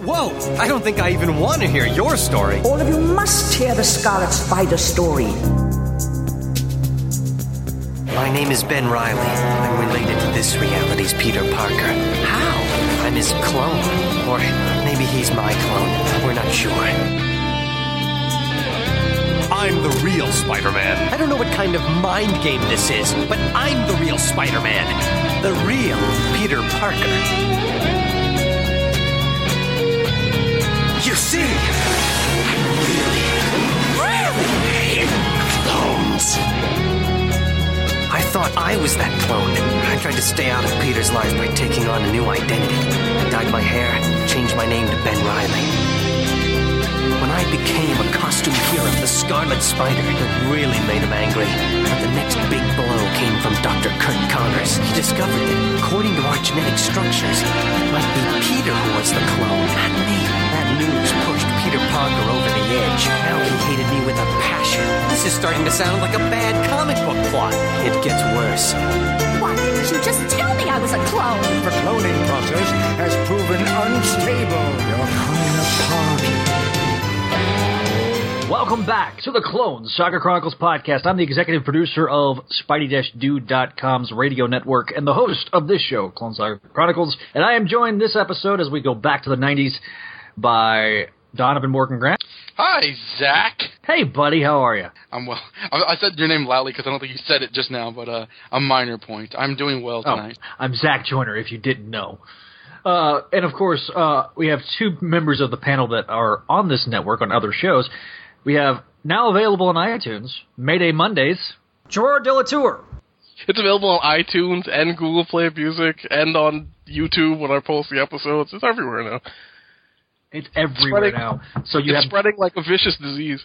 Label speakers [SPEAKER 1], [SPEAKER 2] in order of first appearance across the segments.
[SPEAKER 1] Whoa! I don't think I even want to hear your story.
[SPEAKER 2] All of you must hear the Scarlet Spider story.
[SPEAKER 1] My name is Ben Riley. I'm related to this reality's Peter Parker. How? I'm his clone. Or maybe he's my clone. We're not sure.
[SPEAKER 3] I'm the real Spider Man.
[SPEAKER 1] I don't know what kind of mind game this is, but I'm the real Spider Man. The real Peter Parker. You see, really clones. I thought I was that clone. I tried to stay out of Peter's life by taking on a new identity. I dyed my hair, changed my name to Ben Riley. When I became a costume hero, the Scarlet Spider, it really made him angry. But the next big blow came from Dr. Curt Connors. He discovered that, according to our genetic structures, it might be Peter who was the clone, not me. That news pushed Peter Parker over the edge. Now he hated me with a passion. This is starting to sound like a bad comic book plot. It gets worse.
[SPEAKER 4] Why didn't you just tell me I was a clone?
[SPEAKER 5] The cloning process has proven unstable. You're coming apart.
[SPEAKER 6] Welcome back to the Clones Saga Chronicles podcast. I'm the executive producer of Spidey-Dude.com's radio network and the host of this show, Clone Saga Chronicles. And I am joined this episode as we go back to the 90s by Donovan Morgan Grant.
[SPEAKER 7] Hi, Zach.
[SPEAKER 6] Hey, buddy, how are you?
[SPEAKER 7] I'm well. I, I said your name loudly because I don't think you said it just now, but uh, a minor point. I'm doing well tonight.
[SPEAKER 6] Oh, I'm Zach Joyner, if you didn't know. Uh, and of course, uh, we have two members of the panel that are on this network on other shows. We have now available on iTunes, Mayday Mondays, Gerard Delatour.
[SPEAKER 7] It's available on iTunes and Google Play Music and on YouTube when I post the episodes. It's everywhere now.
[SPEAKER 6] It's everywhere
[SPEAKER 7] spreading-
[SPEAKER 6] now. So you
[SPEAKER 7] it's
[SPEAKER 6] have
[SPEAKER 7] spreading like a vicious disease.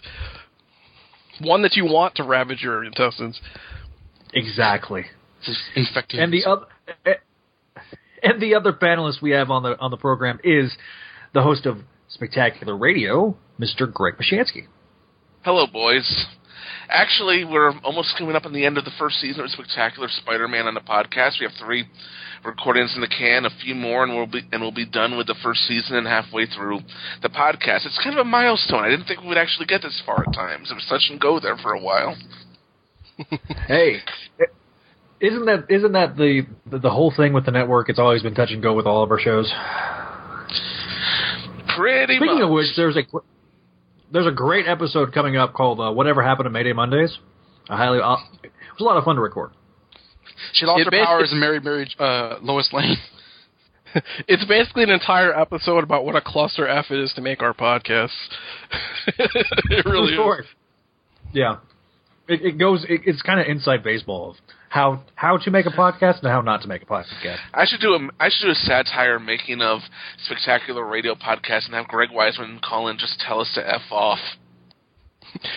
[SPEAKER 7] One that you want to ravage your intestines.
[SPEAKER 6] exactly.
[SPEAKER 7] Just infecting.
[SPEAKER 6] And the other eh, and the other panelist we have on the on the program is the host of Spectacular Radio, Mr. Greg Mashansky.
[SPEAKER 8] Hello, boys. Actually, we're almost coming up on the end of the first season of Spectacular Spider-Man on the podcast. We have three recordings in the can, a few more, and we'll be and we'll be done with the first season and halfway through the podcast. It's kind of a milestone. I didn't think we would actually get this far at times. It was touch and go there for a while.
[SPEAKER 6] Hey, isn't that isn't that the the whole thing with the network? It's always been touch and go with all of our shows.
[SPEAKER 8] Pretty
[SPEAKER 6] Speaking
[SPEAKER 8] much.
[SPEAKER 6] of which, there's a there's a great episode coming up called uh, "Whatever Happened to Mayday Mondays." I highly uh, it was a lot of fun to record.
[SPEAKER 7] she lost It her basically- powers and married married uh, Lois Lane.
[SPEAKER 9] It's basically an entire episode about what a cluster F it is to make our podcasts. it really
[SPEAKER 6] True
[SPEAKER 9] is.
[SPEAKER 6] Yeah, it, it goes. It, it's kind of inside baseball of how how to make a podcast and how not to make a podcast.
[SPEAKER 8] I should do a I should do a satire making of Spectacular Radio podcast and have Greg Weisman call in just tell us to f off.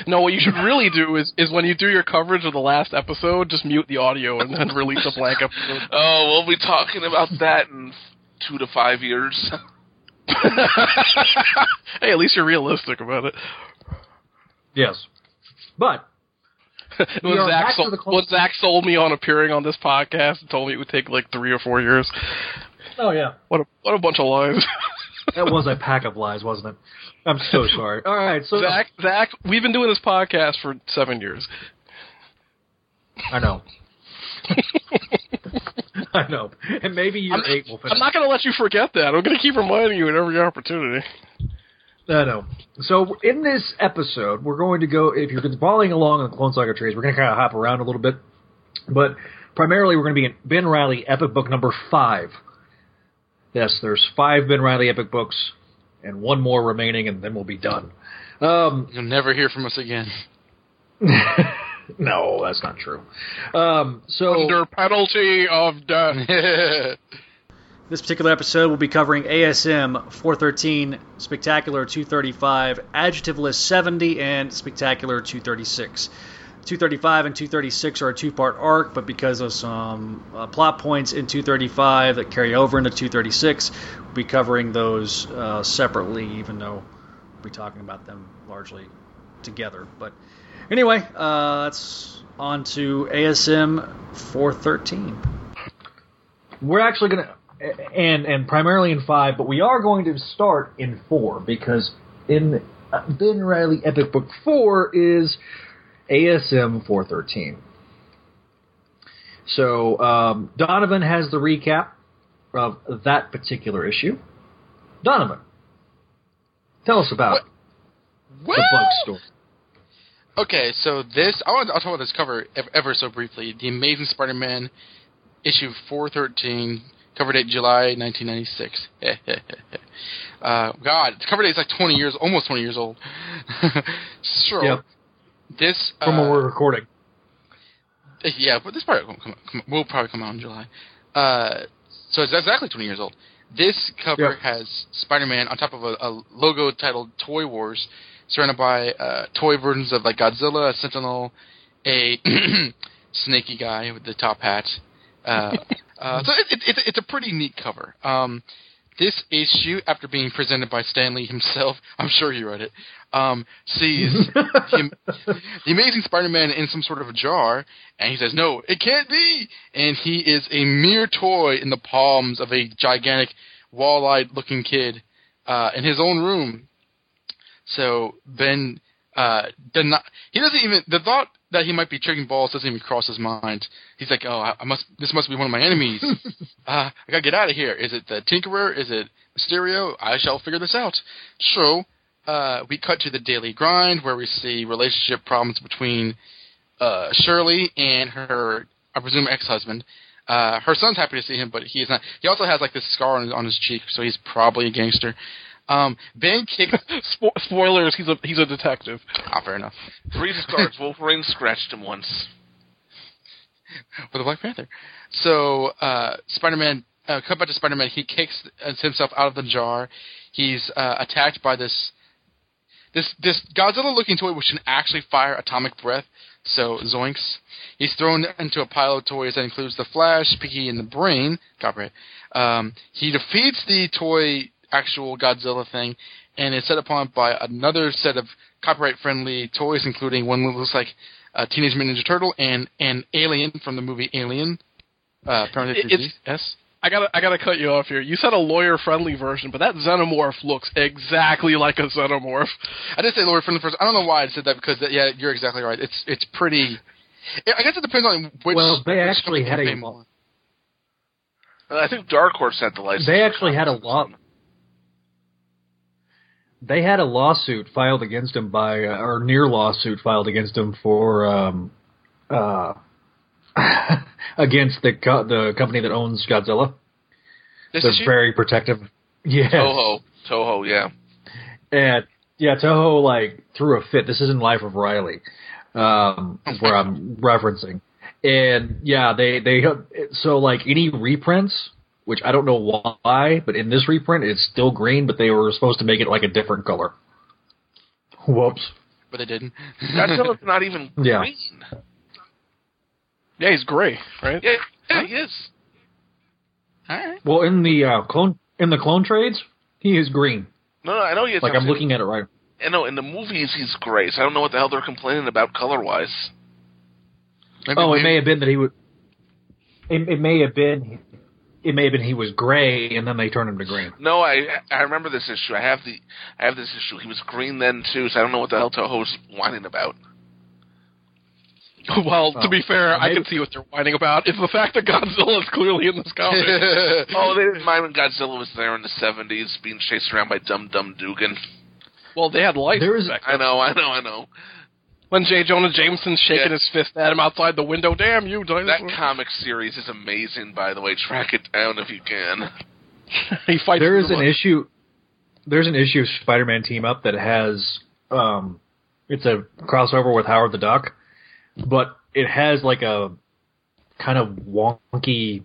[SPEAKER 9] No, what you should really do is is when you do your coverage of the last episode, just mute the audio and then release a blank episode.
[SPEAKER 8] Oh, we'll be talking about that in two to five years.
[SPEAKER 9] hey, at least you're realistic about it.
[SPEAKER 6] Yes, but We
[SPEAKER 9] when Zach, sold, when Zach sold me on appearing on this podcast and told me it would take like three or four years.
[SPEAKER 6] oh yeah,
[SPEAKER 9] What a what a bunch of lies.
[SPEAKER 6] that was a pack of lies, wasn't it? I'm so sorry. All right, so
[SPEAKER 9] Zach, Zach, we've been doing this podcast for seven years.
[SPEAKER 6] I know. I know, and maybe year
[SPEAKER 9] I'm,
[SPEAKER 6] eight will finish.
[SPEAKER 9] I'm not going to let you forget that. I'm going to keep reminding you at every opportunity.
[SPEAKER 6] I know. So in this episode, we're going to go. If you're following along on the Clone Saga trees, we're going to kind of hop around a little bit, but primarily we're going to be in Ben Riley Epic Book number five. Yes, there's five Ben Riley Epic books, and one more remaining, and then we'll be done. Um,
[SPEAKER 7] You'll never hear from us again.
[SPEAKER 6] no, that's not true. Um, so
[SPEAKER 9] Under penalty of death.
[SPEAKER 10] This particular episode will be covering ASM 413, Spectacular 235, Adjectiveless 70, and Spectacular 236. 235 and 236 are a two part arc, but because of some uh, plot points in 235 that carry over into 236, we'll be covering those uh, separately, even though we'll be talking about them largely together. But anyway, uh, that's on to ASM 413.
[SPEAKER 6] we're actually gonna and and primarily in five, but we are going to start in four because in Ben Riley Epic Book Four is ASM four thirteen. So um, Donovan has the recap of that particular issue. Donovan, tell us about
[SPEAKER 11] Well,
[SPEAKER 6] the bug story.
[SPEAKER 11] Okay, so this I want I'll talk about this cover ever, ever so briefly. The Amazing Spider-Man issue 413, cover date July 1996. uh, God, the cover date is like 20 years, almost 20 years old. so
[SPEAKER 6] Yep.
[SPEAKER 11] this
[SPEAKER 6] From when
[SPEAKER 11] uh,
[SPEAKER 6] we're recording.
[SPEAKER 11] yeah, but this part won't come, come, will probably come out in July. Uh, so it's exactly 20 years old. This cover
[SPEAKER 6] Yep.
[SPEAKER 11] has Spider-Man on top of a, a logo titled Toy Wars, surrounded by uh, toy versions of like Godzilla, a Sentinel, a snaky guy with the top hat. Uh, uh, so it, it, it's it's a pretty neat cover. Um, this issue, after being presented by Stan Lee himself, I'm sure he read it, um, sees the, the Amazing Spider-Man in some sort of a jar, and he says, "No, it can't be!" And he is a mere toy in the palms of a gigantic, wall-eyed-looking kid uh, in his own room. So Ben uh, does not. He doesn't even. The thought that he might be tricking balls doesn't even cross his mind. He's like, "Oh, I, I must. This must be one of my enemies. uh, I gotta get out of here. Is it the Tinkerer? Is it Mysterio? I shall figure this out." So uh, we cut to the daily grind where we see relationship problems between uh, Shirley and her, I presume, ex-husband. Uh, her son's happy to see him, but he is not. He also has like this scar on, on his cheek, so he's probably a gangster. Um, ben kicks.
[SPEAKER 9] Spo- spoilers. He's a he's a detective.
[SPEAKER 11] Ah, fair enough.
[SPEAKER 8] Three stars. Wolverine scratched him once.
[SPEAKER 11] with a Black Panther. So uh, Spider-Man, uh, cut back to Spider-Man. He kicks himself out of the jar. He's uh, attacked by this this this Godzilla-looking toy, which can actually fire atomic breath. So zoinks. He's thrown into a pile of toys that includes the Flash, Pinky, and the Brain. Copyright. Um, he defeats the toy actual Godzilla thing, and is set upon by another set of copyright-friendly toys, including one that looks like a Teenage Mutant Ninja Turtle and an alien from the movie Alien. Uh, apparently,
[SPEAKER 9] It-
[SPEAKER 11] yes.
[SPEAKER 9] I gotta I gotta cut you off here. You said a lawyer friendly version, but that xenomorph looks exactly like a xenomorph.
[SPEAKER 11] I did say Lord from the first. I don't know why I said that because that, yeah, you're exactly right. It's it's pretty. I guess it depends on which.
[SPEAKER 6] Well, they
[SPEAKER 11] which
[SPEAKER 6] actually had
[SPEAKER 11] you
[SPEAKER 6] a
[SPEAKER 11] pay.
[SPEAKER 8] Uh, I think Dark Horse had the license.
[SPEAKER 6] They actually had a law. They had a lawsuit filed against him by, uh, or near lawsuit filed against him for, um, uh, against the co- the company that owns Godzilla.
[SPEAKER 11] This
[SPEAKER 6] They're very protective. Yeah.
[SPEAKER 8] Toho. Toho, yeah.
[SPEAKER 6] And yeah, Toho like threw a fit. This isn't Life of Riley, um, is where I'm referencing. And yeah, they they so like any reprints, which I don't know why, but in this reprint it's still green, but they were supposed to make it like a different color. Whoops.
[SPEAKER 11] but they didn't.
[SPEAKER 8] Godzilla's not even green.
[SPEAKER 9] Yeah, he's gray, right?
[SPEAKER 8] Yeah, yeah, he is.
[SPEAKER 11] All right.
[SPEAKER 6] Well, in the uh, clone in the clone trades, he is green.
[SPEAKER 8] No, no, I know he is.
[SPEAKER 6] Like I'm looking at it right.
[SPEAKER 8] I know in the movies he's gray, so I don't know what the hell they're complaining about color wise.
[SPEAKER 11] Maybe,
[SPEAKER 6] Oh, it may have been that he would. It, it may have been. It may have been he was gray, and then they turned him to green.
[SPEAKER 8] No, I I remember this issue. I have the I have this issue. He was green then too, so I don't know what the hell Toho's whining about.
[SPEAKER 9] Well, to
[SPEAKER 6] Oh.
[SPEAKER 9] be fair, I can see what they're whining about. It's the fact that Godzilla is clearly in this comic.
[SPEAKER 8] oh, they didn't mind when Godzilla was there in the seventies, being chased around by Dum Dum Dugan.
[SPEAKER 9] well, they had lights.
[SPEAKER 6] There is-
[SPEAKER 8] I know, I know, I know.
[SPEAKER 9] When J. Jonah Jameson's shaking
[SPEAKER 8] Yeah.
[SPEAKER 9] his fist at him outside the window. Damn you, dinosaur.
[SPEAKER 8] That comic series is amazing, by the way. Track it down if you can.
[SPEAKER 9] he fights.
[SPEAKER 6] There is an
[SPEAKER 9] the-
[SPEAKER 6] issue. There's an issue of Spider-Man team up that has um, it's a crossover with Howard the Duck, but it has like a kind of wonky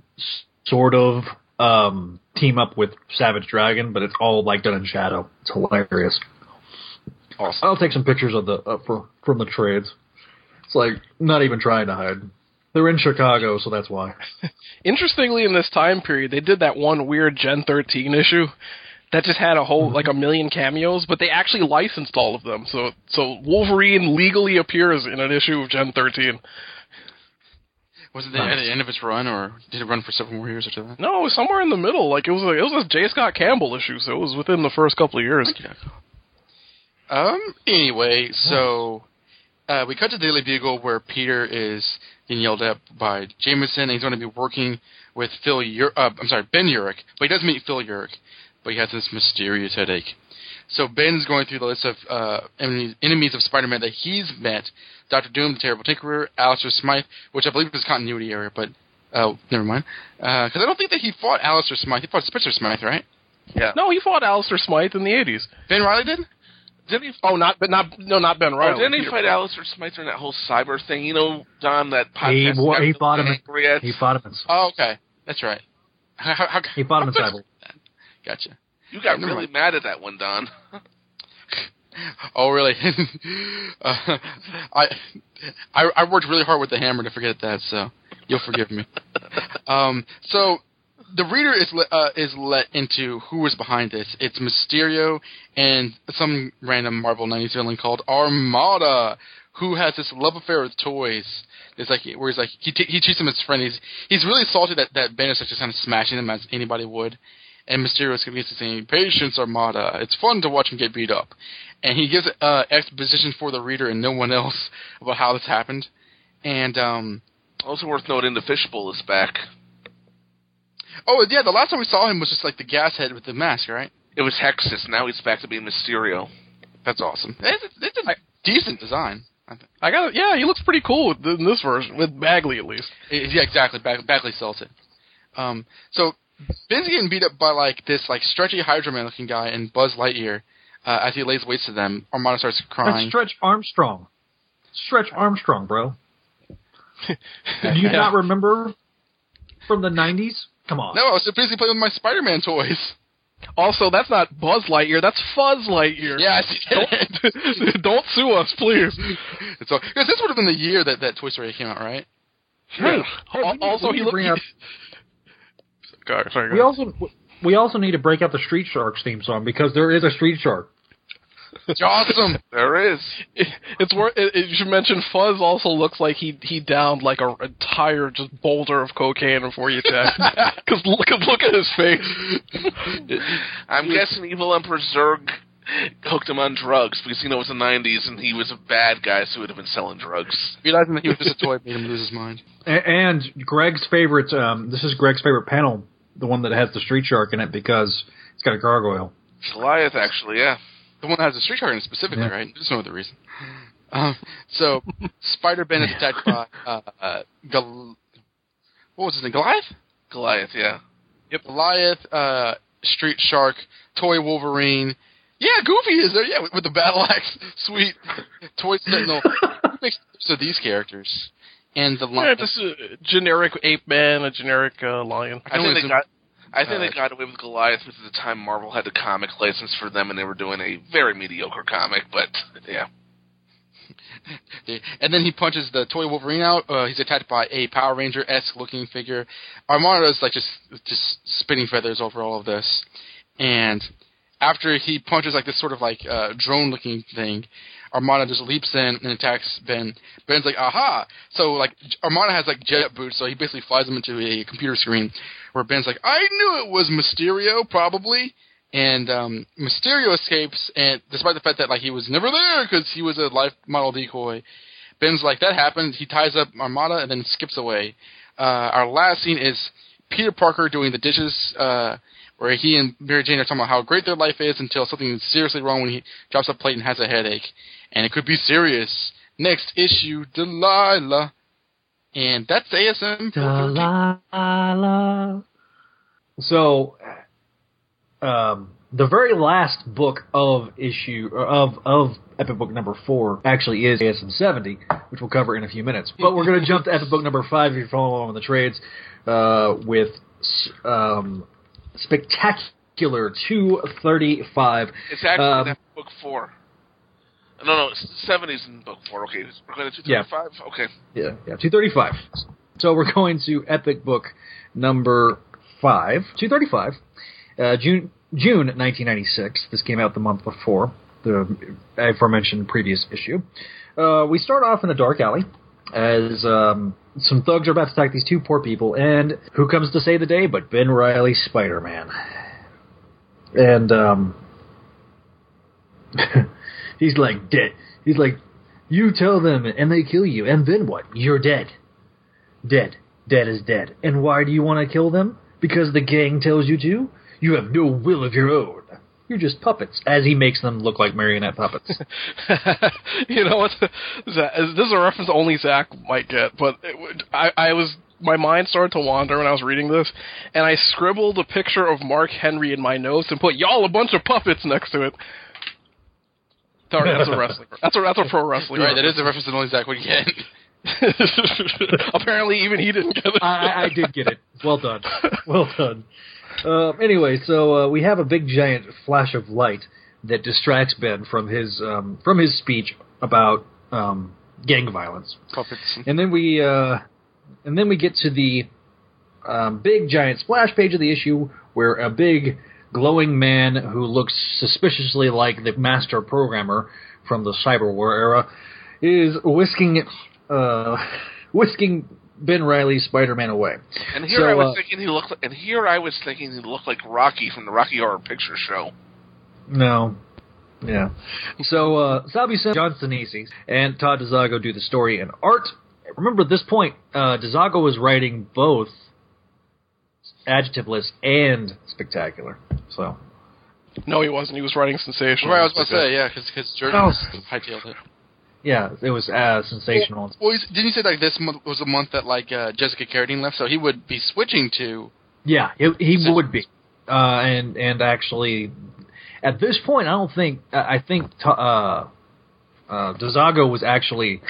[SPEAKER 6] sort of um, team up with Savage Dragon, but it's all like done in shadow. It's hilarious.
[SPEAKER 11] Awesome.
[SPEAKER 6] I'll take some pictures of the uh, for, from the trades. It's like not even trying to hide. They're in Chicago, so that's why.
[SPEAKER 9] Interestingly, in this time period, they did that one weird Gen 13 issue that just had a whole like a million cameos, but they actually licensed all of them. So so Wolverine legally appears in an issue of Gen 13.
[SPEAKER 11] Was it the, at the end of its run, or did it run for several more years after that?
[SPEAKER 9] No, it was somewhere in the middle. Like it was a, it was a J. Scott Campbell issue, so it was within the first couple of years.
[SPEAKER 11] Um. Anyway, so uh, we cut to Daily Bugle where Peter is being yelled at by Jameson, and he's going to be working with Phil. Ur- uh, I'm sorry, Ben Urich, but he doesn't meet Phil Urich, but he has this mysterious headache. So Ben's going through the list of uh, enemies, enemies of Spider-Man that he's met: Doctor Doom, the Terrible Tinkerer, Alistair Smythe, which I believe is continuity error, but uh, never mind. Because I don't think that he fought Alistair Smythe. He fought Spencer Smythe, right?
[SPEAKER 8] Yeah.
[SPEAKER 9] No, he fought Alistair Smythe in the eighties.
[SPEAKER 11] Ben Riley did.
[SPEAKER 8] Didn't he?
[SPEAKER 9] Oh, not but not no, not Ben Riley.
[SPEAKER 8] Oh, didn't he
[SPEAKER 9] Peter
[SPEAKER 8] fight
[SPEAKER 9] Parker.
[SPEAKER 8] Alistair Smythe in that whole cyber thing? You know, Don, that
[SPEAKER 6] He,
[SPEAKER 8] podcast.
[SPEAKER 6] wa-
[SPEAKER 8] got
[SPEAKER 6] he fought him.
[SPEAKER 8] angry at?
[SPEAKER 6] In, he fought him. In,
[SPEAKER 11] Oh, okay, that's right. How, how, how,
[SPEAKER 6] he fought him in Cyber.
[SPEAKER 11] Gotcha.
[SPEAKER 8] You got
[SPEAKER 11] Never
[SPEAKER 8] really
[SPEAKER 11] mind.
[SPEAKER 8] mad at that one, Don.
[SPEAKER 11] Oh, really? uh, I, I I worked really hard with the hammer to forget that, so you'll forgive me. Um, so the reader is le- uh, is let into who is behind this. It's Mysterio and some random Marvel '90s villain called Armada, who has this love affair with toys. It's like where he's like he t- he treats him as friend. He's he's really salty that that Ben is just kind of smashing him as anybody would. And Mysterio is basically saying, "Patience, Armada. It's fun to watch him get beat up." And he gives uh, exposition for the reader and no one else about how this happened. And um,
[SPEAKER 8] Also worth noting, the fishbowl is back.
[SPEAKER 11] Oh yeah, the last time we saw him was just like the gas head with the mask, right?
[SPEAKER 8] It was Hexus. Now he's back to being Mysterio.
[SPEAKER 11] That's awesome. It's, it's a decent design. I think.
[SPEAKER 9] I got yeah, he looks pretty cool with- in this version with Bagley at least.
[SPEAKER 11] Yeah, exactly. Bag- Bagley sells it. Um, so Ben's getting beat up by like this like stretchy Hydro Man looking guy and Buzz Lightyear. Uh, as he lays waste to them, Armada starts
[SPEAKER 6] That's
[SPEAKER 11] crying.
[SPEAKER 6] Stretch Armstrong. Stretch Armstrong, bro. Do you not remember from the '90s? Come on.
[SPEAKER 11] no, I was so busy playing with my Spider-Man toys.
[SPEAKER 9] Also, that's not Buzz Lightyear, that's Fuzz Lightyear.
[SPEAKER 11] Yeah, I see
[SPEAKER 9] Don't, don't sue us, please.
[SPEAKER 11] It's cause this would have been the year that that Toy Story came out, right?
[SPEAKER 6] Hey, hey,
[SPEAKER 9] Al-
[SPEAKER 6] we
[SPEAKER 9] also, he
[SPEAKER 6] need to
[SPEAKER 9] looked.
[SPEAKER 6] bring up-
[SPEAKER 9] Sorry, sorry,
[SPEAKER 6] We also we also need to break out the Street Sharks theme song because there is a Street Shark.
[SPEAKER 11] It's awesome.
[SPEAKER 8] There is.
[SPEAKER 9] It's worth. It, it, you should mention Fuzz also looks like he he downed like a entire just boulder of cocaine before you attacked. Because look, look at his face.
[SPEAKER 8] I'm guessing Evil Emperor Zurg hooked him on drugs because you know it was the 90s and he was a bad guy, so he would have been selling drugs.
[SPEAKER 11] Realizing that he was just a toy made him lose his mind.
[SPEAKER 6] A- And Greg's favorite. Um, this is Greg's favorite panel, the one that has the Street Shark in it because it's got a gargoyle.
[SPEAKER 8] Goliath, actually, yeah.
[SPEAKER 11] The one that has a street car in it specifically,
[SPEAKER 6] Yeah.
[SPEAKER 11] right? There's no other reason. Um, so Spider Ben is attacked by uh, uh, Gal- what was his name? Goliath.
[SPEAKER 8] Goliath, yeah.
[SPEAKER 11] Yep. Goliath, uh, Street Shark, Toy Wolverine. Yeah, Goofy is there. Yeah, with, with the battle axe. Sweet. Toy Sentinel. Who makes so these characters? And the lion.
[SPEAKER 9] Yeah,
[SPEAKER 11] line.
[SPEAKER 9] just a generic ape man, a generic uh, lion.
[SPEAKER 8] I think they got. I think
[SPEAKER 11] uh,
[SPEAKER 8] they got away with Goliath because at the time Marvel had the comic license for them, and they were doing a very mediocre comic. But yeah,
[SPEAKER 11] And then he punches the toy Wolverine out. Uh, he's attacked by a Power Ranger esque looking figure. Armada's like just just spinning feathers over all of this. And after he punches like this sort of like uh, drone looking thing, Armada just leaps in and attacks Ben. Ben's like, aha! So like Armada has like jet boots, so he basically flies him into a computer screen where Ben's like, I knew it was Mysterio, probably. And um, Mysterio escapes, and despite the fact that like he was never there because he was a life model decoy, Ben's like that happened. He ties up Armada and then skips away. Uh, our last scene is Peter Parker doing the dishes, uh, where he and Mary Jane are talking about how great their life is until something is seriously wrong when he drops a plate and has a headache, and it could be serious. Next issue, Delilah, and that's ASM.
[SPEAKER 6] Delilah. So, um, the very last book of issue of of Epic Book number four actually is ASM seventy, which we'll cover in a few minutes. But we're going to jump to Epic Book number five if you're following along with the trades uh, with um, spectacular two thirty five.
[SPEAKER 8] it's actually
[SPEAKER 6] Um,
[SPEAKER 8] that book four. No, no, seventies in book four. Okay, we're going to two
[SPEAKER 6] Yeah.
[SPEAKER 8] thirty five. Okay,
[SPEAKER 6] Yeah, yeah, 235. So we're going to Epic Book number 5, 235, uh, June June 1996. This came out the month before the aforementioned previous issue. Uh, we start off in a dark alley as um, some thugs are about to attack these two poor people, and who comes to save the day but Ben Riley, Spider Man. And um, he's like dead. He's like, you tell them, and they kill you, and then what? You're dead. Dead. Dead is dead. And why do you want to kill them? Because the gang tells you to. You have no will of your own. You're just puppets, as he makes them look like marionette puppets.
[SPEAKER 9] you know what? Zach, this is a reference only Zach might get, but it I, I was my mind started to wander when I was reading this, and I scribbled a picture of Mark Henry in my notes and put "y'all a bunch of puppets" next to it. Sorry, that's a wrestling. That's a that's a pro wrestling.
[SPEAKER 11] Right, that is a reference that only Zach would get.
[SPEAKER 9] Apparently, even he didn't get it.
[SPEAKER 6] I, I did get it. Well done. Well done. Uh, anyway, so uh, we have a big giant flash of light that distracts Ben from his um, from his speech about um, gang violence,
[SPEAKER 11] Puppets.
[SPEAKER 6] and then we uh, and then we get to the um, big giant splash page of the issue where a big glowing man who looks suspiciously like the master programmer from the cyber war era is whisking uh, whisking Ben Riley's Spider-Man away.
[SPEAKER 8] And here
[SPEAKER 6] So,
[SPEAKER 8] I was
[SPEAKER 6] uh,
[SPEAKER 8] thinking he looked. Like, and here I was thinking he looked like Rocky from the Rocky Horror Picture Show.
[SPEAKER 6] No. Yeah. So uh Sal Buscema, John Stanisci, and Todd DeZago do the story and art. Remember at this point, uh DeZago was writing both adjectiveless and spectacular. So
[SPEAKER 9] No, he wasn't. He was writing sensational.
[SPEAKER 11] Right, I was about to say, yeah, because Jordan
[SPEAKER 6] Oh.
[SPEAKER 11] was hightailed it.
[SPEAKER 6] Yeah, it was uh sensational.
[SPEAKER 11] Well, he's- didn't you say like this month was a month that like uh, Jessica Carradine left, so he would be switching to?
[SPEAKER 6] Yeah, he, he would be. Uh and and actually at this point I don't think I think uh uh DeZago was actually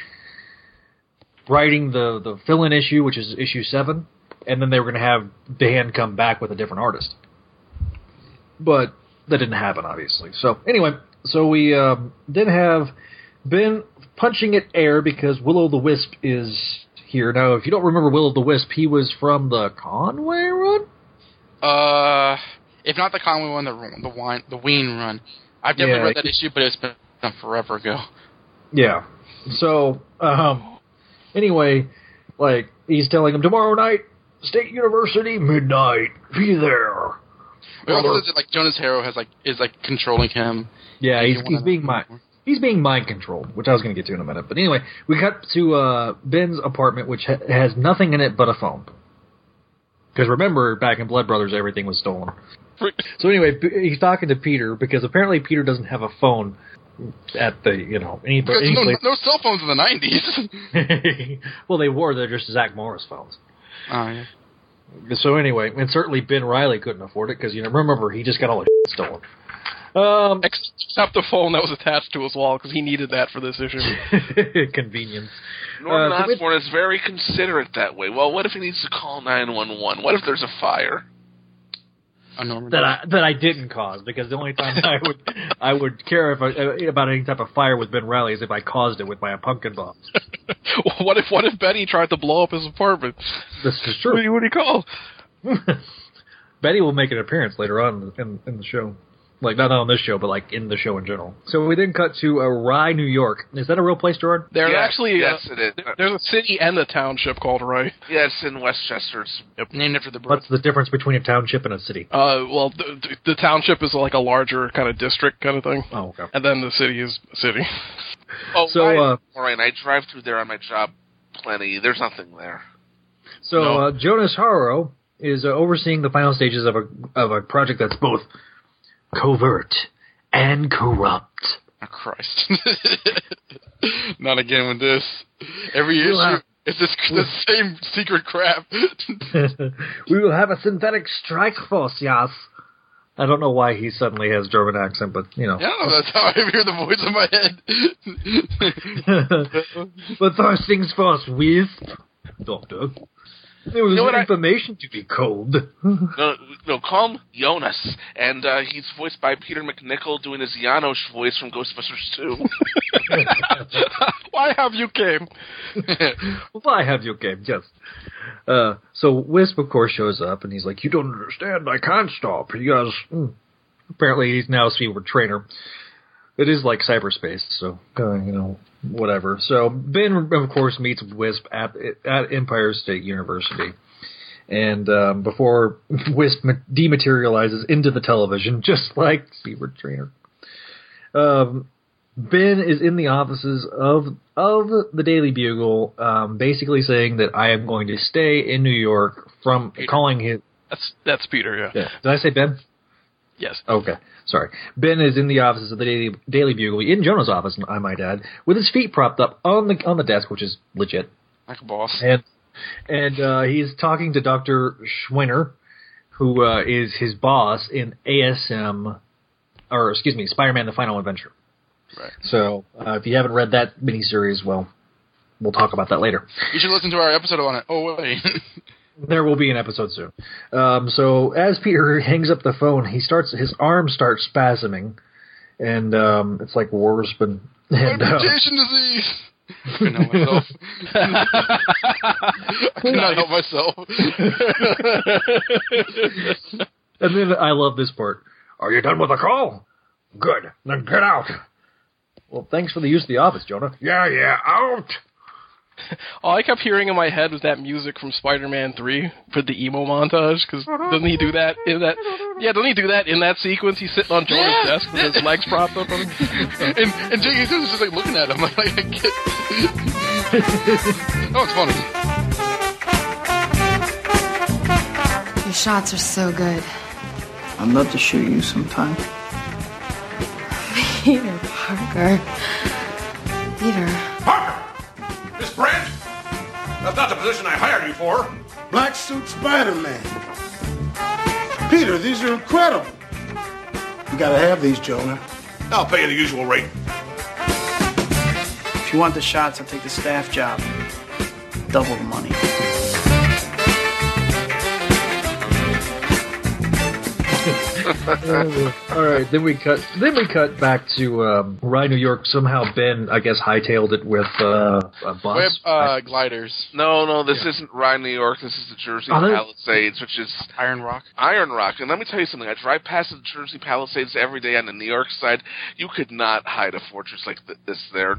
[SPEAKER 6] writing the the fill-in issue, which is issue seven, and then they were going to have Dan come back with a different artist. But that didn't happen, obviously. So anyway, so we um, did have Ben punching at air because Will o' the Wisp is here now. If you don't remember Will o' the Wisp, he was from the Conway run.
[SPEAKER 11] Uh, if not the Conway one, the the wine the Wein run. I've definitely
[SPEAKER 6] Yeah.
[SPEAKER 11] read that issue, but it's been forever ago.
[SPEAKER 6] Yeah. So, um, anyway, like he's telling him tomorrow night, State University, midnight, be there.
[SPEAKER 11] It also like Jonas Harrow has like is like controlling him.
[SPEAKER 6] Yeah, he's, he's being mind he's being mind controlled, which I was going to get to in a minute. But anyway, we cut to uh, Ben's apartment, which ha- has nothing in it but a phone. Because remember, back in Blood Brothers, everything was stolen. So anyway, he's talking to Peter because apparently Peter doesn't have a phone at the you know any,
[SPEAKER 11] Because
[SPEAKER 6] any
[SPEAKER 11] no, no cell phones in the nineties.
[SPEAKER 6] well, they were. They're just Zach Morris phones.
[SPEAKER 11] oh yeah.
[SPEAKER 6] So anyway, and certainly Ben Riley couldn't afford it because you know remember he just got all his shit stolen. Um,
[SPEAKER 9] Except the phone that was attached to his wall because he needed that for this issue.
[SPEAKER 6] convenience.
[SPEAKER 8] Norman
[SPEAKER 6] Uh, so it-
[SPEAKER 8] Osborn is very considerate that way. Well, what if he needs to call nine one one? What if there's a fire?
[SPEAKER 11] Norman.
[SPEAKER 6] that I that I didn't cause because the only time I would I would care if I, uh, about any type of fire with Ben Riley is if I caused it with my pumpkin bomb.
[SPEAKER 9] what if what if Betty tried to blow up his apartment?
[SPEAKER 6] This is
[SPEAKER 9] What do
[SPEAKER 6] true.
[SPEAKER 9] you, what do you call?
[SPEAKER 6] Betty will make an appearance later on in, in the show. Like not on this show, but like in the show in general. So we then cut to uh, Rye, New York. Is that a real place, Jordan?
[SPEAKER 9] There's
[SPEAKER 8] Yes,
[SPEAKER 9] actually
[SPEAKER 8] yes,
[SPEAKER 9] uh,
[SPEAKER 8] it is.
[SPEAKER 9] there's a city and a township called Ray.
[SPEAKER 8] Yeah, in Westchester. It's
[SPEAKER 11] named after the bird.
[SPEAKER 6] What's the difference between a township and a city?
[SPEAKER 9] Uh, well, the, the township is like a larger kind of district kind of thing,
[SPEAKER 6] Oh, okay.
[SPEAKER 9] and then the city is a city.
[SPEAKER 8] Oh,
[SPEAKER 6] So,
[SPEAKER 8] right.
[SPEAKER 6] uh,
[SPEAKER 8] all right. I drive through there on my job plenty. There's nothing there.
[SPEAKER 6] So
[SPEAKER 9] No.
[SPEAKER 6] uh, Jonas Harrow is uh, overseeing the final stages of a of a project that's both covert and corrupt.
[SPEAKER 11] Oh, Christ. Not again with this. Every
[SPEAKER 6] We'll
[SPEAKER 11] issue
[SPEAKER 6] have-
[SPEAKER 11] is this the same secret crap.
[SPEAKER 6] we will have a synthetic strike force, yes. I don't know why he suddenly has German accent, but you know.
[SPEAKER 11] yeah, that's how I hear the voice in my head.
[SPEAKER 6] but first things first, with Doctor. There was
[SPEAKER 8] know what I-
[SPEAKER 6] information to be cold.
[SPEAKER 8] No, no, call him Jonas, and uh, he's voiced by Peter MacNicol doing his Janosz voice from Ghostbusters 2.
[SPEAKER 9] Why have you came?
[SPEAKER 6] Why have you came? Yes. Uh, so Wisp, of course, shows up, and he's like, "You don't understand. I can't stop." He goes, hmm. apparently he's now a Seaward trainer. It is like cyberspace, so uh, you know whatever. So Ben, of course, meets Wisp at at Empire State University, and um, before Wisp dematerializes into the television, just like Seabird Trainer. Um, Ben is in the offices of of the Daily Bugle, um, basically saying that I am going to stay in New York from calling his.
[SPEAKER 9] That's that's Peter. Yeah.
[SPEAKER 6] Yeah. Did I say Ben?
[SPEAKER 9] Yes.
[SPEAKER 6] Okay, sorry. Ben is in the offices of the Daily, Daily Bugle, in Jonah's office, I might add, with his feet propped up on the on the desk, which is legit.
[SPEAKER 11] Like a boss.
[SPEAKER 6] And and uh, he's talking to Doctor Schwinner, who uh, is his boss in ASM, or excuse me, Spider-Man: The Final Adventure.
[SPEAKER 11] Right.
[SPEAKER 6] So uh, if you haven't read that miniseries, well, we'll talk about that later.
[SPEAKER 11] You should listen to our episode on it. Oh wait.
[SPEAKER 6] There will be an episode soon. Um, so as Peter hangs up the phone, he starts his arm starts spasming, and um, it's like Wasp and, and uh,
[SPEAKER 11] Reputation disease. I couldn't help myself. I could not help myself.
[SPEAKER 6] and then I love this part. Are you done with the call? Good. Then get out. Well, thanks for the use of the office, Jonah. Yeah, yeah, out.
[SPEAKER 9] All I kept hearing in my head was that music from Spider-Man Three for the emo montage. Because doesn't he do that in that? Yeah, doesn't he do that in that sequence? He's sitting on Jonah's
[SPEAKER 11] Yeah.
[SPEAKER 9] desk with his legs propped up. On him.
[SPEAKER 11] and and J.K. Simmons is just like looking at him. Like, I get. oh, it's funny.
[SPEAKER 12] Your shots are so good.
[SPEAKER 13] I'd love to shoot you sometime.
[SPEAKER 12] Peter Parker. Peter.
[SPEAKER 3] Miss Brant? That's not the position I hired you for.
[SPEAKER 14] Black suit Spider-Man. Peter, these are incredible. You gotta have these, Jonah.
[SPEAKER 3] I'll pay you the usual rate.
[SPEAKER 13] If you want the shots, I'll take the staff job. Double the money.
[SPEAKER 6] All right, then we cut. Then we cut back to um, Rye, New York. Somehow Ben, I guess, hightailed it with uh, a bus.
[SPEAKER 11] Web uh, gliders.
[SPEAKER 8] No, no, this isn't Ryan, New York. This is the Jersey
[SPEAKER 6] Oh, that-
[SPEAKER 8] Palisades, which is
[SPEAKER 11] Iron Rock.
[SPEAKER 8] Iron Rock. And let me tell you something. I drive past the Jersey Palisades every day on the New York side. You could not hide a fortress like th- this there.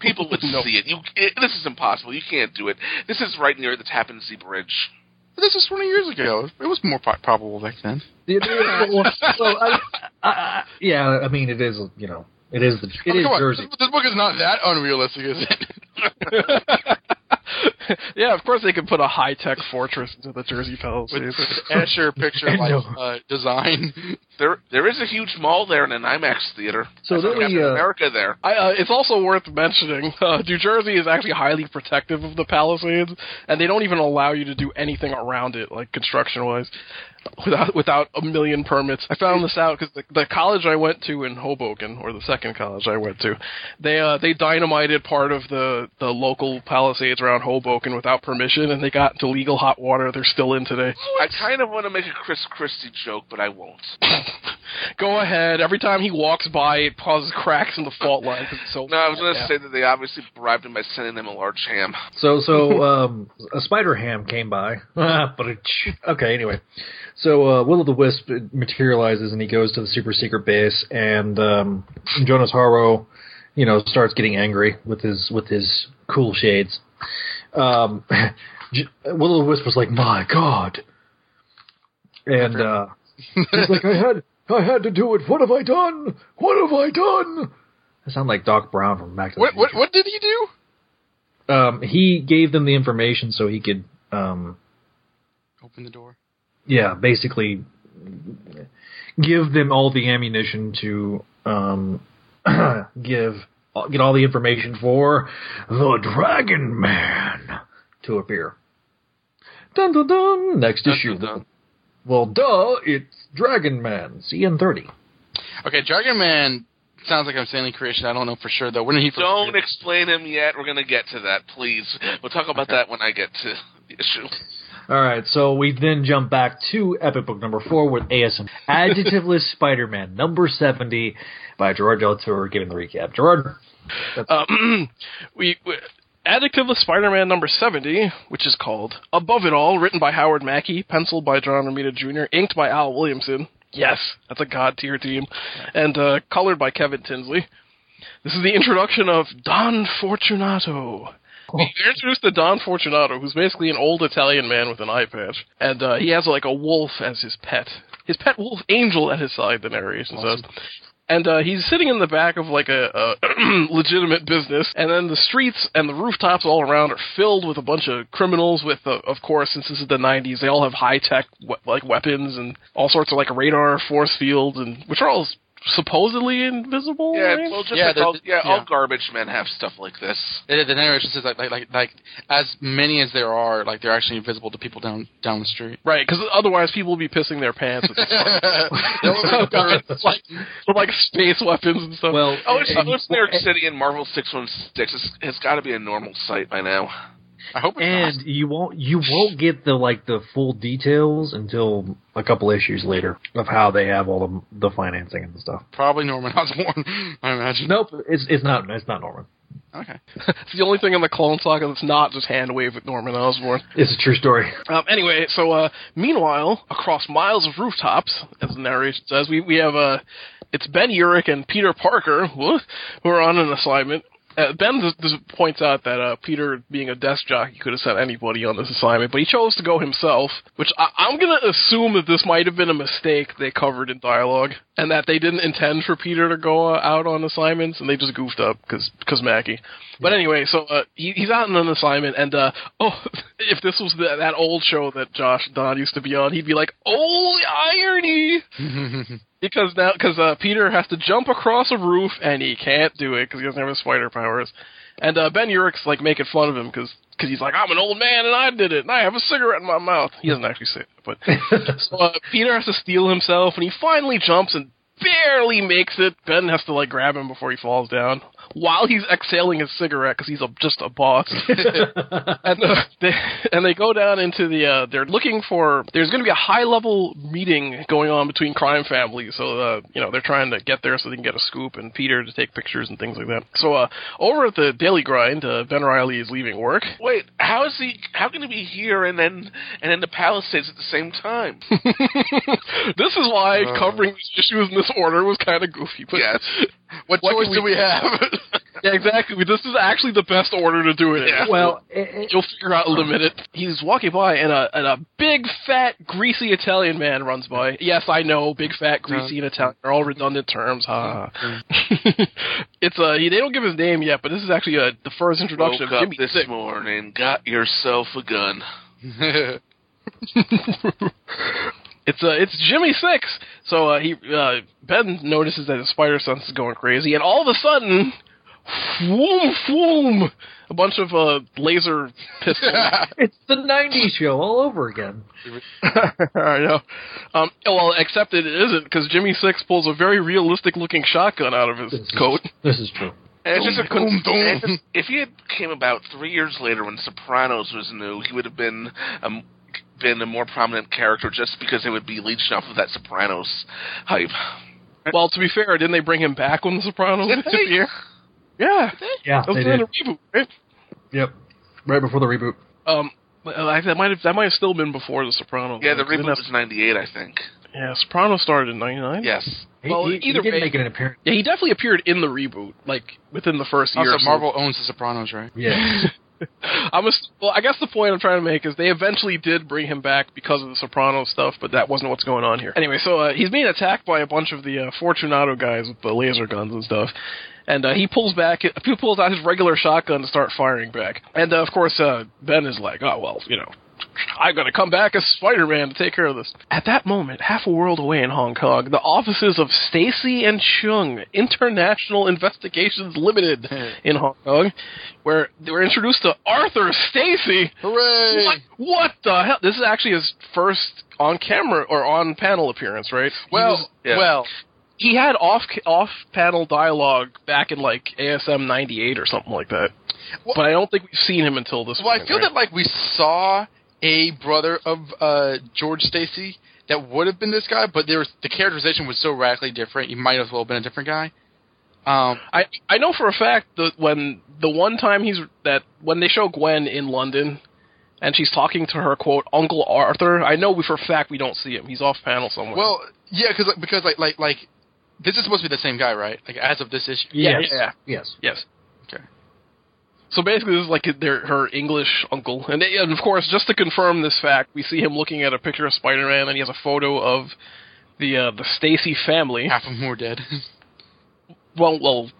[SPEAKER 8] People would
[SPEAKER 9] No.
[SPEAKER 8] see it. You, it. This is impossible. You can't do it. This is right near the Tappan Zee Bridge.
[SPEAKER 11] This is 20 years ago. It was more pro- probable back then.
[SPEAKER 6] Yeah, yeah, well, well, I, I, I, yeah, I mean, it is. You know, it is the. It
[SPEAKER 11] I mean,
[SPEAKER 6] is. Jersey.
[SPEAKER 11] This, this book is not that unrealistic, is it?
[SPEAKER 9] yeah, of course they could put a high-tech fortress into the Jersey Palisades.
[SPEAKER 11] Asher picture like uh, design.
[SPEAKER 8] There, there is a huge mall there and an IMAX theater.
[SPEAKER 6] So
[SPEAKER 8] That's
[SPEAKER 6] then
[SPEAKER 8] Captain
[SPEAKER 6] we, uh,
[SPEAKER 8] America there.
[SPEAKER 9] I, uh, it's also worth mentioning, uh, New Jersey is actually highly protective of the Palisades, and they don't even allow you to do anything around it, like construction-wise, without without a million permits. I found this out because the, the college I went to in Hoboken, or the second college I went to, they uh, they dynamited part of the the local Palisades around Hoboken without permission, and they got into legal hot water. They're still in today.
[SPEAKER 8] I kind of want to make a Chris Christie joke, but I won't.
[SPEAKER 9] Go ahead. Every time he walks by, it causes cracks in the fault line. 'cause it's so
[SPEAKER 8] No, I was going to
[SPEAKER 9] yeah.
[SPEAKER 8] say that they obviously bribed him by sending them a large ham.
[SPEAKER 6] So so um, a spider ham came by, but okay. Anyway, so uh, Will o' the Wisp materializes and he goes to the super secret base, and um, Jonas Harrow, you know, starts getting angry with his with his cool shades. Um, Will o' the Wisp was like, "My God," and uh, he's like, "I had I had to do it. What have I done? What have I done?" I sound like Doc Brown from Back to the
[SPEAKER 11] What,
[SPEAKER 6] Future.
[SPEAKER 11] what what did he do?
[SPEAKER 6] um, he gave them the information so he could, um,
[SPEAKER 11] Open the door.
[SPEAKER 6] Yeah, basically give them all the ammunition to um, give get all the information for the Dragon Man to appear. Dun dun dun. Next issue. Well, duh, it's Dragon Man, CN thirty.
[SPEAKER 11] Okay, Dragon Man sounds like I'm Stan Lee creation. I don't know for sure though. When did he first
[SPEAKER 8] Don't
[SPEAKER 11] appear?
[SPEAKER 8] explain him yet. We're going to get to that, please. We'll talk about that when I get to the issue.
[SPEAKER 6] All right, so we then jump back to Epic Book number four with ASM Adjectiveless Spider-Man number seventy by Gerard Delatour giving the recap. Gerard,
[SPEAKER 9] Um, we, we Adjectiveless Spider-Man number 70, which is called Above It All, written by Howard Mackie, penciled by John Romita Jr., inked by Al Williamson. Yes, that's a god tier team. And uh, colored by Kevin Tinsley. this is the introduction of Don Fortunato. They're introduced to Don Fortunato, who's basically an old Italian man with an eye patch, and uh, he has like a wolf as his pet. His pet wolf Angel at his side. The narration says. And uh, he's sitting in the back of like a, a legitimate business, and then the streets and the rooftops all around are filled with a bunch of criminals. With, uh, of course, since this is the '90s, they all have high tech we- like weapons and all sorts of like radar, force fields, and which are all supposedly invisible.
[SPEAKER 8] Yeah,
[SPEAKER 9] right?
[SPEAKER 8] well, just
[SPEAKER 11] Yeah,
[SPEAKER 8] like
[SPEAKER 11] the-
[SPEAKER 8] all,
[SPEAKER 11] the-
[SPEAKER 8] yeah, all garbage men have stuff like this.
[SPEAKER 11] The, the narration says like, like like like as many as there are, like they're actually invisible to people down down the street.
[SPEAKER 9] Right, because otherwise people will be pissing their pants with, with like, with like space weapons and stuff.
[SPEAKER 6] Well,
[SPEAKER 8] Oh, it's,
[SPEAKER 6] and-
[SPEAKER 8] it's New York City and Marvel 616. It's, it's got to be a normal site by now.
[SPEAKER 11] I hope it's
[SPEAKER 6] and you won't you won't get the like the full details until a couple issues later of how they have all the the financing and stuff.
[SPEAKER 11] probably Norman Osborn. I imagine.
[SPEAKER 6] Nope, it's it's not it's not Norman.
[SPEAKER 11] Okay.
[SPEAKER 9] it's the only thing in the Clone Saga that's not just hand wave with Norman Osborn.
[SPEAKER 6] It's a true story.
[SPEAKER 9] Um, anyway, so uh, meanwhile, across miles of rooftops, as the narration says, we we have uh, it's Ben Urich and Peter Parker who who are on an assignment. Uh, ben just, just points out that uh, Peter, being a desk jockey, could have sent anybody on this assignment, but he chose to go himself. Which I, I'm going to assume that this might have been a mistake they covered in dialogue, and that they didn't intend for Peter to go uh, out on assignments, and they just goofed up because Mackie. But anyway, so uh, he, he's out on an assignment, and uh, oh, if this was the, that old show that Josh Don used to be on, he'd be like, "Oh, irony!" because now because uh, Peter has to jump across a roof and he can't do it because he doesn't have his spider powers, and uh, Ben Urich's like making fun of him because. Because he's like, I'm an old man and I did it, and I have a cigarette in my mouth. He doesn't actually say it, but so uh, Peter has to steel himself, and he finally jumps and barely makes it. Ben has to like grab him before he falls down while he's exhaling his cigarette because he's a, just a boss. and uh, they and they go down into the. Uh, they're looking for. There's going to be a high level meeting going on between crime families. So uh, you know they're trying to get there so they can get a scoop and Peter to take pictures and things like that. So uh, over at the Daily Grind, uh, Ben Riley is leaving work.
[SPEAKER 8] Wait, how is he? How can he be here and then and in the Palisades at the same time?
[SPEAKER 9] this is why covering these issues in this order was kind of goofy. But
[SPEAKER 8] Yes.
[SPEAKER 11] What,
[SPEAKER 9] What
[SPEAKER 11] choice
[SPEAKER 9] can
[SPEAKER 11] do
[SPEAKER 9] we-
[SPEAKER 11] we have?
[SPEAKER 9] yeah, exactly. This is actually the best order to do it. in.
[SPEAKER 8] Yeah.
[SPEAKER 6] Well, it,
[SPEAKER 9] You'll figure out in a minute. He's walking by, and a and a big, fat, greasy Italian man runs by. Yes, I know, big, fat, greasy, and Italian are all redundant terms. Ha. it's uh, he, they don't give his name yet, but this is actually uh, the first introduction
[SPEAKER 8] Woke
[SPEAKER 9] of
[SPEAKER 8] up this
[SPEAKER 9] Six.
[SPEAKER 8] morning, got yourself a gun.
[SPEAKER 9] It's uh, it's Jimmy Six. So uh, he uh, Ben notices that his spider sense is going crazy, and all of a sudden, whoom, whoom, a bunch of uh, laser pistols.
[SPEAKER 6] it's the '90s show all over again.
[SPEAKER 9] I know. Um, well, except it isn't because Jimmy Six pulls a very realistic looking shotgun out of his coat.
[SPEAKER 6] This is true.
[SPEAKER 8] And it's just a
[SPEAKER 9] Boom,
[SPEAKER 8] coinc-
[SPEAKER 9] boom.
[SPEAKER 8] and If he had came about three years later when Sopranos was new, he would have been um, been a more prominent character just because it would be leeching off of that Sopranos hype.
[SPEAKER 9] Well, to be fair, didn't they bring him back when The Sopranos
[SPEAKER 8] Did
[SPEAKER 9] was
[SPEAKER 8] they?
[SPEAKER 9] here? Yeah,
[SPEAKER 6] Yeah,
[SPEAKER 9] that was
[SPEAKER 6] they
[SPEAKER 9] in
[SPEAKER 6] did.
[SPEAKER 9] the reboot, right?
[SPEAKER 6] Yep, right before the reboot.
[SPEAKER 9] Um, I, that might have that might have still been before The Sopranos.
[SPEAKER 8] Yeah, the reboot
[SPEAKER 9] have-
[SPEAKER 8] was '98, I think.
[SPEAKER 9] Yeah, Sopranos started in '99.
[SPEAKER 8] Yes.
[SPEAKER 6] He,
[SPEAKER 9] Well,
[SPEAKER 6] he, he
[SPEAKER 9] either
[SPEAKER 6] did
[SPEAKER 9] way-
[SPEAKER 6] make an appearance.
[SPEAKER 9] Yeah, he definitely appeared in the reboot, like within the first year.
[SPEAKER 11] also,
[SPEAKER 9] or so.
[SPEAKER 11] Marvel owns The Sopranos, right?
[SPEAKER 6] Yeah,
[SPEAKER 9] I'm well, I guess the point I'm trying to make is they eventually did bring him back because of the Sopranos stuff, but that wasn't what's going on here. Anyway, so uh, he's being attacked by a bunch of the uh, Fortunato guys with the laser guns and stuff. And uh, he pulls back, he pulls out his regular shotgun to start firing back. And uh, of course, uh, Ben is like, "Oh well, you know, I'm gonna come back as Spider-Man to take care of this." At that moment, half a world away in Hong Kong, the offices of Stacy and Chung International Investigations Limited in Hong Kong, where they were introduced to Arthur Stacy.
[SPEAKER 11] Hooray!
[SPEAKER 9] What? What the hell? This is actually his first on camera or on panel appearance, right?
[SPEAKER 11] Well,
[SPEAKER 9] was-
[SPEAKER 8] Yeah.
[SPEAKER 11] well,
[SPEAKER 9] he had off off panel dialogue back in like ASM '98 or something like that.
[SPEAKER 11] Well-
[SPEAKER 9] but I don't think we've seen him until this.
[SPEAKER 11] well, I feel
[SPEAKER 9] right?
[SPEAKER 11] that like we saw a brother of uh, George Stacy that would have been this guy, but there was the characterization was so radically different. He might as well have been a different guy. Um,
[SPEAKER 9] I I know for a fact that when the one time he's that when they show Gwen in London. And she's talking to her quote Uncle Arthur. I know we for a fact we don't see him. He's off panel somewhere.
[SPEAKER 11] Well, yeah, cause, because like like like This is supposed to be the same guy, right? Like as of this issue.
[SPEAKER 6] Yes.
[SPEAKER 9] yeah, yeah.
[SPEAKER 6] Yes.
[SPEAKER 9] Yes.
[SPEAKER 11] Okay.
[SPEAKER 9] So basically, this is like their, her English uncle, and, and of course, just to confirm this fact, we see him looking at a picture of Spider-Man, and he has a photo of the uh, the Stacy family.
[SPEAKER 11] Half of them were dead.
[SPEAKER 9] Well, well,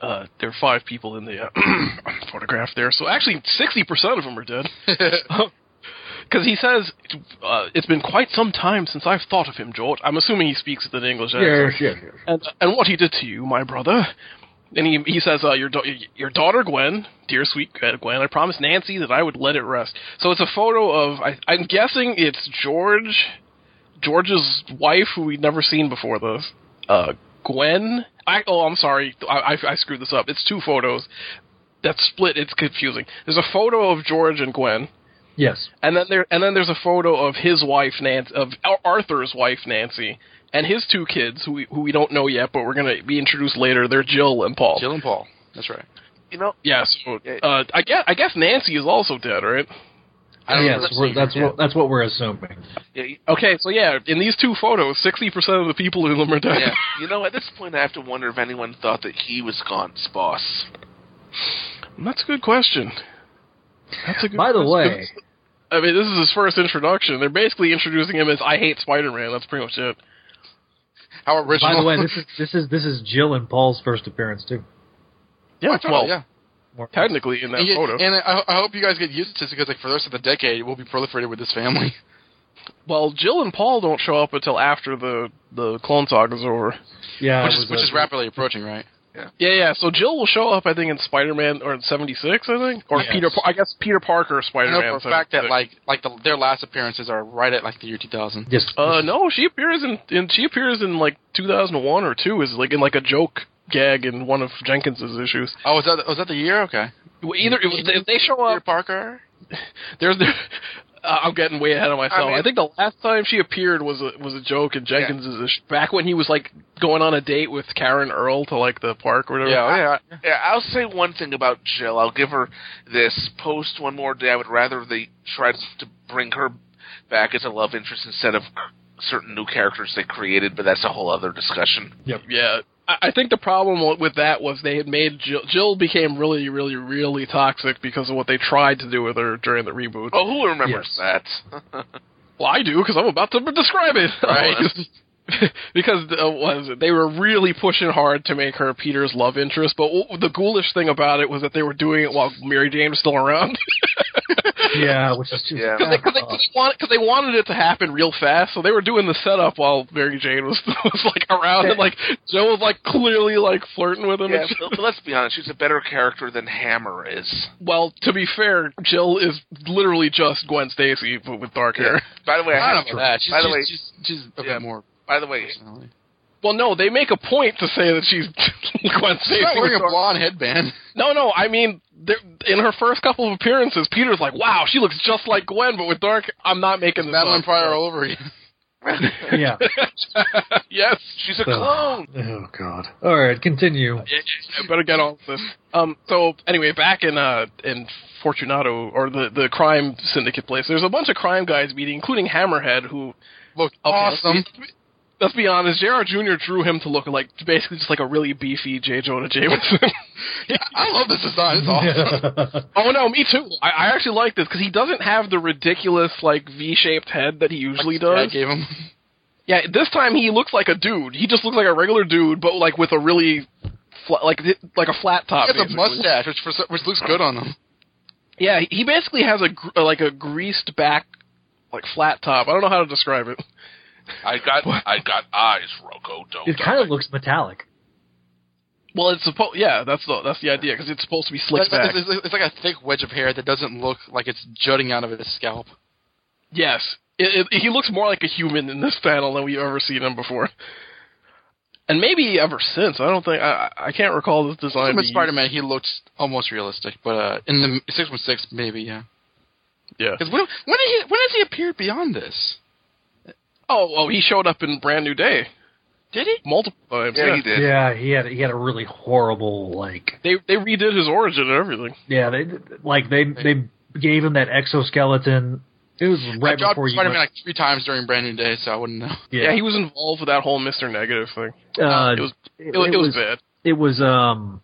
[SPEAKER 9] uh, there are five people in the uh, photograph there, so actually, sixty percent of them are dead. Because he says uh, it's been quite some time since I've thought of him, George. I'm assuming he speaks with an English accent.
[SPEAKER 6] Yes, yes, yes.
[SPEAKER 9] and and what he did to you, my brother. And he he says, uh, your da- your daughter Gwen, dear sweet Gwen, I promised Nancy that I would let it rest. So it's a photo of I, I'm guessing it's George, George's wife, who we'd never seen before this. Uh, Gwen. I oh I'm sorry, I, I I screwed this up. It's two photos that's split. It's confusing. There's a photo of George and Gwen.
[SPEAKER 6] Yes.
[SPEAKER 9] And then there and then there's a photo of his wife Nancy of Arthur's wife Nancy and his two kids who we, who we don't know yet but we're going to be introduced later. They're Jill and Paul.
[SPEAKER 11] Jill and Paul. That's right.
[SPEAKER 8] You know,
[SPEAKER 9] Yeah, so uh, I guess I guess Nancy is also dead, right?
[SPEAKER 6] yes, we're, that's what that's what we're assuming.
[SPEAKER 8] yeah, you,
[SPEAKER 9] Okay, so yeah, in these two photos, sixty percent of the people in them are dead.
[SPEAKER 8] yeah. You know, at this point, I have to wonder if anyone thought that he was Gaunt's boss.
[SPEAKER 9] That's a good question. That's a good.
[SPEAKER 6] By the
[SPEAKER 9] question.
[SPEAKER 6] way,
[SPEAKER 9] I mean, this is his first introduction. They're basically introducing him as "I hate Spider-Man." That's pretty much it.
[SPEAKER 11] How original.
[SPEAKER 6] by the way, this is this is this is Jill and Paul's first appearance too.
[SPEAKER 9] Yeah,
[SPEAKER 11] Oh,
[SPEAKER 9] well,
[SPEAKER 11] yeah.
[SPEAKER 9] technically in that
[SPEAKER 11] And, you-
[SPEAKER 9] photo.
[SPEAKER 11] and I, I hope you guys get used to this because, like, for the rest of the decade, we'll be proliferated with this family.
[SPEAKER 9] Well, Jill and Paul don't show up until after the the Clone Saga is over.
[SPEAKER 6] Yeah,
[SPEAKER 11] which
[SPEAKER 6] it
[SPEAKER 11] is
[SPEAKER 6] was
[SPEAKER 11] which
[SPEAKER 6] a-
[SPEAKER 11] is rapidly approaching, right?
[SPEAKER 9] Yeah, yeah. So Jill will show up, I think, in Spider-Man or in '76, I think, or
[SPEAKER 11] Yes.
[SPEAKER 9] Peter. Pa- I guess Peter Parker
[SPEAKER 11] I
[SPEAKER 9] Spider-Man.
[SPEAKER 11] know for a fact that like like the, their last appearances are right at like the year 2000.
[SPEAKER 6] Yes.
[SPEAKER 9] Uh, no, she appears in, in she appears in like 2001 or two, is like in like a joke gag in one of Jenkins's issues.
[SPEAKER 11] Oh, was that was that the year? Okay.
[SPEAKER 9] Well, Either if they, they show up Peter
[SPEAKER 11] Parker.
[SPEAKER 9] there's there. Uh, I'm getting way ahead of myself. I,
[SPEAKER 8] I
[SPEAKER 9] think the last time she appeared was a was a joke in Jenkins's ish back when he was like going on a date with Karen Earl to like the park or whatever.
[SPEAKER 11] Yeah, oh, yeah.
[SPEAKER 8] Yeah, I'll say one thing about Jill. I'll give her this post one more day. I would rather they tried to bring her back as a love interest instead of certain new characters they created, but that's a whole other discussion. Yep.
[SPEAKER 9] Yeah, I think the problem with that was they had made Jill, Jill became really, really, really toxic because of what they tried to do with her during the reboot.
[SPEAKER 8] Oh, who remembers that?
[SPEAKER 9] Well, I do because I'm about to describe it.
[SPEAKER 8] Right.
[SPEAKER 9] because uh, what is it? They were really pushing hard to make her Peter's love interest, but w- the ghoulish thing about it was that they were doing it while Mary Jane was still around.
[SPEAKER 6] Yeah, which is just
[SPEAKER 8] Yeah.
[SPEAKER 9] Because they, 'cause they, 'cause they, wanted, cause they wanted it to happen real fast, so they were doing the setup while Mary Jane was was like around, and like Joe was like clearly like flirting with him.
[SPEAKER 8] yeah, but, but let's be honest. She's a better character than Hammer is.
[SPEAKER 9] Well, to be fair, Jill is literally just Gwen Stacy, but with dark hair.
[SPEAKER 8] By the way, I
[SPEAKER 11] I
[SPEAKER 8] have
[SPEAKER 11] don't know that. She's,
[SPEAKER 8] By the
[SPEAKER 11] she's,
[SPEAKER 8] way-
[SPEAKER 11] she's, she's a
[SPEAKER 8] Yeah.
[SPEAKER 11] bit more
[SPEAKER 8] By the way,
[SPEAKER 11] personality.
[SPEAKER 9] Well, no, they make a point to say that she's Gwen Stacy.
[SPEAKER 11] She's not wearing a
[SPEAKER 9] dark-
[SPEAKER 11] blonde headband.
[SPEAKER 9] No, no, I mean, in her first couple of appearances, Peter's like, "Wow, she looks just like Gwen, but with dark." I'm not making this
[SPEAKER 11] Madeline
[SPEAKER 9] up.
[SPEAKER 11] Pryor all over again.
[SPEAKER 6] yeah.
[SPEAKER 9] yes,
[SPEAKER 8] she's a clone.
[SPEAKER 6] Oh God. All right, continue.
[SPEAKER 9] Yeah, yeah, better get on with this. Um. So anyway, back in uh in Fortunato or the the crime syndicate place, there's a bunch of crime guys meeting, including Hammerhead, who
[SPEAKER 11] Look
[SPEAKER 9] Okay,
[SPEAKER 11] awesome.
[SPEAKER 9] Let's be, let's be honest. Jr. Jr. drew him to look like basically just like a really beefy J. Jonah Jameson.
[SPEAKER 11] Yeah, I love this design. It's awesome.
[SPEAKER 9] oh no, me too. I, I actually like this because he doesn't have the ridiculous like V-shaped head that he usually
[SPEAKER 11] I
[SPEAKER 9] does.
[SPEAKER 11] I gave him.
[SPEAKER 9] Yeah, this time he looks like a dude. He just looks like a regular dude, but like with a really fla- like like a flat top.
[SPEAKER 11] He has a mustache, which for, which looks good on him.
[SPEAKER 9] Yeah, he basically has a gr- like a greased back, like flat top. I don't know how to describe it.
[SPEAKER 8] I got I got eyes, Rocco. Don't.
[SPEAKER 6] It kind of looks metallic.
[SPEAKER 9] Well, it's supposed yeah, that's the that's the idea because it's supposed to be slicked
[SPEAKER 11] It's,
[SPEAKER 9] back.
[SPEAKER 11] it's, it's, it's like a thick wedge of hair that doesn't look like it's jutting out of his scalp.
[SPEAKER 9] Yes, it, it, he looks more like a human in this panel than we've ever seen him before, and maybe ever since. I don't think I I can't recall this design.
[SPEAKER 11] With
[SPEAKER 9] being-
[SPEAKER 11] Spider-Man, he looks almost realistic, but uh, in the six one six, maybe yeah.
[SPEAKER 9] Yeah.
[SPEAKER 11] Because when when did he when has he appeared beyond this?
[SPEAKER 9] Oh, oh, he showed up in Brand New Day
[SPEAKER 11] Did he?
[SPEAKER 9] multiple times.
[SPEAKER 8] Yeah, he did.
[SPEAKER 6] Yeah, he had he had a really horrible like.
[SPEAKER 9] They they redid his origin and everything.
[SPEAKER 6] Yeah, they like they they gave him that exoskeleton It was
[SPEAKER 11] I
[SPEAKER 6] right
[SPEAKER 11] dropped
[SPEAKER 6] before you.
[SPEAKER 11] Spider-Man
[SPEAKER 6] went-
[SPEAKER 11] like three times during Brand New Day, so I wouldn't know.
[SPEAKER 9] Yeah. he was involved with that whole Mr. Negative thing.
[SPEAKER 6] Uh,
[SPEAKER 9] it was it, was- it was bad.
[SPEAKER 6] It was um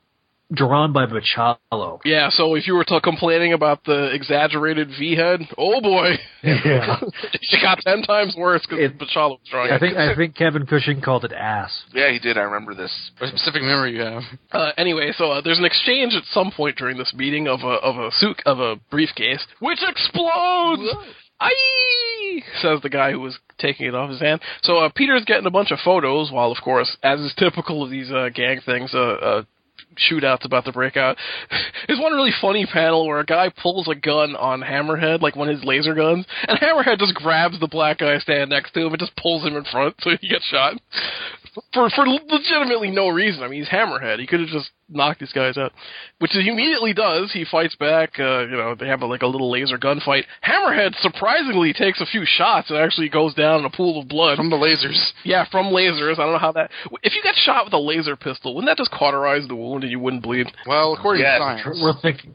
[SPEAKER 6] drawn by Machado.
[SPEAKER 9] Yeah, so if you were to complaining about the exaggerated V head, oh boy,
[SPEAKER 6] Yeah.
[SPEAKER 9] it got ten times worse because Bachalo was drawing.
[SPEAKER 6] I
[SPEAKER 9] it.
[SPEAKER 6] think I think Kevin Cushing called it ass.
[SPEAKER 8] Yeah, he did. I remember this.
[SPEAKER 11] What specific memory you have?
[SPEAKER 9] Uh, anyway, so uh, there's an exchange at some point during this meeting of a of a suit of a briefcase which explodes. Aye, says the guy who was taking it off his hand. So uh, Peter's getting a bunch of photos, while of course, as is typical of these uh, gang things, uh, uh, shootouts about to break out. There's one really funny panel where a guy pulls a gun on Hammerhead, like one of his laser guns, and Hammerhead just grabs the black guy standing next to him and just pulls him in front so he gets shot. For for legitimately no reason. I mean, he's Hammerhead. He could have just knocked these guys out, which he immediately does. He fights back. Uh, you know, they have a, like a little laser gunfight. Hammerhead surprisingly takes a few shots and actually goes down in a pool of blood
[SPEAKER 11] from the lasers.
[SPEAKER 9] Yeah, from lasers. I don't know how that. If you got shot with a laser pistol, wouldn't that just cauterize the wound and you wouldn't bleed?
[SPEAKER 11] Well, according
[SPEAKER 8] Yeah,
[SPEAKER 11] to science.
[SPEAKER 6] We're thinking.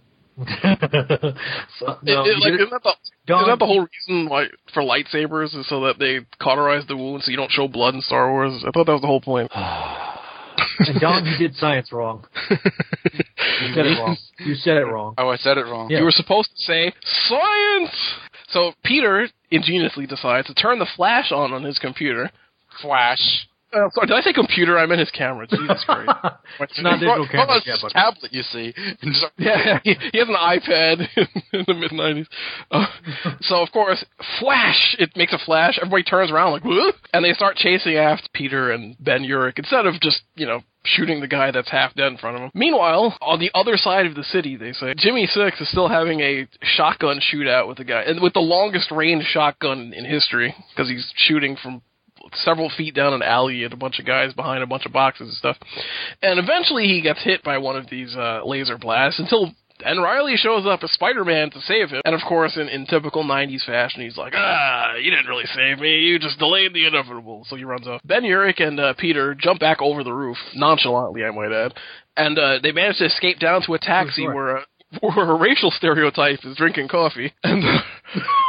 [SPEAKER 6] So, no,
[SPEAKER 9] It- it- like, isn't, that the,
[SPEAKER 6] Don-
[SPEAKER 9] isn't that the whole reason why for lightsabers is so that they cauterize the wound so you don't show blood in Star Wars? I thought that was the whole point.
[SPEAKER 6] and Don, you did science wrong. You said it wrong. You said it wrong.
[SPEAKER 11] Oh, I said it wrong.
[SPEAKER 6] Yeah.
[SPEAKER 9] You were supposed to say science. So Peter ingeniously decides to turn the flash on on his computer.
[SPEAKER 11] Flash.
[SPEAKER 9] Uh, sorry, did I say computer? I meant his camera. Jesus Christ.
[SPEAKER 6] It's not digital
[SPEAKER 11] Well,
[SPEAKER 6] cameras
[SPEAKER 11] it's
[SPEAKER 6] yet,
[SPEAKER 11] a
[SPEAKER 6] but
[SPEAKER 11] tablet, you see.
[SPEAKER 9] Yeah, he, he has an iPad in the mid '90s. Uh, so of course, flash! It makes a flash. Everybody turns around like, "Whoa!" and they start chasing after Peter and Ben Urich instead of just you know shooting the guy that's half dead in front of him. Meanwhile, on the other side of the city, they say Jimmy Six is still having a shotgun shootout with the guy, and with the longest range shotgun in history because he's shooting from several feet down an alley at a bunch of guys behind a bunch of boxes and stuff. And eventually he gets hit by one of these uh, laser blasts until and Riley shows up as Spider-Man to save him. And of course, in, in typical 90s fashion, he's like, ah, you didn't really save me. You just delayed the inevitable. So he runs off. Ben Urich and uh, Peter jump back over the roof, nonchalantly, I might add. And uh, they manage to escape down to a taxi
[SPEAKER 6] sure.
[SPEAKER 9] where... Uh, where a racial stereotype is drinking coffee, and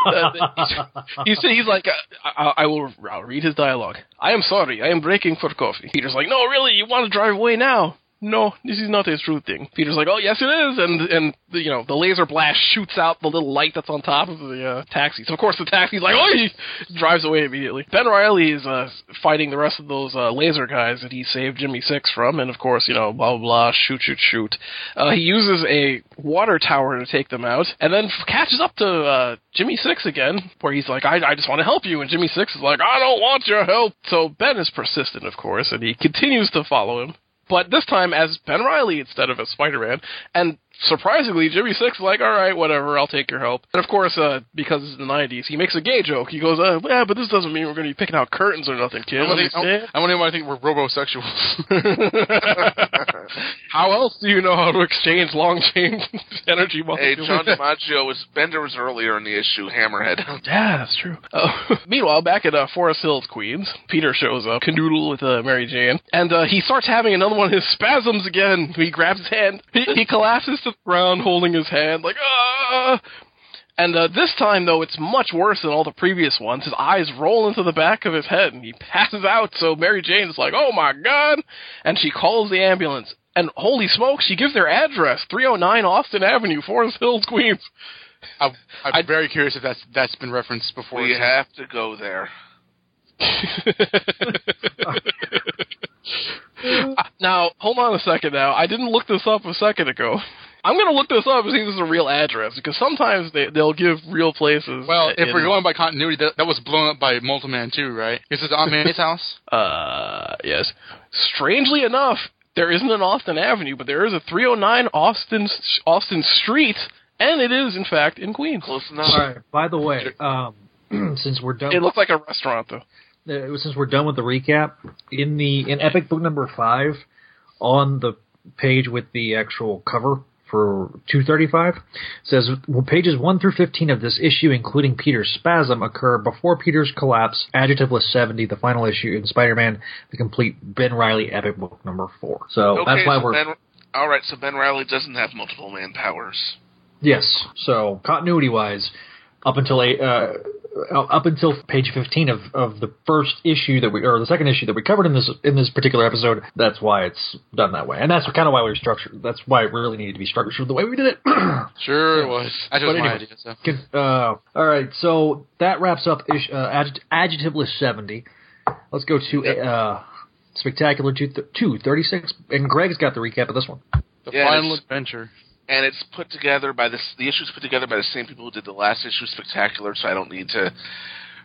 [SPEAKER 9] uh, he's he's like, I, I will I'll read his dialogue. I am sorry, I am breaking for coffee. Peter's like, No, really, you want to drive away now? No, this is not a true thing. Peter's like, oh yes it is, and and you know the laser blast shoots out the little light that's on top of the uh, taxi. So of course the taxi's like, oh, he drives away immediately. Ben Riley is uh, fighting the rest of those uh, laser guys that he saved Jimmy Six from, and of course you know blah blah blah, shoot shoot shoot. Uh, he uses a water tower to take them out, and then catches up to uh, Jimmy Six again, where he's like, I I just want to help you, and Jimmy Six is like, I don't want your help. So Ben is persistent, of course, and he continues to follow him but this time as Ben Riley instead of as Spider-Man. And surprisingly, Jimmy Six is like, all right, whatever, I'll take your help. And of course, uh, because it's the '90s, he makes a gay joke. He goes, uh, yeah, but this doesn't mean we're going to be picking out curtains or nothing, kid.
[SPEAKER 11] I want? I to think we're robosexuals.
[SPEAKER 9] How else do you know how to exchange long chain energy
[SPEAKER 8] Hey. John DiMaggio was Bender was earlier in the issue. Hammerhead.
[SPEAKER 9] Yeah, that's true. Oh. Meanwhile, back at uh, Forest Hills, Queens, Peter shows up, canoodle with uh, Mary Jane, and uh, he starts having another one of his spasms again. He grabs his hand, he, he collapses to the ground, holding his hand like ah. And uh, this time, though, it's much worse than all the previous ones. His eyes roll into the back of his head, and he passes out. So Mary Jane is like, "Oh my god!" And she calls the ambulance. And holy smokes, she gives their address: 309 Austin Avenue, Forest Hills, Queens.
[SPEAKER 11] I'm, I'm very curious if that's that's been referenced before.
[SPEAKER 8] We have to go there.
[SPEAKER 9] Now, hold on a second now. I didn't look this up a second ago. I'm going to look this up and see if this is a real address because sometimes they, they'll give real places.
[SPEAKER 11] Well, if
[SPEAKER 9] in-
[SPEAKER 11] we're going by continuity, that, that was blown up by Multiman too, right? This is Aunt May's house.
[SPEAKER 9] Uh, yes. Strangely enough, there isn't an Austin Avenue, but there is a 309 Austin Austin Street, and it is in fact in Queens.
[SPEAKER 8] Close enough.
[SPEAKER 6] all right. By the way, um, since we're done,
[SPEAKER 9] It looks like a restaurant though.
[SPEAKER 6] uh, since we're done with the recap, in the in Epic Book number five, on the page with the actual cover for 235, says well, pages 1 through 15 of this issue, including Peter's spasm, occur before Peter's collapse. Adjective Adjectiveless 70, the final issue in Spider-Man, the complete Ben Riley Epic Book number four. So
[SPEAKER 8] okay,
[SPEAKER 6] that's why
[SPEAKER 8] so
[SPEAKER 6] we're
[SPEAKER 8] Ben, all right. So Ben Riley doesn't have multiple man powers.
[SPEAKER 6] Yes. So continuity wise, up until a uh, up until page 15 of, of the first issue that we or the second issue that we covered in this in this particular episode. That's why it's done that way, and that's kind of why we were structured. That's why it really needed to be structured the way we did it.
[SPEAKER 11] sure it was. That was
[SPEAKER 6] But
[SPEAKER 11] my
[SPEAKER 6] anyway,
[SPEAKER 11] idea. So.
[SPEAKER 6] Can- Uh, all right, so that wraps up ish, uh, adject- Adjectiveless 70. Let's go to uh, spectacular two two thirty six, and Greg's got the recap of this one.
[SPEAKER 11] The
[SPEAKER 8] Yeah,
[SPEAKER 11] final adventure.
[SPEAKER 8] And it's put together by this. The issue's put together by the same people who did the last issue, Spectacular. So I don't need to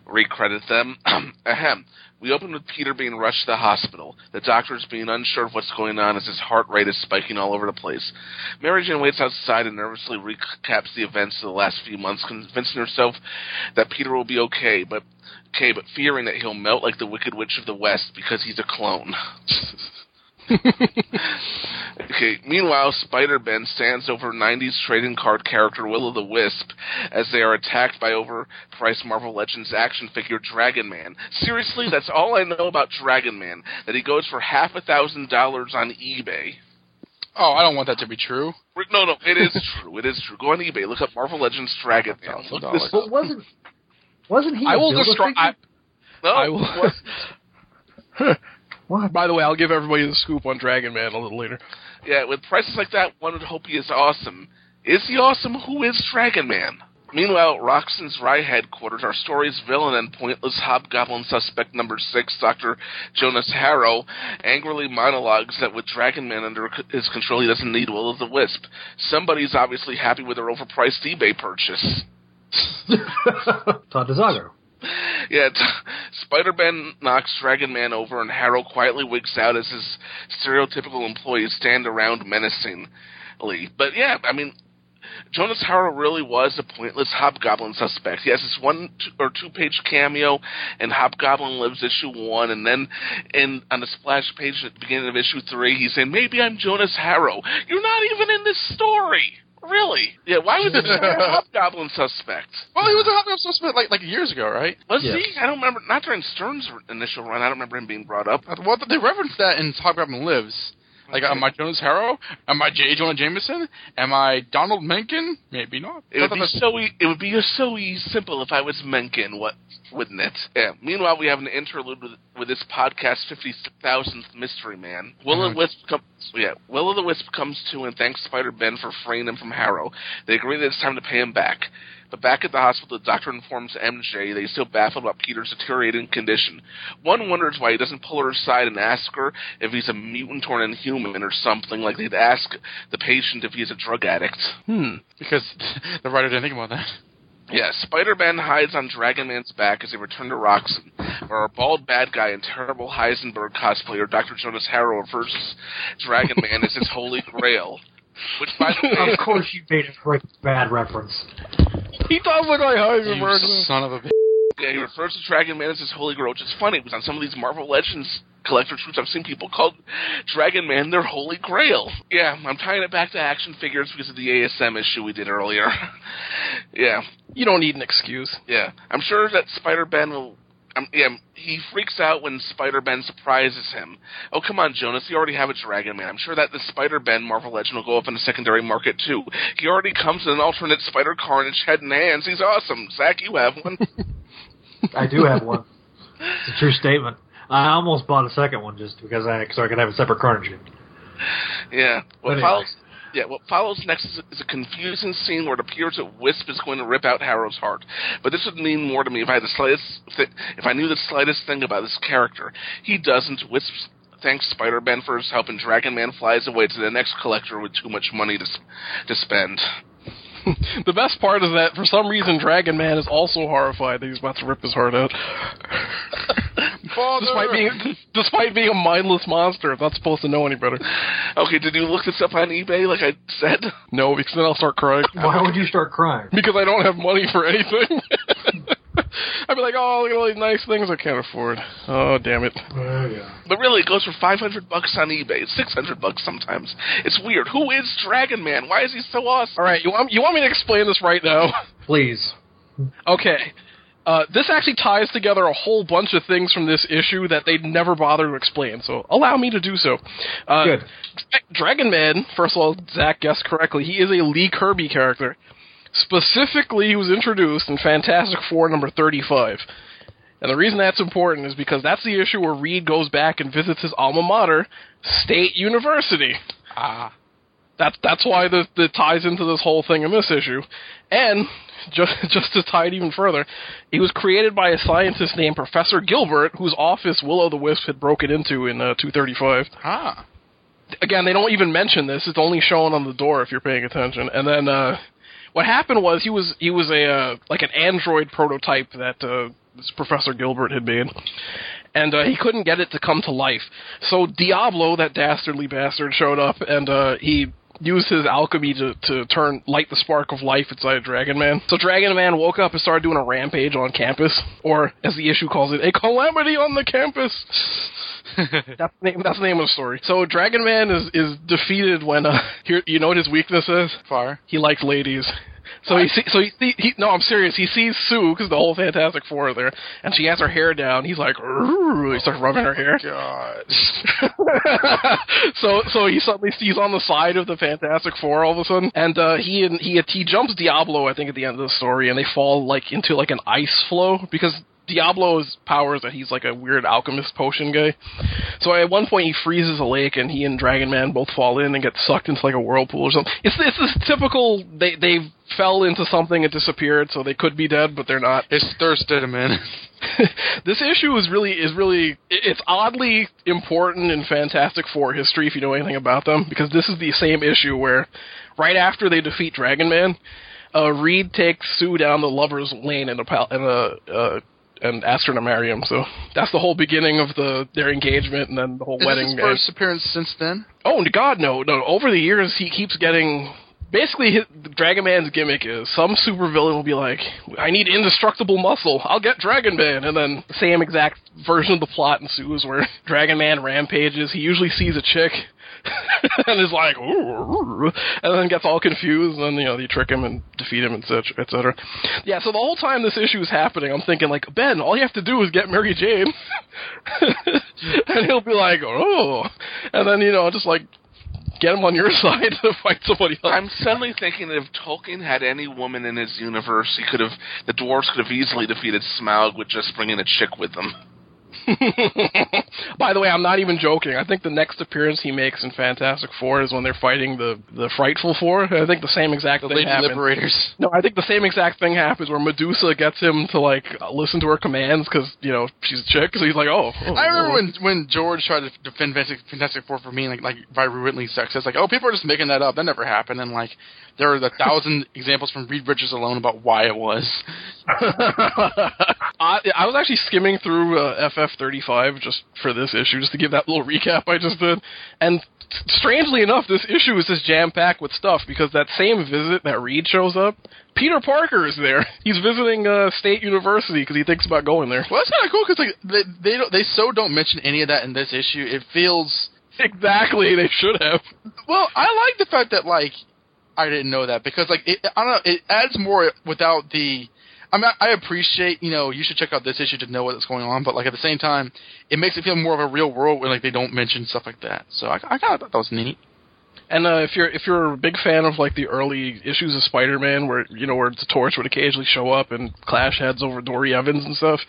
[SPEAKER 8] recredit them. Ahem. We open with Peter being rushed to the hospital. The doctor's being unsure of what's going on as his heart rate is spiking all over the place. Mary Jane waits outside and nervously recaps the events of the last few months, convincing herself that Peter will be okay, but okay, but fearing that he'll melt like the Wicked Witch of the West because he's a clone. Okay. Meanwhile, Spider Ben stands over 90s trading card character Will o' the Wisp as they are attacked by overpriced Marvel Legends action figure Dragon Man. Seriously, that's all I know about Dragon Man. That he goes for half a thousand dollars on eBay.
[SPEAKER 11] Oh, I don't want that to be true.
[SPEAKER 8] No, no, it is true. It is true. Go on eBay. Look up Marvel Legends Dragon Man. Look this
[SPEAKER 6] But wasn't wasn't he?
[SPEAKER 9] I
[SPEAKER 6] a
[SPEAKER 9] will destroy. I,
[SPEAKER 8] No,
[SPEAKER 9] I will.
[SPEAKER 8] What?
[SPEAKER 6] What?
[SPEAKER 9] By the way, I'll give everybody the scoop on Dragon Man a little later.
[SPEAKER 8] Yeah, with prices like that, one would hope he is awesome. Is he awesome? Who is Dragon Man? Meanwhile, Roxxon's Rye headquarters, our story's villain and pointless hobgoblin suspect number six, Dr. Jonas Harrow, angrily monologues that with Dragon Man under his control, he doesn't need Will o' the Wisp. Somebody's obviously happy with their overpriced eBay purchase.
[SPEAKER 6] Todd Dezago.
[SPEAKER 8] Yeah, Spider Man knocks Dragon Man over, and Harrow quietly wigs out as his stereotypical employees stand around menacingly. But yeah, I mean, Jonas Harrow really was a pointless Hobgoblin suspect. He has this one or two page cameo in Hobgoblin Lives issue one, and then in on the splash page at the beginning of issue three, he's saying, "Maybe I'm Jonas Harrow." You're not even in this story. Really? Yeah. Why was he a Hobgoblin suspect?
[SPEAKER 11] Well, he was a hot suspect like like years ago, right?
[SPEAKER 8] Was
[SPEAKER 6] Yes.
[SPEAKER 8] he? I don't remember. Not during Stern's initial run. I don't remember him being brought up.
[SPEAKER 11] Well, they referenced that in Hobgoblin Lives. Like, am I Jonas Harrow? Am I J. Jonah Jameson? Am I Donald Menken? Maybe not.
[SPEAKER 8] It would be so e- it would be so e- simple if I was Menken, what wouldn't it? Yeah. Meanwhile, we have an interlude with with this podcast fifty thousandth mystery man. Will o' the Wisp com- yeah, Will o' the Wisp comes to and thanks Spider Ben for freeing him from Harrow. They agree that it's time to pay him back. But back at the hospital, the doctor informs MJ that he's still baffled about Peter's deteriorating condition. One wonders why he doesn't pull her aside and ask her if he's a mutant or an inhuman or something, like they'd ask the patient if he's a drug addict.
[SPEAKER 11] Hmm. Because the writer didn't think about that.
[SPEAKER 8] Yeah, Spider Man hides on Dragon Man's back as they return to Roxxon, where our bald bad guy and terrible Heisenberg cosplayer Dr. Jonas Harrow versus to Dragon Man as his holy grail. Which, by the way,
[SPEAKER 6] Of course, you made a Breaking Bad reference.
[SPEAKER 9] He does look like
[SPEAKER 11] You
[SPEAKER 9] Heisenberg.
[SPEAKER 11] son of a bitch.
[SPEAKER 8] yeah, he refers to Dragon Man as his holy grail, which is funny because on some of these Marvel Legends collector troops, I've seen people call Dragon Man their holy grail. Yeah, I'm tying it back to action figures because of the ASM issue we did earlier. yeah,
[SPEAKER 9] You don't need an excuse.
[SPEAKER 8] Yeah, I'm sure that Spider Ben will. Um, yeah, he freaks out when Spider Ben surprises him. Oh, come on, Jonas, you already have a Dragon Man. I'm sure that the Spider Ben Marvel Legend will go up in the secondary market too. He already comes in an alternate Spider Carnage head and hands. He's awesome. Zach, you have one.
[SPEAKER 6] I do have one. It's a true statement. I almost bought a second one just because I so I could have a separate Carnage.
[SPEAKER 8] yeah. What follows? Yeah, what follows next is, is a confusing scene where it appears that Wisp is going to rip out Harrow's heart. But this would mean more to me if I had the slightest, if I knew the slightest thing about this character. He doesn't. Wisp thanks Spider-Man for his help, and Dragon Man flies away to the next collector with too much money to to spend.
[SPEAKER 9] the best part is that for some reason Dragon Man is also horrified that he's about to rip his heart out. despite being despite being a mindless monster, it's not supposed to know any better.
[SPEAKER 8] Okay, did you look this up on eBay like I said?
[SPEAKER 9] No, because then I'll start crying.
[SPEAKER 6] Why would you start crying?
[SPEAKER 9] Because I don't have money for anything. I'd be like, oh, look at all these nice things I can't afford. Oh, damn it.
[SPEAKER 6] Oh, yeah.
[SPEAKER 8] But really, it goes for 500 bucks on eBay. It's 600 bucks sometimes. It's weird. Who is Dragon Man? Why is he so awesome?
[SPEAKER 9] All right, you want you want me to explain this right now?
[SPEAKER 6] Please.
[SPEAKER 9] Okay. Uh, this actually ties together a whole bunch of things from this issue that they'd never bother to explain, so allow me to do so. Uh,
[SPEAKER 6] Good.
[SPEAKER 9] Dragon Man, first of all, Zach guessed correctly, he is a Lee Kirby character. Specifically, he was introduced in Fantastic Four number 35. And the reason that's important is because that's the issue where Reed goes back and visits his alma mater, State University.
[SPEAKER 11] Ah.
[SPEAKER 9] That's that's why the the ties into this whole thing in this issue. And just just to tie it even further, he was created by a scientist named Professor Gilbert, whose office Will o' the Wisp had broken into in uh, 235.
[SPEAKER 11] Ah.
[SPEAKER 9] Again, they don't even mention this. It's only shown on the door if you're paying attention. And then uh what happened was he was he was a uh, like an android prototype that uh, this Professor Gilbert had made, and uh, he couldn't get it to come to life. So Diablo, that dastardly bastard, showed up and uh, he used his alchemy to, to turn light the spark of life inside Dragon Man. So Dragon Man woke up and started doing a rampage on campus, or as the issue calls it, a calamity on the campus. that's, the name, that's the name of the story. So Dragon Man is is defeated when uh, here you know what his weakness is?
[SPEAKER 11] Fire.
[SPEAKER 9] He likes ladies. So he see, so he, he, he no I'm serious. He sees Sue because the whole Fantastic Four are there, and she has her hair down. He's like, he starts rubbing her hair.
[SPEAKER 11] God.
[SPEAKER 9] so so he suddenly sees on the side of the Fantastic Four all of a sudden, and uh, he and he he jumps Diablo I think at the end of the story, and they fall like into like an ice flow because Diablo's power is that he's like a weird alchemist potion guy. So at one point he freezes a lake, and he and Dragon Man both fall in and get sucked into like a whirlpool or something. It's it's this typical they they fell into something and disappeared, so they could be dead, but they're not.
[SPEAKER 11] His thirst did him in.
[SPEAKER 9] this issue is really is really it's oddly important in Fantastic Four history if you know anything about them because this is the same issue where right after they defeat Dragon Man, uh, Reed takes Sue down the lovers' lane in a pal- in a uh, and asks her to marry him. So that's the whole beginning of the their engagement and then the whole
[SPEAKER 11] Is
[SPEAKER 9] wedding.
[SPEAKER 11] his first appearance since then?
[SPEAKER 9] Oh God, no, no. Over the years, he keeps getting. Basically, his, Dragon Man's gimmick is some supervillain will be like, "I need indestructible muscle. I'll get Dragon Man," and then the same exact version of the plot ensues where Dragon Man rampages. He usually sees a chick. and is like, ooh, and then gets all confused, and then you know you trick him and defeat him, and such, etc. Yeah, so the whole time this issue is happening, I'm thinking like, Ben, all you have to do is get Mary Jane, and he'll be like, oh, and then you know just like get him on your side to fight somebody else.
[SPEAKER 8] I'm suddenly thinking that if Tolkien had any woman in his universe, he could have the dwarves could have easily defeated Smaug with just bringing a chick with them.
[SPEAKER 9] By the way, I'm not even joking. I think the next appearance he makes in Fantastic Four is when they're fighting the the Frightful Four. I think the same exact
[SPEAKER 11] The
[SPEAKER 9] thing
[SPEAKER 11] Lady
[SPEAKER 9] happens.
[SPEAKER 11] Liberators.
[SPEAKER 9] No, I think the same exact thing happens where Medusa gets him to like listen to her commands because you know she's a chick. So he's like, oh. oh,
[SPEAKER 11] I remember
[SPEAKER 9] oh.
[SPEAKER 11] when when George tried to defend Fantastic, Fantastic Four for me, like like virulently sexist, like oh people are just making that up. That never happened, and like there are a thousand examples from Reed Richards alone about why it was.
[SPEAKER 9] I, I was actually skimming through uh, FF35 just for this issue, just to give that little recap I just did. And strangely enough, this issue is just jam packed with stuff because that same visit that Reed shows up, Peter Parker is there. He's visiting uh, State University because he thinks about going there.
[SPEAKER 11] Well, that's kind of cool because like they they don't they so don't mention any of that in this issue. It feels
[SPEAKER 9] exactly they should have.
[SPEAKER 11] Well, I like the fact that like I didn't know that because like it, I don't know it adds more without the. I mean, I appreciate you know you should check out this issue to know what's going on, but like at the same time, it makes it feel more of a real world when like they don't mention stuff like that. So I, I kind of thought that was neat.
[SPEAKER 9] And uh, if you're if you're a big fan of like the early issues of Spider-Man, where you know where the Torch would occasionally show up and clash heads over Dorrie Evans and stuff,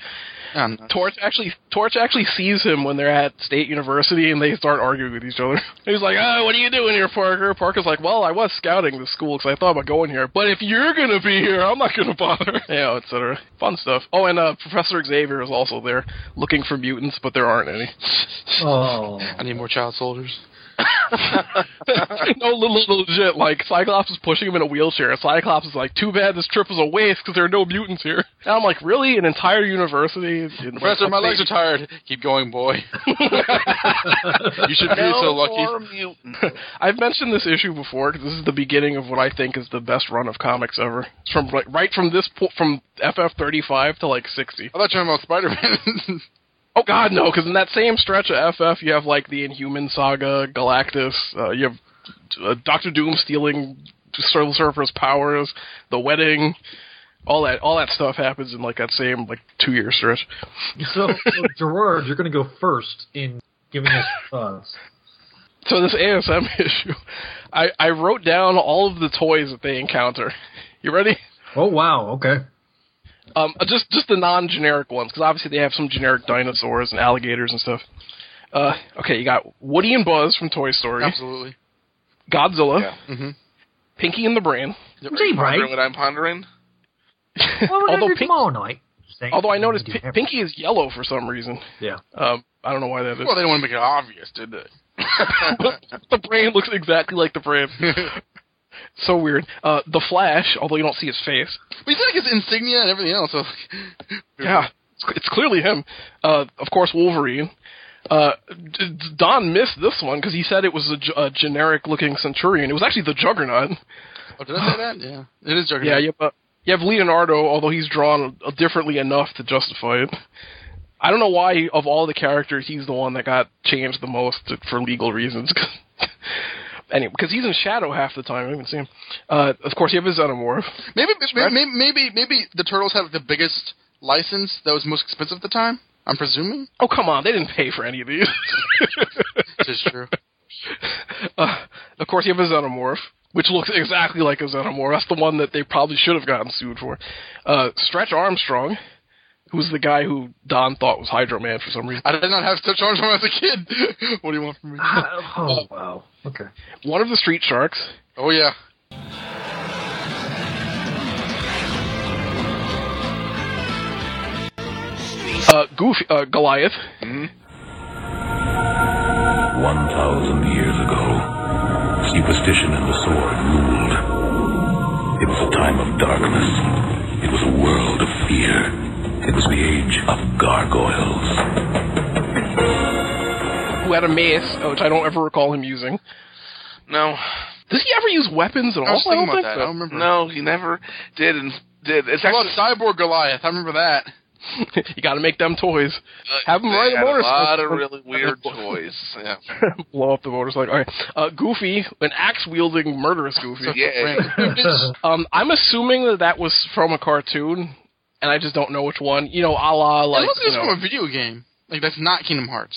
[SPEAKER 11] Um,
[SPEAKER 9] Torch actually Torch actually sees him when they're at State University and they start arguing with each other. He's like, "Oh, what are you doing here, Parker?" Parker's like, "Well, I was scouting the school because I thought about going here, but if you're gonna be here, I'm not gonna bother." You yeah, etc. Fun stuff. Oh, and uh, Professor Xavier is also there looking for mutants, but there aren't any.
[SPEAKER 6] Oh.
[SPEAKER 11] I need more child soldiers.
[SPEAKER 9] no, little legit. Like Cyclops is pushing him in a wheelchair. Cyclops is like, "Too bad this trip was a waste because there are no mutants here." And I'm like, "Really? An entire university?" in-
[SPEAKER 11] Professor, my legs are tired. Keep going, boy. you should be so lucky.
[SPEAKER 9] I've mentioned this issue before because this is the beginning of what I think is the best run of comics ever. It's from like right from this po- from FF thirty five to like sixty.
[SPEAKER 11] I thought you were talking about Spider Man.
[SPEAKER 9] Oh God, no! Because in that same stretch of FF, you have like the Inhuman saga, Galactus. Uh, you have uh, Doctor Doom stealing Silver Surfer's powers, the wedding. All that, all that stuff happens in like that same like two year stretch.
[SPEAKER 6] So, so Gerard, you're going to go first in giving us thoughts.
[SPEAKER 9] So this ASM issue, I, I wrote down all of the toys that they encounter You ready?
[SPEAKER 6] Oh wow, okay.
[SPEAKER 9] Um, uh, just just the non-generic ones, because obviously they have some generic dinosaurs and alligators and stuff. Uh, okay, you got Woody and Buzz from Toy Story,
[SPEAKER 11] Absolutely.
[SPEAKER 9] Godzilla,
[SPEAKER 8] Yeah.
[SPEAKER 11] Mm-hmm.
[SPEAKER 9] Pinky and the Brain.
[SPEAKER 11] Yep.
[SPEAKER 6] Gee,
[SPEAKER 8] Pondering
[SPEAKER 6] right.
[SPEAKER 8] what I'm pondering?
[SPEAKER 6] Well, we're
[SPEAKER 9] although Pink-
[SPEAKER 6] tomorrow night.
[SPEAKER 9] Although I noticed
[SPEAKER 6] We do
[SPEAKER 9] Pi-
[SPEAKER 6] everything.
[SPEAKER 9] Pinky is yellow for some reason.
[SPEAKER 6] Yeah.
[SPEAKER 9] Um, I don't know why that is.
[SPEAKER 11] Well, they don't want to make it obvious, did they?
[SPEAKER 9] the brain looks exactly like the brain. so weird. Uh, the Flash, although you don't see his face.
[SPEAKER 11] But you see like his insignia and everything else. So like,
[SPEAKER 9] Yeah, it's, it's clearly him. Uh, of course, Wolverine. Uh, Don missed this one because he said it was a, generic-looking Centurion. It was actually the Juggernaut.
[SPEAKER 11] Oh, did I say that? Yeah, it is Juggernaut.
[SPEAKER 9] Yeah, you have, you have Leonardo, although he's drawn uh, differently enough to justify it. I don't know why, of all the characters, he's the one that got changed the most for legal reasons. anyway, because he's in shadow half the time. I don't even see him. Uh, of course, you have his Xenomorph.
[SPEAKER 11] Maybe, maybe, maybe, maybe the turtles had the biggest license that was most expensive at the time. I'm presuming.
[SPEAKER 9] Oh, come on. They didn't pay for any of these.
[SPEAKER 11] This is true.
[SPEAKER 9] Uh, of course, you have a Xenomorph, which looks exactly like a Xenomorph. That's the one that they probably should have gotten sued for. Uh, Stretch Armstrong, who's the guy who Don thought was Hydro Man for some reason.
[SPEAKER 11] I did not have such arms when I was a kid. what do you want from me?
[SPEAKER 6] Oh wow. Okay.
[SPEAKER 9] One of the Street Sharks.
[SPEAKER 11] Oh yeah.
[SPEAKER 9] Uh, Goofy, uh, Goliath.
[SPEAKER 15] One thousand years ago, superstition and the sword ruled. It was a time of darkness. It was a world of fear. It was the age of gargoyles.
[SPEAKER 9] who had a mace, which I don't ever recall him using.
[SPEAKER 8] No.
[SPEAKER 9] Does he ever use weapons at all?
[SPEAKER 11] I was thinking
[SPEAKER 9] don't
[SPEAKER 11] about
[SPEAKER 9] think
[SPEAKER 11] that.
[SPEAKER 9] so.
[SPEAKER 11] I don't remember.
[SPEAKER 8] No, he never did. And did. It's
[SPEAKER 11] How
[SPEAKER 8] actually
[SPEAKER 11] about Cyborg Goliath? I remember that.
[SPEAKER 9] you got to make them toys. Have them ride a
[SPEAKER 8] had a
[SPEAKER 9] motorcycle.
[SPEAKER 8] lot of really weird toys. Yeah.
[SPEAKER 9] Blow up the motorcycle. All right. Uh, Goofy, an axe wielding murderous Goofy.
[SPEAKER 8] Yeah.
[SPEAKER 9] um, I'm assuming that that was from a cartoon, and I just don't know which one. You know, a la like.
[SPEAKER 11] it looks
[SPEAKER 9] you know,
[SPEAKER 11] from a video game. Like that's not Kingdom Hearts.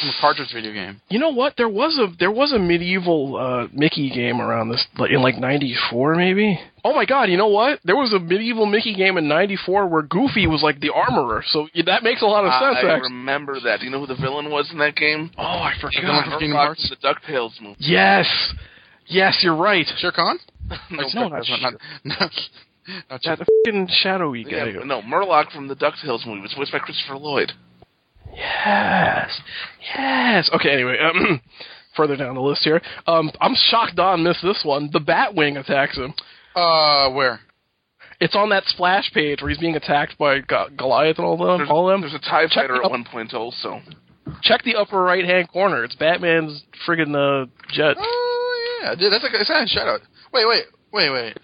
[SPEAKER 11] From a cartridge video game.
[SPEAKER 9] You know what? There was a there was a medieval uh, Mickey game around this like, in like '94 maybe. Oh my God! You know what? There was a medieval Mickey game in '94 where Goofy was like the armorer. So yeah, that makes a lot of sense.
[SPEAKER 8] I
[SPEAKER 9] actually.
[SPEAKER 8] remember that. Do you know who the villain was in that game?
[SPEAKER 9] Oh, I forgot.
[SPEAKER 11] The one Kingdom Hearts?
[SPEAKER 8] the DuckTales movie.
[SPEAKER 9] Yes, yes, you're right.
[SPEAKER 11] Shere Khan?
[SPEAKER 8] no,
[SPEAKER 9] no, not
[SPEAKER 11] that's not, not, not,
[SPEAKER 9] That fucking shadowy guy.
[SPEAKER 8] yeah, no, Merlock from the DuckTales movie was voiced by Christopher Lloyd.
[SPEAKER 9] Yes, yes. Okay. Anyway, um, further down the list here, um, I'm shocked Don missed this one. The Batwing attacks him.
[SPEAKER 11] Uh, where?
[SPEAKER 9] It's on that splash page where he's being attacked by Go- Goliath and all them.
[SPEAKER 8] There's,
[SPEAKER 9] all them.
[SPEAKER 8] there's a TIE
[SPEAKER 9] Check
[SPEAKER 8] fighter at
[SPEAKER 9] up-
[SPEAKER 8] one point also.
[SPEAKER 9] Check the upper right hand corner. It's Batman's friggin' uh, jet.
[SPEAKER 11] Oh yeah, dude, that's a, it's not a shout out. Wait, wait, wait, wait.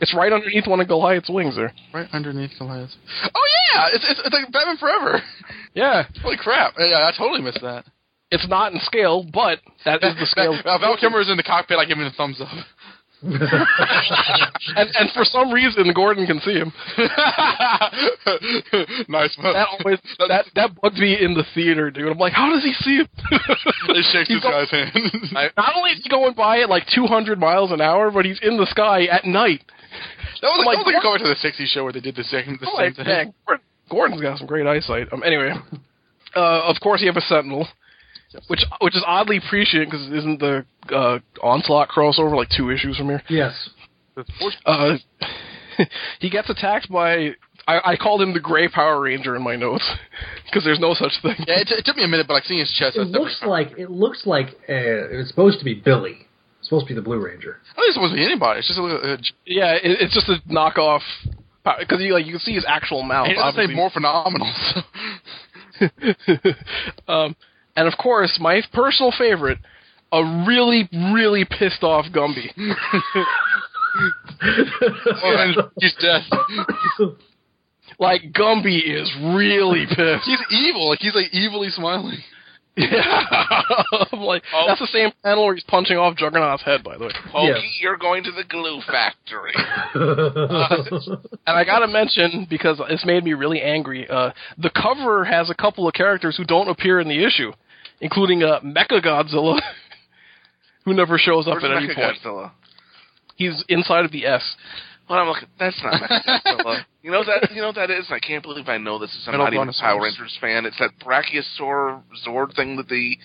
[SPEAKER 9] It's right underneath one of Goliath's wings there.
[SPEAKER 11] right underneath Goliath. Oh yeah, it's it's, it's like Batman Forever.
[SPEAKER 9] Yeah,
[SPEAKER 11] Holy crap! Yeah, I totally missed that.
[SPEAKER 9] it's not in scale, but that is the scale.
[SPEAKER 11] Uh, Val is in the cockpit. I give him a thumbs up.
[SPEAKER 9] and and for some reason Gordon can see him.
[SPEAKER 11] nice.
[SPEAKER 9] That always that that bugs me in the theater, dude. I'm like, how does he see him?
[SPEAKER 11] He shakes
[SPEAKER 9] He's
[SPEAKER 11] this
[SPEAKER 9] go-
[SPEAKER 11] guy's hand.
[SPEAKER 9] Not only is he going by at like 200 miles an hour, but he's in the sky at night.
[SPEAKER 11] That was like,
[SPEAKER 9] like,
[SPEAKER 11] that was like a to the '60s show where they did the same the
[SPEAKER 9] I'm
[SPEAKER 11] same
[SPEAKER 9] like,
[SPEAKER 11] thing.
[SPEAKER 9] Gordon's got some great eyesight. Um, anyway, uh, of course you have a Sentinel, which which is oddly prescient because isn't the uh, Onslaught crossover like two issues from here?
[SPEAKER 6] Yes.
[SPEAKER 9] Uh, he gets attacked by. I, I called him the Gray Power Ranger in my notes because there's no such thing.
[SPEAKER 11] Yeah, it, t- it took me a minute, but I like seeing his chest.
[SPEAKER 6] It looks like it looks like uh, it's supposed to be Billy. It's supposed to be the Blue Ranger.
[SPEAKER 11] I think it's supposed to be anybody. It's just a, a,
[SPEAKER 9] Yeah, it, it's just a knockoff because you like you can see his actual mouth.
[SPEAKER 11] it doesn't say more phenomenal. So.
[SPEAKER 9] um, and of course, my personal favorite, a really, really pissed off Gumby.
[SPEAKER 11] he's dead.
[SPEAKER 9] like Gumby is really pissed.
[SPEAKER 11] He's evil. Like he's like evilly smiling.
[SPEAKER 9] Yeah, I'm like that's the same panel where he's punching off Juggernaut's head. By the way,
[SPEAKER 8] Pokey, you're going to the glue factory.
[SPEAKER 9] and I gotta mention because it's made me really angry. Uh, the cover has a couple of characters who don't appear in the issue, including uh, Mecha Godzilla, who never shows up
[SPEAKER 8] Where's
[SPEAKER 9] at any point.
[SPEAKER 8] Mechagodzilla?
[SPEAKER 9] He's inside of the S.
[SPEAKER 8] Well, I'm looking. That's not Mechagodzilla. you know that. You know what that is. I can't believe I know this. Is I'm
[SPEAKER 11] Metal
[SPEAKER 8] not even a Power Rangers fan. It's that Brachiosaur Zord thing that the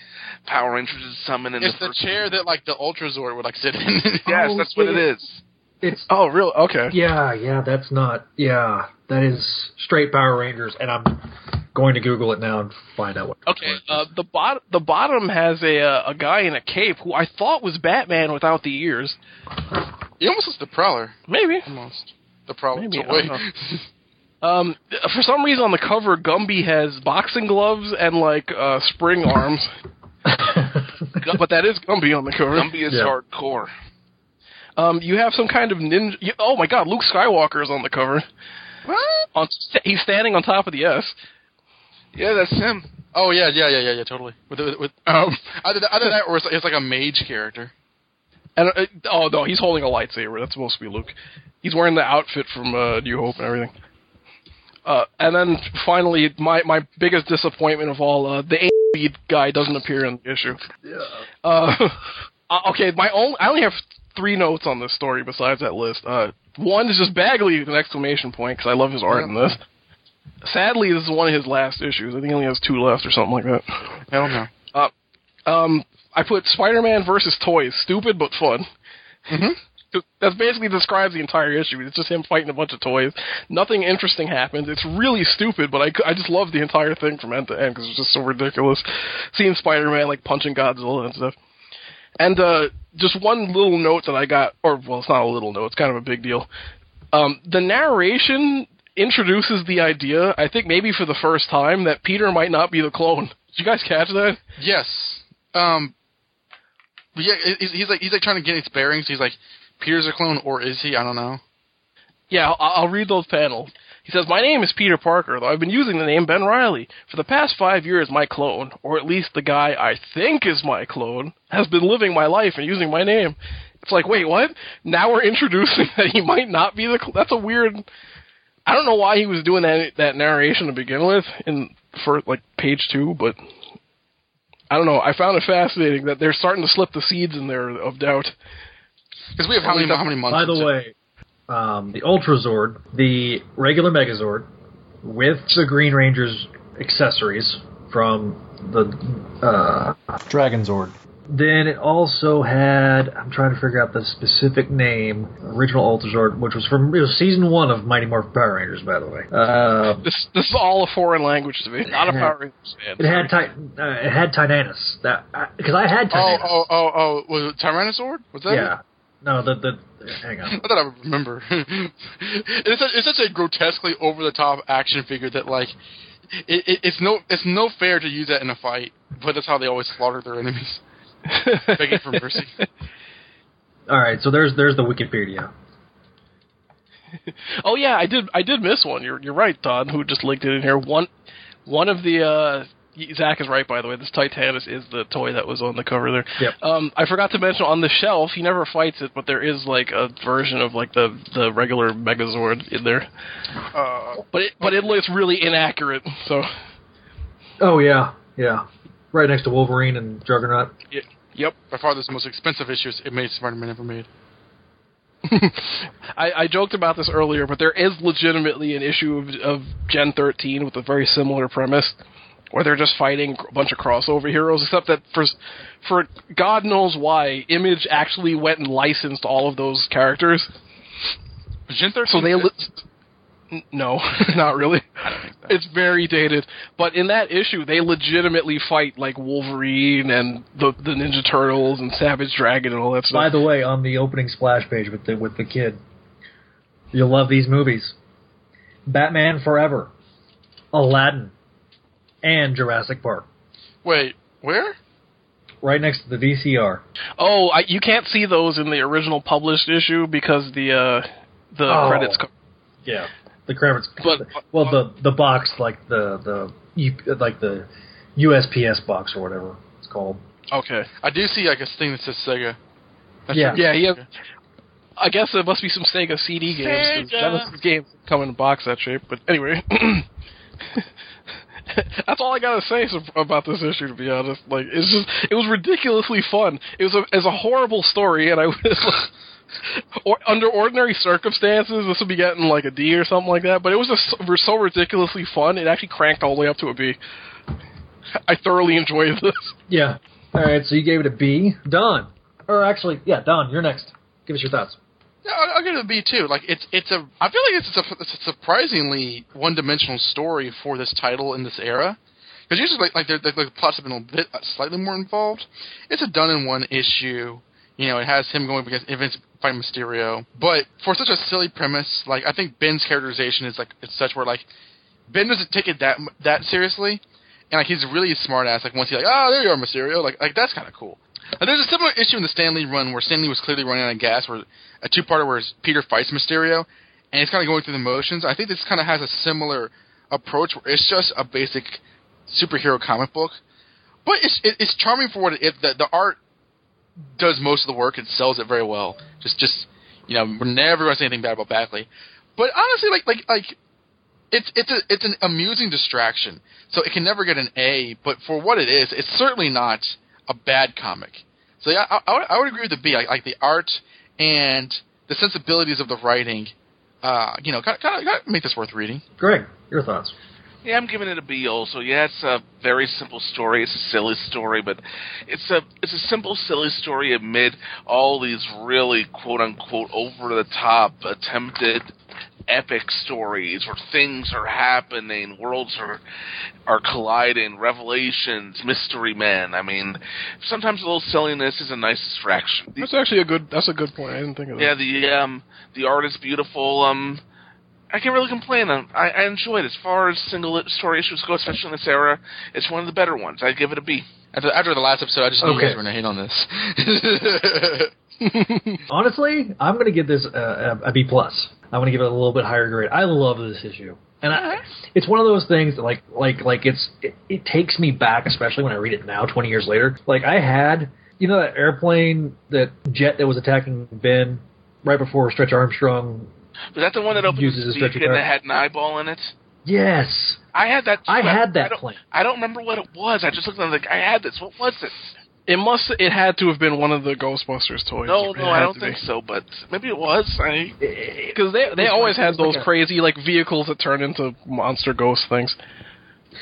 [SPEAKER 8] Power Rangers summon in
[SPEAKER 11] It's
[SPEAKER 8] the
[SPEAKER 11] the
[SPEAKER 8] first.
[SPEAKER 11] chair that like the Ultra Zord would like sit in.
[SPEAKER 8] Yes,
[SPEAKER 6] Oh,
[SPEAKER 8] that's what it is.
[SPEAKER 6] It's
[SPEAKER 9] Oh, real Okay.
[SPEAKER 6] yeah, yeah. That's not. Yeah, that is straight Power Rangers, and I'm going to Google it now and find out what.
[SPEAKER 9] Okay, uh, the bot the bottom has a uh, a guy in a cape who I thought was Batman without the ears.
[SPEAKER 11] He almost looks the Prowler.
[SPEAKER 9] Maybe.
[SPEAKER 11] Almost. The Prowler.
[SPEAKER 9] Maybe,
[SPEAKER 11] toy.
[SPEAKER 9] Um, for some reason on the cover, Gumby has boxing gloves and like uh, spring arms. but that is Gumby on the cover.
[SPEAKER 8] Gumby is
[SPEAKER 6] Yeah.
[SPEAKER 8] hardcore.
[SPEAKER 9] Um, you have some kind of ninja. You, oh my God, Luke Skywalker is on the cover.
[SPEAKER 11] What?
[SPEAKER 9] On he's standing on top of the S.
[SPEAKER 8] Yeah, that's him.
[SPEAKER 11] Oh yeah, yeah, yeah, yeah, yeah, totally. With, with, with um, either, that- either that or it's, it's like a mage character.
[SPEAKER 9] And uh, oh no, he's holding a lightsaber. That's supposed to be Luke. He's wearing the outfit from uh, New Hope and everything. Uh, and then finally, my my biggest disappointment of all, uh, the A guy doesn't appear in the issue.
[SPEAKER 6] Yeah.
[SPEAKER 9] Uh, uh, okay, my own. I only have three notes on this story besides that list. Uh, one is just Bagley with an exclamation point because I love his art in this. Sadly, this is one of his last issues. I think he only has two left or something like that.
[SPEAKER 11] Hell no.
[SPEAKER 9] Uh, um, I put Spider-Man versus toys. Stupid but fun.
[SPEAKER 11] Mm-hmm.
[SPEAKER 9] That basically describes the entire issue. It's just him fighting a bunch of toys. Nothing interesting happens. It's really stupid, but I, I just love the entire thing from end to end because it's just so ridiculous. Seeing Spider-Man like punching Godzilla and stuff. And uh, just one little note that I got, or well, it's not a little note. It's kind of a big deal. Um, the narration introduces the idea, I think maybe for the first time, that Peter might not be the clone. Did you guys catch that?
[SPEAKER 11] Yes. Um. But yeah, he's, he's like he's like trying to get its bearings. He's like, Peter's a clone, or is he? I don't know.
[SPEAKER 9] Yeah, I'll, I'll read those panels. He says, My name is Peter Parker, though I've been using the name Ben Riley. For the past five years, my clone, or at least the guy I think is my clone, has been living my life and using my name. It's like, wait, what? Now we're introducing that he might not be the. Cl- That's a weird. I don't know why he was doing that that narration to begin with in for like page two, but I don't know. I found it fascinating that they're starting to slip the seeds in there of doubt.
[SPEAKER 11] Because we have how many how many months?
[SPEAKER 6] By the way, um, the Ultra Zord, the regular Megazord, with the Green Ranger's accessories from the uh,
[SPEAKER 10] Dragon Zord.
[SPEAKER 6] Then it also had I'm trying to figure out the specific name, original Ultra Zord, which was from it was season one of Mighty Morphin Power Rangers, by the way. Uh,
[SPEAKER 9] This this is all a foreign language to me. Not a. Power Rangers fan.
[SPEAKER 6] it had uh, it had Titanus that because I had
[SPEAKER 11] Oh,
[SPEAKER 6] Titanus.
[SPEAKER 11] oh, oh, oh! Was it Tyrannosaur? Was that?
[SPEAKER 6] yeah. No, the the hang on.
[SPEAKER 11] I thought I would remember. it's, a, it's such a grotesquely over the top action figure that like it, it, it's no it's no fair to use that in a fight, but that's how they always slaughter their enemies, begging for mercy.
[SPEAKER 6] All right, so there's there's the Wikipedia.
[SPEAKER 9] Oh yeah, I did I did miss one. You're you're right, Todd, who just linked it in here. One one of the uh Zach is right by the way. This Titanus is the toy that was on the cover there.
[SPEAKER 6] Yep.
[SPEAKER 9] Um I forgot to mention on the shelf, he never fights it, but there is like a version of like the the regular Megazord in there.
[SPEAKER 11] Uh,
[SPEAKER 9] But it but it looks really inaccurate. So
[SPEAKER 6] Oh yeah, yeah, right next to Wolverine and Juggernaut.
[SPEAKER 9] y- yep.
[SPEAKER 11] by far, the most expensive issues it made Spider-Man ever made.
[SPEAKER 9] I, I joked about this earlier, but there is legitimately an issue of, of Gen 13 with a very similar premise, where they're just fighting a bunch of crossover heroes. Except that for for God knows why, Image actually went and licensed all of those characters.
[SPEAKER 11] Gen 13.
[SPEAKER 9] So they li- no, not really. It's very dated, but in that issue, they legitimately fight like Wolverine and the the Ninja Turtles and Savage Dragon and all that stuff.
[SPEAKER 6] By the way, on the opening splash page with the with the kid, you'll love these movies: Batman Forever, Aladdin, and Jurassic Park.
[SPEAKER 11] Wait, where?
[SPEAKER 6] Right next to the VCR.
[SPEAKER 9] Oh, I, you can't see those in the original published issue because the uh, the
[SPEAKER 6] Oh.
[SPEAKER 9] credits. Co-
[SPEAKER 6] Yeah, the credits.
[SPEAKER 9] But-
[SPEAKER 6] well, the the box like the the U- like the USPS box or whatever it's called.
[SPEAKER 9] okay.
[SPEAKER 11] I do see like a thing that says Sega. That's
[SPEAKER 6] Yeah.
[SPEAKER 9] Yeah, he has, I guess there must be some Sega CD games. 'cause
[SPEAKER 11] Sega.
[SPEAKER 9] Genesis games come in a box that shape. But anyway, that's all I gotta say about this issue. To be honest, like it's just it was ridiculously fun. It was a, it's a horrible story, and I was or under ordinary circumstances, this would be getting like a D or something like that. But it was just so, so ridiculously fun. It actually cranked all the way up to a B. I thoroughly enjoyed this.
[SPEAKER 6] Yeah. All right, so you gave it a B. Don, or actually, yeah, Don, you're next. Give us your thoughts.
[SPEAKER 11] Yeah, I'll, I'll give it a B too. Like it's it's a I feel like it's a, it's a surprisingly one dimensional story for this title in this era. Because usually like like the, the, the plots have been a bit uh, slightly more involved. It's a done in one issue. You know, it has him going against against fighting Mysterio. But for such a silly premise, like I think Ben's characterization is like it's such where like Ben doesn't take it that that seriously, and like he's really smart ass. Like once he's like, oh, there you are, Mysterio. Like like that's kind of cool. Uh, there's a similar issue in the Stan Lee run where Stan Lee was clearly running out of gas, where a two-parter where Peter fights Mysterio, and he's kind of going through the motions. I think this kind of has a similar approach where it's just a basic superhero comic book, but it's it, it's charming for what it, it the, the art does most of the work. and sells it very well. Just just you know, we're never to say anything bad about Bagley. but honestly, like like like it's it's a it's an amusing distraction. So it can never get an A, but for what it is, it's certainly not a bad comic. So yeah, I, I, would, I would agree with the B. Like, like the art and the sensibilities of the writing, uh, you know, kind of, kind of make this worth reading.
[SPEAKER 6] Greg, your thoughts?
[SPEAKER 8] Yeah, I'm giving it a B also. Yeah, it's a very simple story. It's a silly story, but it's a it's a simple, silly story amid all these really quote unquote over the top attempted epic stories where things are happening, worlds are are colliding, revelations, mystery men. I mean, sometimes a little silliness is a nice distraction.
[SPEAKER 9] That's actually a good. That's a good point. I didn't think of that.
[SPEAKER 8] Yeah, the um the art is beautiful. Um, I can't really complain. I, I enjoy it as far as single story issues go, especially in this era. It's one of the better ones. I'd give it a B.
[SPEAKER 11] After, after the last episode, I just knew
[SPEAKER 6] Okay.
[SPEAKER 11] you guys were going to hate on this.
[SPEAKER 6] Honestly, I'm going to give this a, a, a B plus. I'm going to give it a little bit higher grade. I love this issue, and I, it's one of those things that like like like it's it, it takes me back, especially when I read it now, 20 years later. Like I had, you know, that airplane, that jet that was attacking Ben right before Stretch Armstrong.
[SPEAKER 8] Was that the one that opened
[SPEAKER 6] Uses
[SPEAKER 8] the
[SPEAKER 6] a stretcher
[SPEAKER 8] beak and
[SPEAKER 6] car.
[SPEAKER 8] it had an eyeball in it?
[SPEAKER 6] Yes,
[SPEAKER 8] I had that. Too.
[SPEAKER 6] I had that
[SPEAKER 8] I don't,
[SPEAKER 6] plane.
[SPEAKER 8] I don't remember what it was. I just looked and I was like, I had this. What was it?
[SPEAKER 9] It must. It had to have been one of the Ghostbusters toys.
[SPEAKER 8] No,
[SPEAKER 9] It
[SPEAKER 8] no, I don't think
[SPEAKER 9] be.
[SPEAKER 8] so. But maybe it was. I
[SPEAKER 9] Because they they always had
[SPEAKER 6] it's like
[SPEAKER 9] those
[SPEAKER 6] a-
[SPEAKER 9] crazy like vehicles that turn into monster ghost things.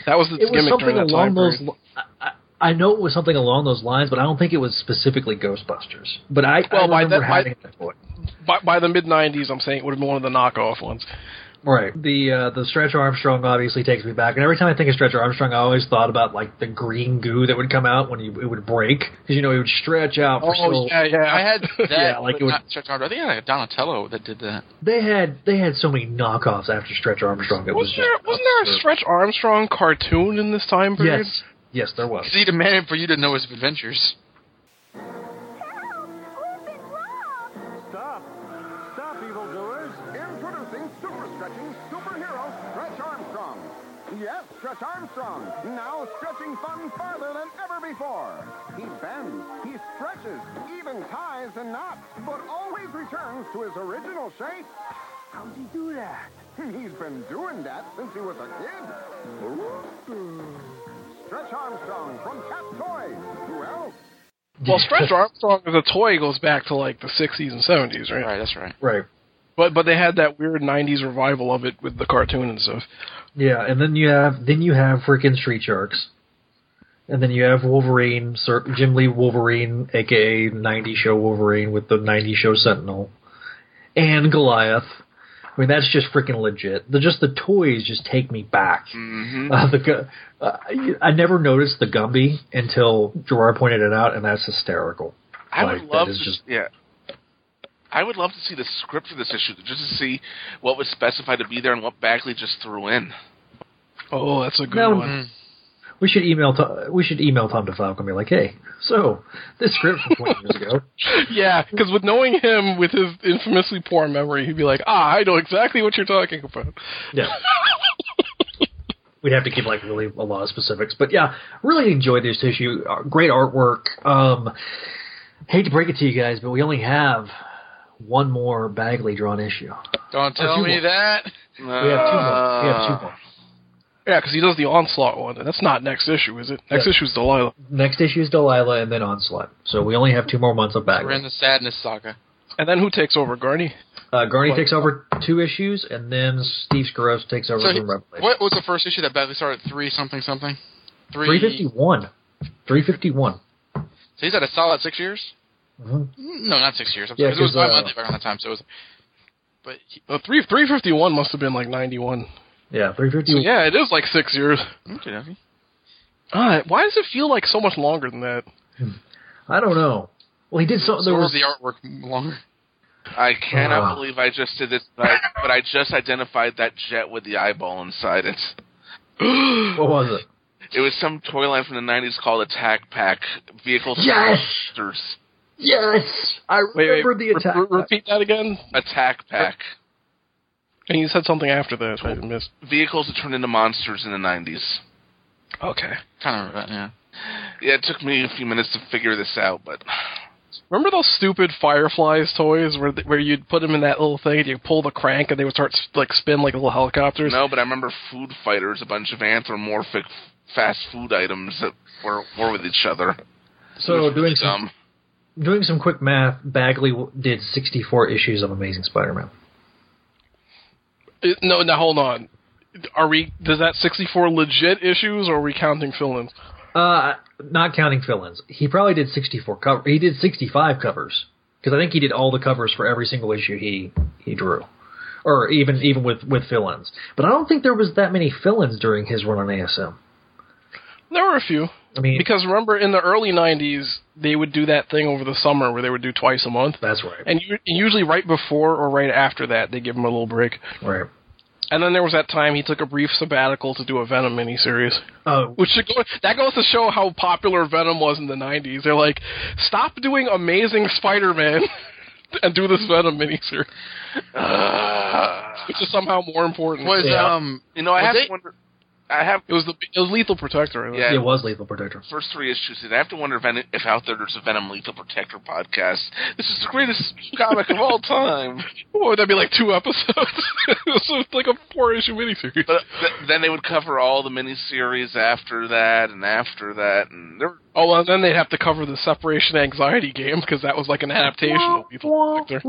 [SPEAKER 9] That was the
[SPEAKER 6] it was
[SPEAKER 9] gimmick
[SPEAKER 6] something
[SPEAKER 9] during that
[SPEAKER 6] along
[SPEAKER 9] time
[SPEAKER 6] those.
[SPEAKER 9] period.
[SPEAKER 6] I, I I know it was something along those lines, but I don't think it was specifically Ghostbusters. But I,
[SPEAKER 9] Well,
[SPEAKER 6] I
[SPEAKER 9] by
[SPEAKER 6] remember
[SPEAKER 9] that- by-
[SPEAKER 6] having that toy.
[SPEAKER 9] By, by the mid '90s, I'm saying it would have been one of the knockoff ones.
[SPEAKER 6] Right. The uh, the Stretch Armstrong obviously takes me back, and every time I think of Stretch Armstrong, I always thought about like the green goo that would come out when he, it would break, because you know he would stretch out for
[SPEAKER 9] Oh,
[SPEAKER 6] so.
[SPEAKER 9] yeah, yeah.
[SPEAKER 11] I had that,
[SPEAKER 6] Yeah, like it would-
[SPEAKER 11] not Stretch Armstrong. I think I had like Donatello that did that.
[SPEAKER 6] They had they had so many knockoffs after Stretch Armstrong. It was
[SPEAKER 9] Wasn't there wasn't there a. Stretch Armstrong cartoon in this time period?
[SPEAKER 6] Yes, yes, there was.
[SPEAKER 11] See, demanded for you to know his adventures.
[SPEAKER 16] Yes, Stretch Armstrong. Now stretching fun farther than ever before. He bends, he stretches, even ties and knots, but always returns to his original shape. How'd he do that? He's been doing that since he was a kid. Stretch Armstrong from Cap Toys. Who else?
[SPEAKER 9] Well, Stretch Armstrong as a toy goes back to like the 60s and 70s, right?
[SPEAKER 11] Right, that's right.
[SPEAKER 6] Right.
[SPEAKER 9] But but they had that weird 90s revival of it with the cartoon and stuff.
[SPEAKER 6] Yeah, and then you have then you have freaking Street Sharks, and then you have Wolverine, Sir, Jim Lee Wolverine, aka '90 Show Wolverine with the '90 Show Sentinel, and Goliath. I mean, that's just freaking legit. The just the toys just take me back.
[SPEAKER 8] Mm-hmm.
[SPEAKER 6] Uh, the uh, I never noticed the Gumby until Gerard pointed it out, and that's hysterical.
[SPEAKER 8] I
[SPEAKER 6] Like,
[SPEAKER 8] would love
[SPEAKER 6] is
[SPEAKER 8] to.
[SPEAKER 6] just-
[SPEAKER 8] yeah. I would love to see the script for this issue, just to see what was specified to be there and what Bagley just threw in.
[SPEAKER 9] Oh, that's a good
[SPEAKER 6] Now,
[SPEAKER 9] one.
[SPEAKER 6] We should email. To, we should email Tom DeFalco and be like, "Hey, so this script from 20 years ago."
[SPEAKER 9] Yeah, because with knowing him with his infamously poor memory, he'd be like, "Ah, I know exactly what you're talking about."
[SPEAKER 6] Yeah. We'd have to keep like really a lot of specifics, but yeah, really enjoyed this issue. Uh, Great artwork. Um, hate to break it to you guys, but we only have one more Bagley drawn issue.
[SPEAKER 11] Don't tell me
[SPEAKER 6] more.
[SPEAKER 11] that.
[SPEAKER 6] We have two more. We have two more.
[SPEAKER 9] Yeah, because he does the onslaught one. That's not next issue, is it? Next
[SPEAKER 6] Yeah.
[SPEAKER 9] is Delilah.
[SPEAKER 6] Next issue is Delilah, and then Onslaught. So we only have two more months of Bagley.
[SPEAKER 11] We're in the sadness saga.
[SPEAKER 9] And then who takes over? Garney.
[SPEAKER 6] Uh, Garney
[SPEAKER 9] What?
[SPEAKER 6] takes over two issues, and then Steve Skroce takes over
[SPEAKER 11] So he-
[SPEAKER 6] from
[SPEAKER 11] what was the first issue that Bagley started? Three something something. Three.
[SPEAKER 6] Three fifty one. Three fifty one.
[SPEAKER 11] So he's at a solid six years.
[SPEAKER 6] Mhm.
[SPEAKER 11] No, not six years. I'm
[SPEAKER 6] Yeah,
[SPEAKER 11] sorry. 'cause it was my
[SPEAKER 6] uh,
[SPEAKER 11] monthly back on that time, so it was. But he,
[SPEAKER 9] Uh, three three fifty one must have been like ninety one.
[SPEAKER 6] Yeah, three fifty.
[SPEAKER 9] So yeah, it is like six years.
[SPEAKER 11] okay, okay.
[SPEAKER 9] Uh, why does it feel like so much longer than that?
[SPEAKER 6] I don't know. Well, he did so.
[SPEAKER 11] So
[SPEAKER 6] There
[SPEAKER 11] was
[SPEAKER 6] was
[SPEAKER 11] the artwork longer?
[SPEAKER 8] I cannot
[SPEAKER 6] Ah.
[SPEAKER 8] believe I just did this, but I, but I just identified that jet with the eyeball inside it.
[SPEAKER 6] what was it?
[SPEAKER 8] It was some toy line from the '90s called Attack Pack Vehicles.
[SPEAKER 6] Yes!
[SPEAKER 8] Monsters.
[SPEAKER 6] Yes, I
[SPEAKER 9] Wait, wait,
[SPEAKER 6] remember the attack.
[SPEAKER 9] re- repeat that again.
[SPEAKER 8] Attack Pack
[SPEAKER 9] And you said something after that I missed.
[SPEAKER 8] vehicles that turned into monsters in the '90s.
[SPEAKER 9] Okay.
[SPEAKER 11] Kind of, yeah.
[SPEAKER 8] Yeah, it took me a few minutes to figure this out, but
[SPEAKER 9] Remember those stupid Fireflies toys where th- where you'd put them in that little thing and you pull the crank and they would start s- like spin like little helicopters?
[SPEAKER 8] no. But I remember Food Fighters, a bunch of anthropomorphic fast food items that were were with each other.
[SPEAKER 6] So doing some
[SPEAKER 8] dumb.
[SPEAKER 6] Doing some quick math, Bagley did sixty four issues of Amazing Spider-Man.
[SPEAKER 9] It- no, now hold on. Are we? Does that sixty four legit issues or are we counting fill-ins?
[SPEAKER 6] Uh, not counting fill-ins. He probably did sixty four cover. He did sixty five covers because I think he did all the covers for every single issue he he drew, or even even with with fill-ins. But I don't think there was that many fill-ins during his run on ASM.
[SPEAKER 9] There were a few.
[SPEAKER 6] I mean,
[SPEAKER 9] Because remember, in the early '90s, they would do that thing over the summer where they would do twice a month,
[SPEAKER 6] that's right.
[SPEAKER 9] and u- usually right before or right after that, they give him a little break.
[SPEAKER 6] Right.
[SPEAKER 9] And then there was that time he took a brief sabbatical to do a Venom miniseries.
[SPEAKER 6] Oh,
[SPEAKER 9] Which should go, that goes to show how popular Venom was in the '90s. They're like, stop doing Amazing Spider-Man and do this Venom miniseries, which is somehow more important.
[SPEAKER 11] Was
[SPEAKER 6] Yeah.
[SPEAKER 11] um
[SPEAKER 8] You know, I
[SPEAKER 11] Was
[SPEAKER 8] have
[SPEAKER 11] it-
[SPEAKER 8] to wonder. I have
[SPEAKER 9] it was the it was Lethal Protector. I think.
[SPEAKER 8] Yeah.
[SPEAKER 6] it was Lethal Protector.
[SPEAKER 8] first three issues, and I have to wonder if, any, if out there there's a Venom Lethal Protector podcast. This is the greatest comic of all time.
[SPEAKER 9] What would that be like two episodes? so it's like a four issue miniseries.
[SPEAKER 8] But th- then they would cover all the miniseries after that and after that, and there.
[SPEAKER 9] Oh, well, then they'd have to cover the separation anxiety game because that was like an adaptation of Lethal Protector.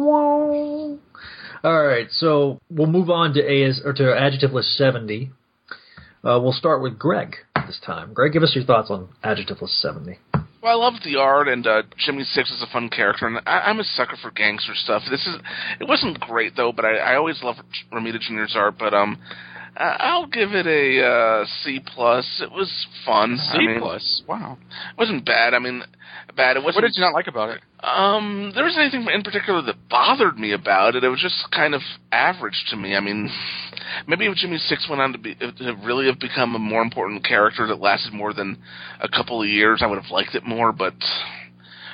[SPEAKER 6] All right, so we'll move on to AS or to Adjectiveless seventy. Uh, we'll start with Greg this time. Greg, give us your thoughts on Adjectiveless seventy.
[SPEAKER 8] Well, I love the art, and uh, Jimmy Six is a fun character, and I, I'm a sucker for gangster stuff. This is, it wasn't great though, but I, I always love Romita Junior's art. But um, I- I'll give it a uh, C plus. It was fun. I
[SPEAKER 11] C
[SPEAKER 8] mean,
[SPEAKER 11] plus? Wow.
[SPEAKER 8] It wasn't bad. I mean, bad. It wasn't.
[SPEAKER 11] What did you not like about it?
[SPEAKER 8] Um, there wasn't anything in particular that bothered me about it. It was just kind of average to me. I mean, maybe if Jimmy Six went on to be to really have become a more important character that lasted more than a couple of years, I would have liked it more. But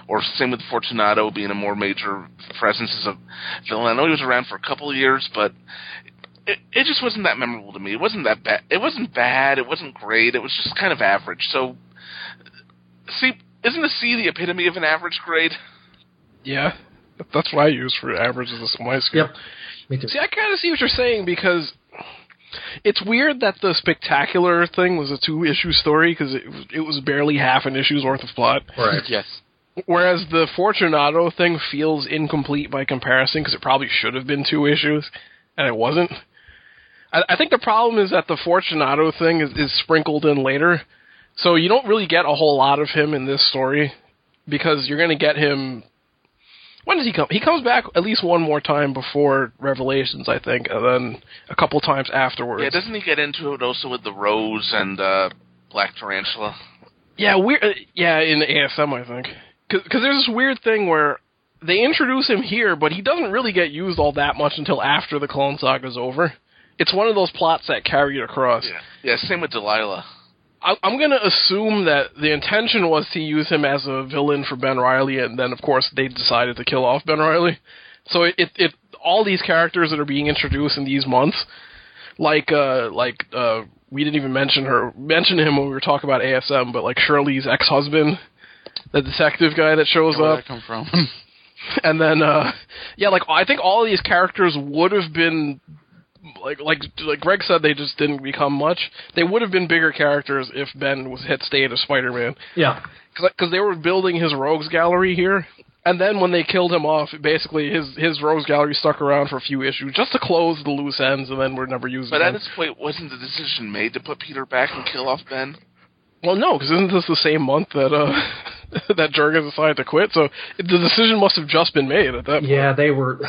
[SPEAKER 8] or same with Fortunato being a more major presence as a villain. I know he was around for a couple of years, but it, it just wasn't that memorable to me. It wasn't that bad. It wasn't bad. It wasn't great. It was just kind of average. So, see, isn't a C the epitome of an average grade?
[SPEAKER 9] Yeah, that's what I use for averages of my scale.
[SPEAKER 6] Yep, me too.
[SPEAKER 9] See, I kind of see what you're saying because it's weird that the spectacular thing was a two issue story because it was, it was barely half an issue's worth of plot.
[SPEAKER 6] Right.
[SPEAKER 11] Yes.
[SPEAKER 9] Whereas the Fortunato thing feels incomplete by comparison because it probably should have been two issues, and it wasn't. I, I think the problem is that the Fortunato thing is, is sprinkled in later, so you don't really get a whole lot of him in this story because you're going to get him. When does he come? He comes back at least one more time before Revelations, I think, and then a couple times afterwards.
[SPEAKER 8] Yeah, doesn't he get into it also with the Rose and uh, Black Tarantula?
[SPEAKER 9] Yeah, weird. Uh, yeah, in ASM, I think, because there's this weird thing where they introduce him here, but he doesn't really get used all that much until after the Clone Saga's over. It's one of those plots that carry it across.
[SPEAKER 8] Yeah, yeah. Same with Delilah.
[SPEAKER 9] I, I'm going to assume that the intention was to use him as a villain for Ben Riley, and then of course they decided to kill off Ben Riley. So it, it, it all these characters that are being introduced in these months, like uh, like uh, we didn't even mention her mention him when we were talking about ASM, but like Shirley's ex husband, the detective guy that shows
[SPEAKER 11] Where
[SPEAKER 9] up,
[SPEAKER 11] that come from?
[SPEAKER 9] and then uh yeah like i think all of these characters would have been like like like greg said they just didn't become much they would have been bigger characters if ben was had stayed as spider-man
[SPEAKER 6] Yeah.
[SPEAKER 9] because they were building his rogues gallery here And then when they killed him off, basically his his rogues Gallery stuck around for a few issues just to close the loose ends, and then were never used.
[SPEAKER 8] But
[SPEAKER 9] again.
[SPEAKER 8] at this point, wasn't the decision made to put Peter back and kill off Ben?
[SPEAKER 9] Well, no, because isn't this the same month that uh that Jurgens decided to quit? So the decision must have just been made at that. point.
[SPEAKER 6] Yeah, they were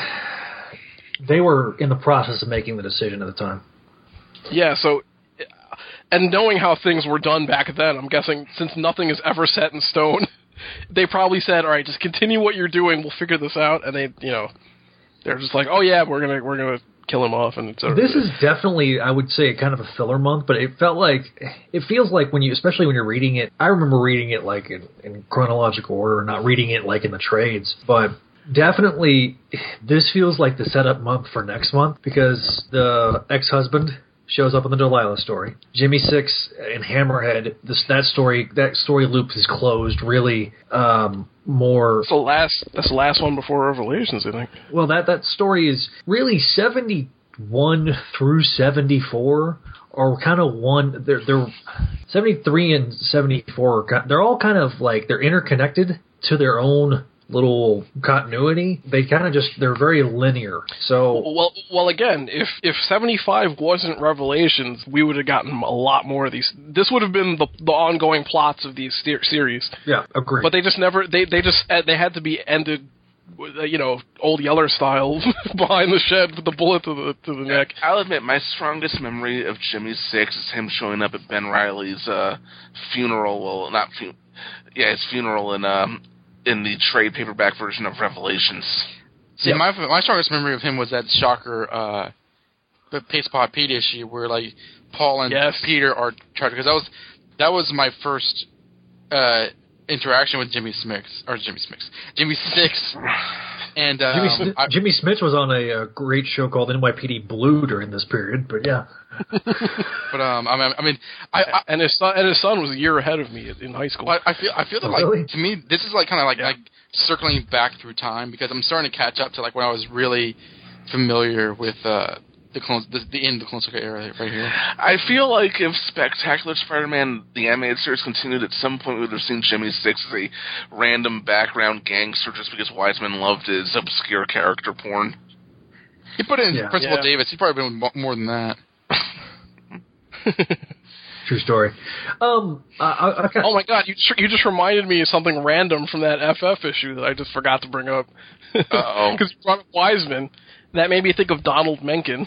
[SPEAKER 6] they were in the process of making the decision at the time.
[SPEAKER 9] Yeah, so and knowing how things were done back then, I'm guessing since nothing is ever set in stone, they probably said, "All right, just continue what you're doing. We'll figure this out." And they, you know, they're just like, "Oh yeah, we're gonna we're gonna kill him off." And it's
[SPEAKER 6] This is definitely, I would say, kind of a filler month, but it felt like it feels like when you, especially when you're reading it. I remember reading it like in, in chronological order, not reading it like in the trades, but definitely this feels like the setup month for next month because the ex-husband shows up in the Delilah story. Jimmy Six and Hammerhead, this that story that story loop is closed really um more
[SPEAKER 9] That's the last. That's the last one before Revelations, I think.
[SPEAKER 6] well, that that story is really seventy one through seventy four are kind of one. They're they're seventy three and seventy four. They're all kind of like they're interconnected to their own little continuity. They kind of just they're very linear. So
[SPEAKER 9] Well, well, again, if if 75 wasn't Revelations, we would have gotten a lot more of these. This would have been the the ongoing plots of these ser- series.
[SPEAKER 6] yeah, agree.
[SPEAKER 9] But they just never. They they just uh, they had to be ended. uh, You know, old Yeller style behind the shed with the bullet to the to the neck.
[SPEAKER 8] I'll admit, my strongest memory of Jimmy Six is him showing up at Ben Riley's uh, funeral. Well, not fu- yeah, his funeral in um in the trade paperback version of Revelations.
[SPEAKER 11] See, my my strongest memory of him was that shocker, uh, the Pace Pod Pete issue where like Paul and
[SPEAKER 9] Yes.
[SPEAKER 11] Peter are trying because that was that was my first uh, interaction with Jimmy Smix or Jimmy Smix, Jimmy Six, and um,
[SPEAKER 6] Jimmy, Smith,
[SPEAKER 11] I-
[SPEAKER 6] Jimmy Smith was on a, uh great show called NYPD Blue during this period, but yeah.
[SPEAKER 11] but um, I mean, I mean, I, I
[SPEAKER 9] and his son and his son was a year ahead of me in high school.
[SPEAKER 11] Well, I feel I feel that
[SPEAKER 6] Oh,
[SPEAKER 11] like
[SPEAKER 6] really?
[SPEAKER 11] to me this is like kind of like like circling back through time because I'm starting to catch up to like when I was really familiar with uh the clone the, the end of the Clone Saga era right here.
[SPEAKER 8] I feel like if Spectacular Spider-Man, the animated series, continued, at some point we would have seen Jimmy Six as a random background gangster just because Weisman loved his obscure character porn.
[SPEAKER 11] He put it in
[SPEAKER 6] Yeah.
[SPEAKER 11] Principal
[SPEAKER 9] Yeah.
[SPEAKER 11] Davis. He probably been more than that.
[SPEAKER 6] True story. Um, I, I, I kinda,
[SPEAKER 9] Oh my god, you you just reminded me of something random from that FF issue that I just forgot to bring up.
[SPEAKER 8] Uh-oh.
[SPEAKER 9] Because you brought up Weisman. That made me think of Donald Menken.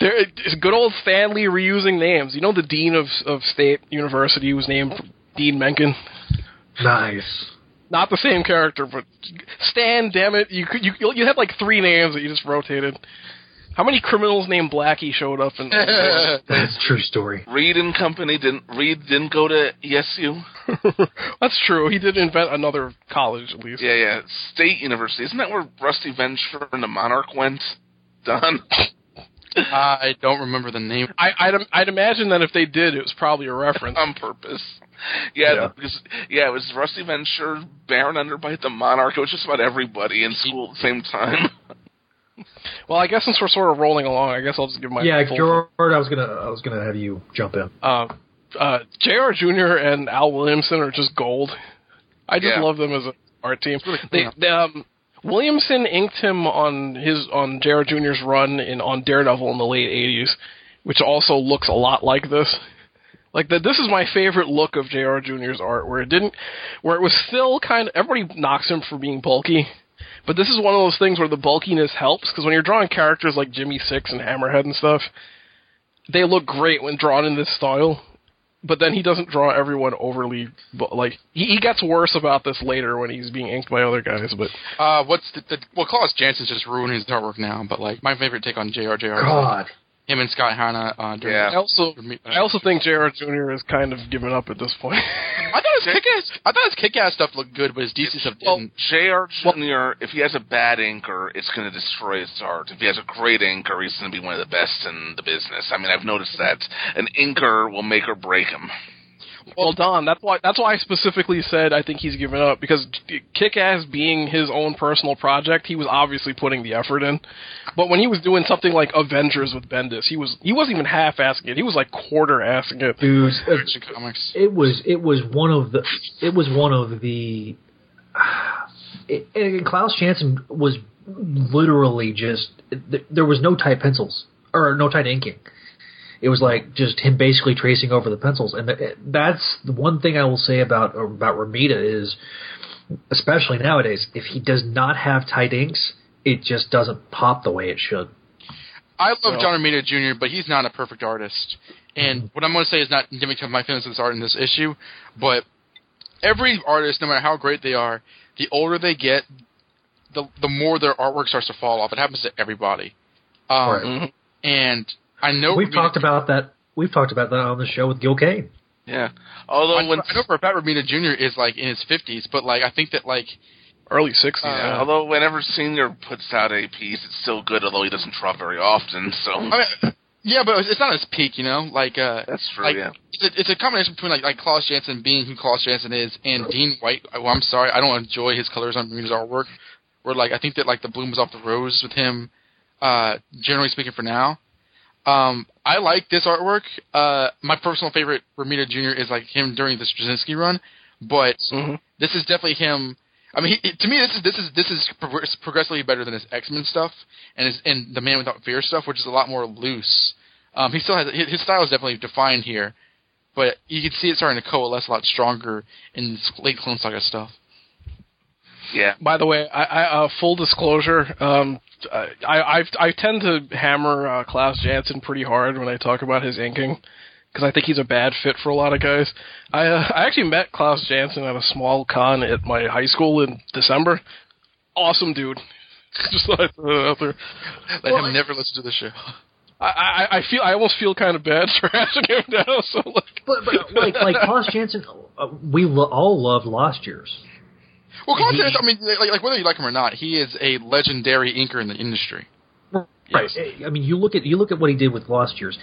[SPEAKER 9] There, it's good old Stan Lee reusing names. You know the dean of of State University was named Dean Menken.
[SPEAKER 6] nice.
[SPEAKER 9] Not the same character, but Stan. Damn it, you could you you had like three names that you just rotated. How many criminals named Blackie showed up in?
[SPEAKER 6] That's a true story.
[SPEAKER 8] Reed and Company didn't Reed didn't go to ESU.
[SPEAKER 9] That's true. He did invent another college at least.
[SPEAKER 8] Yeah, yeah, State University. Isn't that where Rusty Venture and the Monarch went? Don.
[SPEAKER 11] I don't remember the name.
[SPEAKER 9] I, I'd, I'd imagine that if they did, it was probably a reference.
[SPEAKER 8] on purpose. Yeah,
[SPEAKER 6] Yeah.
[SPEAKER 8] because yeah, it was Rusty Venture, Baron Underbite, the Monarch. It was just about everybody in school at the same time.
[SPEAKER 9] Well, I guess since we're sort of rolling along, I guess I'll just give my
[SPEAKER 6] yeah,
[SPEAKER 9] full-
[SPEAKER 6] Gerard, I was gonna, I was gonna have you jump in.
[SPEAKER 9] Uh, uh, Jr. Jr. and Al Williamson are just gold. I just
[SPEAKER 8] Yeah.
[SPEAKER 9] love them as an art team.
[SPEAKER 11] really
[SPEAKER 9] They,
[SPEAKER 11] cool.
[SPEAKER 9] they, um, Williamson inked him on his on Jr. Jr.'s run in on Daredevil in the late '80s, which also looks a lot like this. Like the, this is my favorite look of Jr. Jr.'s art, where it didn't, where it was still kind of everybody knocks him for being bulky, but this is one of those things where the bulkiness helps because when you're drawing characters like Jimmy Six and Hammerhead and stuff, they look great when drawn in this style. But then he doesn't draw everyone overly bu- like he, he gets worse about this later when he's being inked by other guys. But
[SPEAKER 11] Uh, what's the, the well? Klaus Janson's just ruining his artwork now. But like my favorite take on Jr. Jr.
[SPEAKER 6] God,
[SPEAKER 11] him and Scott Hanna. Uh, during
[SPEAKER 8] Yeah.
[SPEAKER 9] I also I also think Jr. Jr. is kind of given up at this point.
[SPEAKER 11] I thought his kick-ass. I thought his kick-ass stuff looked good, but his DC stuff
[SPEAKER 8] Well,
[SPEAKER 11] didn't.
[SPEAKER 8] J.R. Jr., if he has a bad inker, it's going to destroy his art. If he has a great inker, he's going to be one of the best in the business. I mean, I've noticed that an inker will make or break him.
[SPEAKER 9] Well, Don, that's why that's why I specifically said I think he's given up because Kick-Ass being his own personal project, he was obviously putting the effort in. But when he was doing something like Avengers with Bendis, he was he wasn't even half-assing it. He was like quarter-assing it.
[SPEAKER 6] dude, uh,
[SPEAKER 11] Action comics.
[SPEAKER 6] it was, it was one of the, it was one of the. it, and Klaus Janson was literally just there was no tight pencils or no tight inking. It was like just him basically tracing over the pencils, and that's the one thing I will say about about Romita is, especially nowadays, if he does not have tight inks, it just doesn't pop the way it should.
[SPEAKER 11] I love John Romita Jr., but he's not a perfect artist. And mm-hmm. what I'm going to say is not giving my feelings of this art in this issue, but every artist, no matter how great they are, the older they get, the the more their artwork starts to fall off. It happens to everybody. Um, right. And I know
[SPEAKER 6] we've talked about that. We've talked about that on the show with Gil Kane.
[SPEAKER 8] Yeah. Although
[SPEAKER 11] I,
[SPEAKER 8] when
[SPEAKER 11] I know for a fact Romita Jr. is like in his fifties, but like I think that like
[SPEAKER 9] early 60s. Uh,
[SPEAKER 8] yeah. Although whenever Senior puts out a piece, it's still good, although he doesn't draw very often. So.
[SPEAKER 11] I mean, yeah, but it's not his peak, you know. Like uh,
[SPEAKER 8] that's true.
[SPEAKER 11] Like,
[SPEAKER 8] yeah,
[SPEAKER 11] it's a, it's a combination between like like Klaus Janson being who Klaus Janson is and Dean White. Well, I'm sorry, I don't enjoy his colors on Romita's artwork. Where like I think that like the bloom was off the rose with him. Uh, generally speaking, for now, um, I like this artwork. Uh, my personal favorite Romita Jr. is like him during the Straczynski run, but
[SPEAKER 9] mm-hmm.
[SPEAKER 11] this is definitely him I mean, he, to me, this is this is this is progressively better than his X Men stuff and his and the Man Without Fear stuff, which is a lot more loose. Um, he still has his style is definitely defined here, but you can see it starting to coalesce a lot stronger in this late Clone Saga stuff.
[SPEAKER 8] Yeah.
[SPEAKER 9] By the way, I, I uh, full disclosure, um, I, I I tend to hammer uh, Klaus Janson pretty hard when I talk about his inking because I think he's a bad fit for a lot of guys. I uh, I actually met Klaus Janson at a small con at my high school in December. Awesome dude. Just thought I'd throw it out there.
[SPEAKER 11] Let well, him never listen to the show.
[SPEAKER 9] I, I I feel I almost feel kind of bad for hashing him down. So like,
[SPEAKER 6] but, but like like Klaus Janson, uh, we lo- all loved Lost Years.
[SPEAKER 11] Well, Klaus Janson, I mean, like, like whether you like him or not, he is a legendary inker in the industry.
[SPEAKER 6] Right. Yes. I mean, you look at you look at what he did with Lost Years.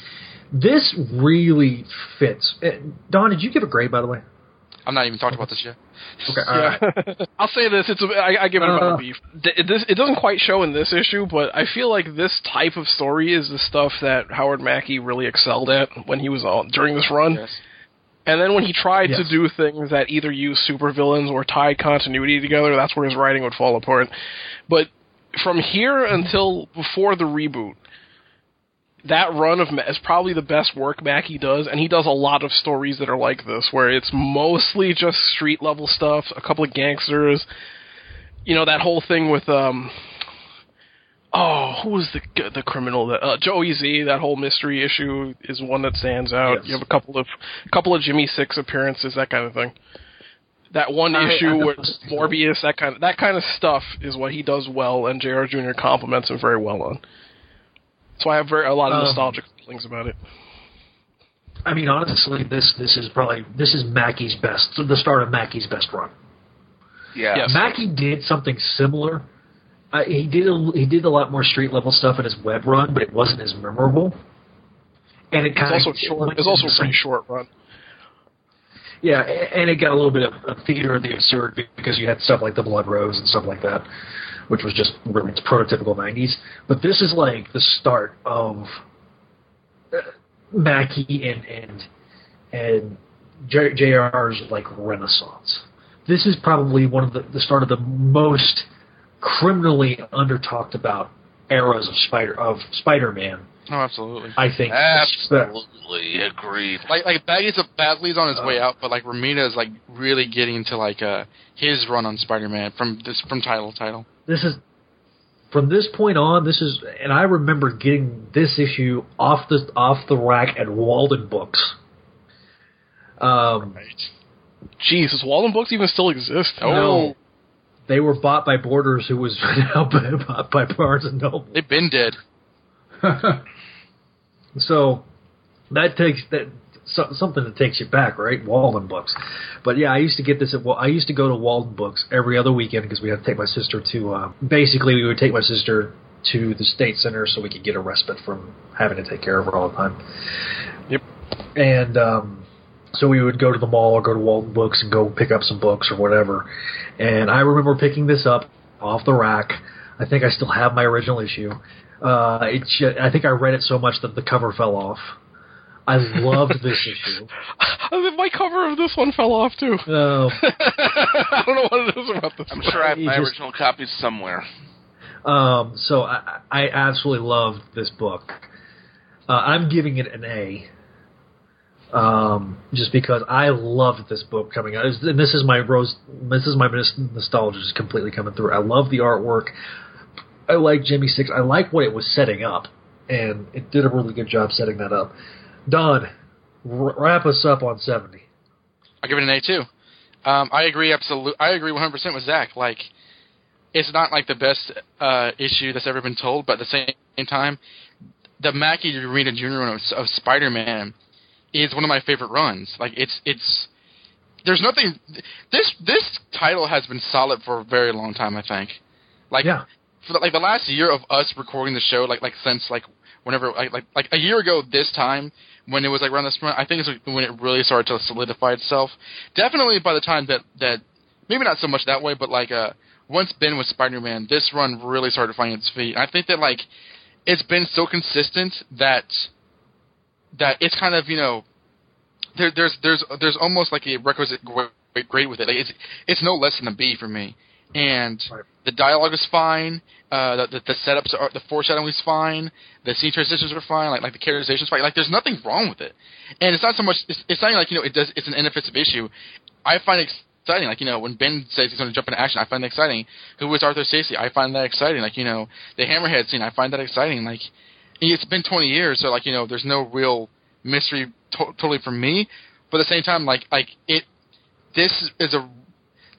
[SPEAKER 6] This really fits. Uh, Don, did you give a grade, by the way?
[SPEAKER 11] I'm not even talking about this yet.
[SPEAKER 6] Okay, all right.
[SPEAKER 9] I'll say this: it's a, I, I give it uh, a beef. This it doesn't quite show in this issue, but I feel like this type of story is the stuff that Howard Mackie really excelled at when he was on during this run.
[SPEAKER 11] Yes.
[SPEAKER 9] And then when he tried yes. to do things that either use supervillains or tie continuity together, that's where his writing would fall apart. But from here until before the reboot, that run of is probably the best work Mackie does, and he does a lot of stories that are like this, where it's mostly just street level stuff, a couple of gangsters, you know that whole thing with um, oh, who was the the criminal that uh, Joey Z? That whole mystery issue is one that stands out. Yes. You have a couple of couple of Jimmy Six appearances, that kind of thing. That one I, issue I with Morbius, that kind of that kind of stuff is what he does well, and Jr. Jr. compliments him very well on. So I have very, a lot of um, nostalgic feelings about it.
[SPEAKER 6] I mean, honestly, this this is probably this is Mackie's best, the start of Mackie's best run.
[SPEAKER 8] Yeah,
[SPEAKER 9] yes.
[SPEAKER 6] Mackie did something similar. Uh, he did a, he did a lot more street level stuff in his web run, but it wasn't as memorable. And it kind
[SPEAKER 9] it's also short. It's also a pretty short run.
[SPEAKER 6] Yeah, and it got a little bit of, of theater of the absurd because you had stuff like the Blood Rose and stuff like that which was just really prototypical 90s. But this is like the start of uh, Mackie and and and JR's like renaissance. This is probably one of the, the start of the most criminally under talked about eras of Spider of Spider-Man.
[SPEAKER 11] Oh, absolutely.
[SPEAKER 6] I think
[SPEAKER 8] absolutely agreed.
[SPEAKER 11] Like like Baggy's Bagley's on his uh, way out, but like Romita is like really getting to like uh his run on Spider-Man from this from title to title
[SPEAKER 6] this is from this point on. This is, and I remember getting this issue off the off the rack at Walden Books. Um,
[SPEAKER 9] right. Jeez, does Walden Books even still exist?
[SPEAKER 6] Oh. No, they were bought by Borders, who was now bought by Barnes and Noble.
[SPEAKER 11] They've been dead.
[SPEAKER 6] so that takes that so, something that takes you back, right? Walden books. But yeah, I used to get this at well, I used to go to Walden books every other weekend because we had to take my sister to. Uh, basically, we would take my sister to the state center so we could get a respite from having to take care of her all the time.
[SPEAKER 9] Yep.
[SPEAKER 6] And um, so we would go to the mall or go to Walden Books and go pick up some books or whatever. And I remember picking this up off the rack. I think I still have my original issue. Uh, it, I think I read it so much that the cover fell off I loved this issue.
[SPEAKER 9] My cover of this one fell off too.
[SPEAKER 6] No.
[SPEAKER 9] I don't know what it is about this.
[SPEAKER 8] I'm
[SPEAKER 9] one.
[SPEAKER 8] sure I have my
[SPEAKER 6] just-
[SPEAKER 8] original copies somewhere.
[SPEAKER 6] Um, so I, I absolutely loved this book. Uh, I'm giving it an A. Um, just because I loved this book coming out, and this is my rose. This is my nostalgia just completely coming through. I love the artwork. I like Jimmy Six. I like what it was setting up, and it did a really good job setting that up. Don, r- wrap us up on seventy.
[SPEAKER 11] I give it an A too. Um, I agree absolutely. I agree 100 percent with Zach. Like, it's not like the best uh, issue that's ever been told, but at the same time, the Mackie Romita Jr. run of, of Spider-Man is one of my favorite runs. Like, it's it's there's nothing. This this title has been solid for a very long time. I think. Like,
[SPEAKER 6] Yeah.
[SPEAKER 11] for the, like the last year of us recording the show, like like since like whenever like like like a year ago this time when it was like around this run, I think it's when it really started to solidify itself. Definitely by the time that that maybe not so much that way, but like uh once Ben was Spider Man, this run really started finding its feet. I think that like it's been so consistent that that it's kind of you know there, there's there's there's almost like a requisite grade, with it. Like it's it's no less than a B for me. And the dialogue is fine. Uh, the, the, the setups are the foreshadowing is fine. The scene transitions are fine. Like like the characterization's fine. Like there's nothing wrong with it. And it's not so much. It's, it's not like you know it does. It's an inoffensive issue. I find it exciting. Like you know when Ben says he's going to jump into action, I find that exciting. Who is Arthur Stacy? I find that exciting. Like you know the Hammerhead scene, I find that exciting. Like it's been 20 years, so like you know there's no real mystery to- totally for me. But at the same time, like like it, this is a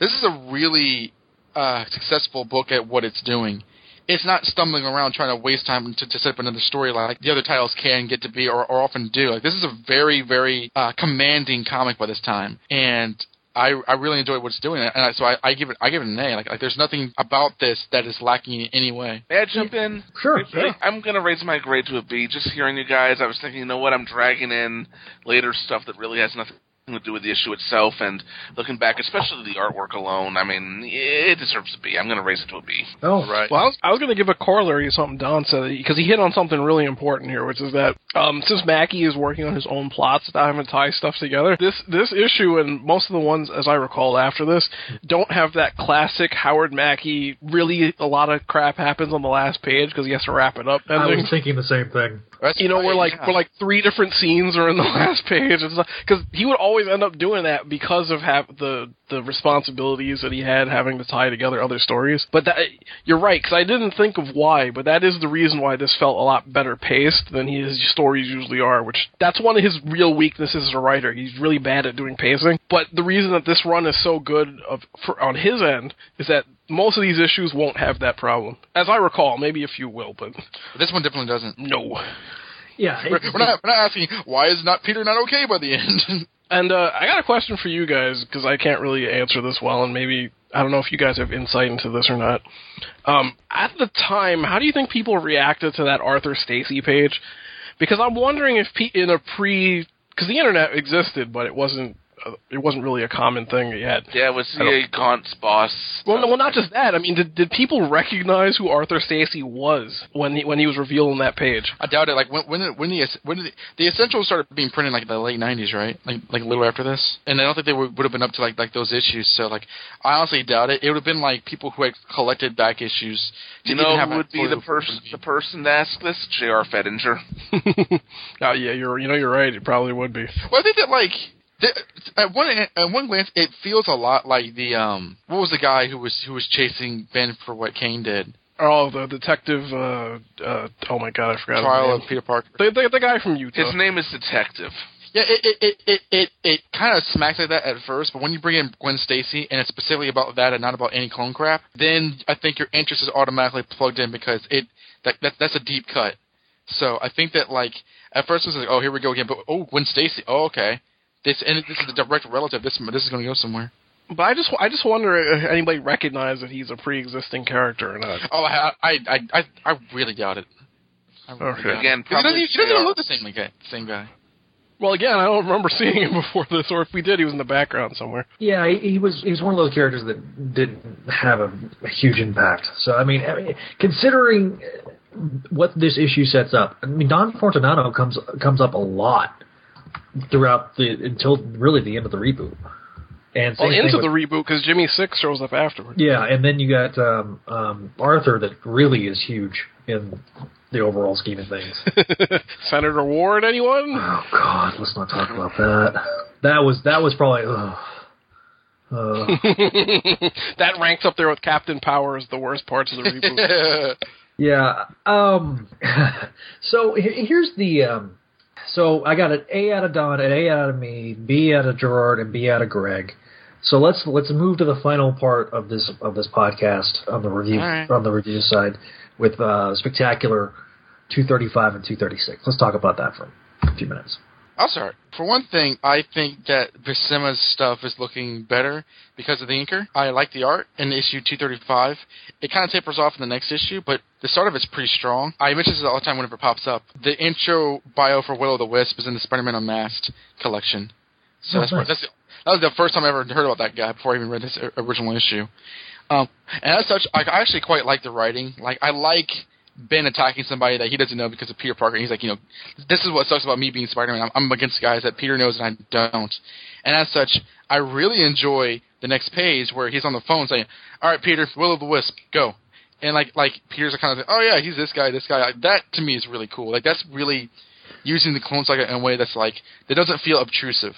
[SPEAKER 11] this is a really uh, successful book at what it's doing. It's not stumbling around trying to waste time to, to set up another story like the other titles can get to be or, or often do. Like this is a very very uh, commanding comic by this time, and I I really enjoy what it's doing, and I, so I, I give it I give it an A. Like like there's nothing about this that is lacking in any way.
[SPEAKER 8] May I jump in?
[SPEAKER 6] Sure.
[SPEAKER 8] I- I'm gonna raise my grade to a B. Just hearing you guys, I was thinking, you know what? I'm dragging in later stuff that really has nothing to do with the issue itself, and looking back, especially the artwork alone, I mean, it deserves a B. I'm gonna raise it to a B.
[SPEAKER 6] Oh,
[SPEAKER 11] right.
[SPEAKER 9] Well, I was, I was going to give a corollary to something Don said because he hit on something really important here, which is that um, since Mackie is working on his own plots without having to tie stuff together, this this issue and most of the ones, as I recall after this, don't have that classic Howard Mackie. Really, a lot of crap happens on the last page because he has to wrap it up.
[SPEAKER 6] I
[SPEAKER 9] ending.
[SPEAKER 6] was thinking the same thing.
[SPEAKER 11] That's
[SPEAKER 9] you know,
[SPEAKER 11] we're
[SPEAKER 9] like
[SPEAKER 11] yeah.
[SPEAKER 9] where like three different scenes are in the last page, because he would always end up doing that because of have the the responsibilities that he had having to tie together other stories. But that you're right, because I didn't think of why, but that is the reason why this felt a lot better paced than his stories usually are. Which that's one of his real weaknesses as a writer. He's really bad at doing pacing. But the reason that this run is so good of for, on his end is that most of these issues won't have that problem, as I recall. Maybe a few will, but
[SPEAKER 11] This one definitely doesn't.
[SPEAKER 9] no.
[SPEAKER 6] Yeah,
[SPEAKER 11] We're, we're not we're not asking why is not Peter not okay by the end.
[SPEAKER 9] And uh, I got a question for you guys because I can't really answer this well, and maybe I don't know if you guys have insight into this or not. Um, at the time, how do you think people reacted to that Arthur Stacy page? Because I'm wondering if pe- in a pre because the internet existed, but it wasn't Uh, it wasn't really a common thing yet.
[SPEAKER 8] Yeah, it was
[SPEAKER 9] I don't-
[SPEAKER 8] Gaunt's boss?
[SPEAKER 9] Well, no, well, not just that. I mean, did did people recognize who Arthur Stacy was when he when he was revealed on that page?
[SPEAKER 11] I doubt it. Like when when when the when the, the essentials started being printed like the late '90s, right? Like like a little after this, and I don't think they would, would have been up to like like those issues. So like I honestly doubt it. It would have been like people who had collected back issues. to
[SPEAKER 8] You know who would be the person the person to ask this? J.R. Fettinger.
[SPEAKER 9] oh uh, yeah, you're you know you're right. It probably would be.
[SPEAKER 11] Well, I think that like the, at one at one glance, it feels a lot like the um what was the guy who was who was chasing Ben for what Kaine did?
[SPEAKER 9] Oh, the detective. Uh, uh, oh my god, I forgot. his
[SPEAKER 11] Trial of Peter Parker.
[SPEAKER 9] The, the, the guy from Utah.
[SPEAKER 8] His name is Detective.
[SPEAKER 11] Yeah, it it it it it, it kind of smacks like that at first, but when you bring in Gwen Stacy and it's specifically about that and not about any clone crap, then I think your interest is automatically plugged in because it that, that that's a deep cut. So I think that like at first it was like, oh here we go again, but oh Gwen Stacy, oh okay, this and this is a direct relative. This this is going to go somewhere.
[SPEAKER 9] But I just I just wonder if anybody recognized that he's a pre-existing character or not.
[SPEAKER 11] Oh I I I I, I really doubt it. Really
[SPEAKER 9] Okay.
[SPEAKER 11] doubt it.
[SPEAKER 8] Again,
[SPEAKER 11] he doesn't,
[SPEAKER 8] probably
[SPEAKER 11] he doesn't even look the same guy. Same guy.
[SPEAKER 9] Well, again, I don't remember seeing him before this, or if we did, he was in the background somewhere.
[SPEAKER 6] Yeah, he, he was he was one of those characters that didn't have a, a huge impact. So I mean, I mean, considering what this issue sets up, I mean Don Fortunato comes comes up a lot throughout the until really the end of the reboot. And
[SPEAKER 9] Well,
[SPEAKER 6] thing
[SPEAKER 9] into
[SPEAKER 6] with-
[SPEAKER 9] the reboot because Jimmy Six shows up afterwards.
[SPEAKER 6] yeah, and then you got um, um, Arthur that really is huge in the overall scheme of things.
[SPEAKER 9] Senator Ward, anyone?
[SPEAKER 6] Oh God, let's not talk about that. That was that was probably. Ugh. Uh,
[SPEAKER 9] that ranks up there with Captain Power as the worst parts of the reboot.
[SPEAKER 6] yeah. Um. So here's the. Um, so I got an A out of Don, an A out of me, B out of Gerard, and B out of Greg. So let's let's move to the final part of this of this podcast on the review
[SPEAKER 11] right.
[SPEAKER 6] on the review side with uh, spectacular 235 and 236. Let's talk about that for a few minutes.
[SPEAKER 11] I'll start. For one thing, I think that Buscema's stuff is looking better because of the inker. I like the art in issue 235. It kind of tapers off in the next issue, but the start of it's pretty strong. I mention this all the time whenever it pops up. The intro bio for Will o' the Wisp is in the Spider-Man Unmasked collection. So
[SPEAKER 6] Oh,
[SPEAKER 11] that's,
[SPEAKER 6] nice.
[SPEAKER 11] that's that was the first time I ever heard about that guy before I even read this original issue. Um, and as such, I, I actually quite like the writing. Like I like Ben attacking somebody that he doesn't know because of Peter Parker. He's like, you know, this is what sucks about me being Spider-Man. I'm, I'm against guys that Peter knows and I don't. And as such, I really enjoy the next page where he's on the phone saying, "All right, Peter, Will of the Wisp, go." And like, like Peter's kind of, like, "Oh yeah, he's this guy, this guy." Like, that to me is really cool. Like that's really using the Clone Saga in a way that's like that doesn't feel obtrusive.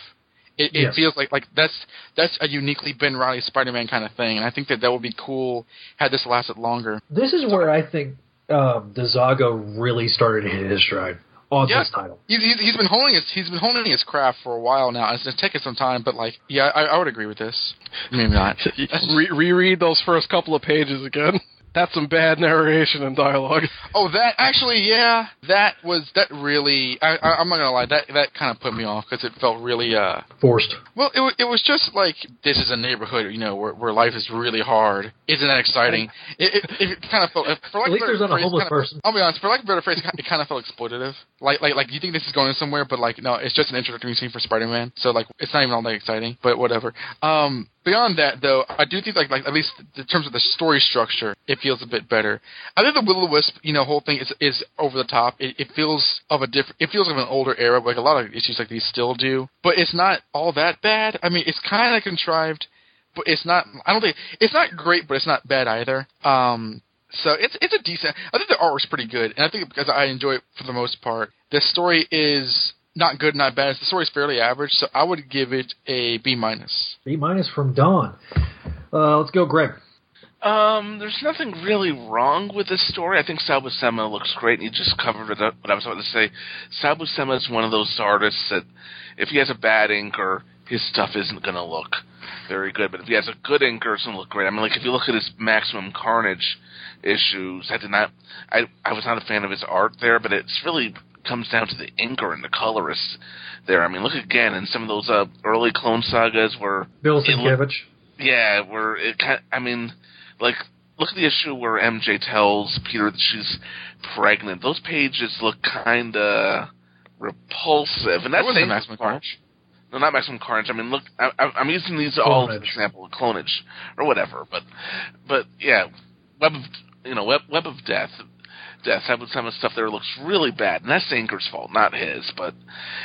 [SPEAKER 11] It, it
[SPEAKER 6] Yes.
[SPEAKER 11] feels like like that's that's a uniquely Ben Riley Spider-Man kind of thing, and I think that that would be cool had this lasted longer.
[SPEAKER 6] This is where I think um, Dezago really started to hit his stride on
[SPEAKER 11] Yeah.
[SPEAKER 6] this title.
[SPEAKER 11] He's, he's he's been honing his he's been honing his craft for a while now. It's gonna take us some time, but like yeah, I, I would agree with this. Maybe not.
[SPEAKER 9] Re- reread those first couple of pages again. That's some bad narration and dialogue.
[SPEAKER 11] Oh, that actually, yeah, that was that really. I, I, I'm not gonna lie, that that kind of put me off because it felt really. uh
[SPEAKER 6] Forced.
[SPEAKER 11] Well, it it was just like this is a neighborhood, you know, where where life is really hard. Isn't that exciting? It, it, it kind of felt. For like
[SPEAKER 6] At least there's not a homeless
[SPEAKER 11] kind of-
[SPEAKER 6] person.
[SPEAKER 11] I'll be honest. For like a better phrase, it kind- it kind of felt exploitative. Like like like you think this is going somewhere, but like no, it's just an introductory scene for Spider-Man. So like it's not even all that exciting. But whatever. Um, beyond that, though, I do think like like at least in terms of the story structure, it feels a bit better. I think the Will o' Wisp, you know, whole thing is is over the top. It, it feels of a different. It feels of an older era, like a lot of issues like these still do. But it's not all that bad. I mean, it's kind of contrived, but it's not. I don't think it's not great, but it's not bad either. Um, so it's it's a decent. I think the artwork's pretty good, and I think because I enjoy it for the most part. The story is not good, not bad. The story's fairly average, so I would give it a B minus.
[SPEAKER 6] B minus from Don. Uh, let's go, Greg.
[SPEAKER 8] Um, there's nothing really wrong with this story. I think Sal Buscema looks great, and you just covered it up, what I was about to say. Sal Buscema is one of those artists that, if he has a bad inker, his stuff isn't going to look very good. But if he has a good inker, it's going to look great. I mean, like if you look at his Maximum Carnage issues, I did not, I I was not a fan of his art there, but it's really comes down to the inker and the colorist there. I mean, look again in some of those uh, early Clone Sagas where
[SPEAKER 6] Bill
[SPEAKER 8] it looked-
[SPEAKER 6] Sienkiewicz.
[SPEAKER 8] yeah, where it kind. I mean, like look at the issue where MJ tells Peter that she's pregnant. Those pages look kind of repulsive, and
[SPEAKER 11] That
[SPEAKER 8] that's
[SPEAKER 11] wasn't
[SPEAKER 8] same
[SPEAKER 11] Maximum
[SPEAKER 8] for
[SPEAKER 11] Carnage.
[SPEAKER 8] No, not maximum carnage. I mean, look, I, I, I'm using these all as an example of clonage or whatever. But, but yeah, web of you know web web of death. Death. Some of the stuff there looks really bad, and that's Anchor's fault, not his. But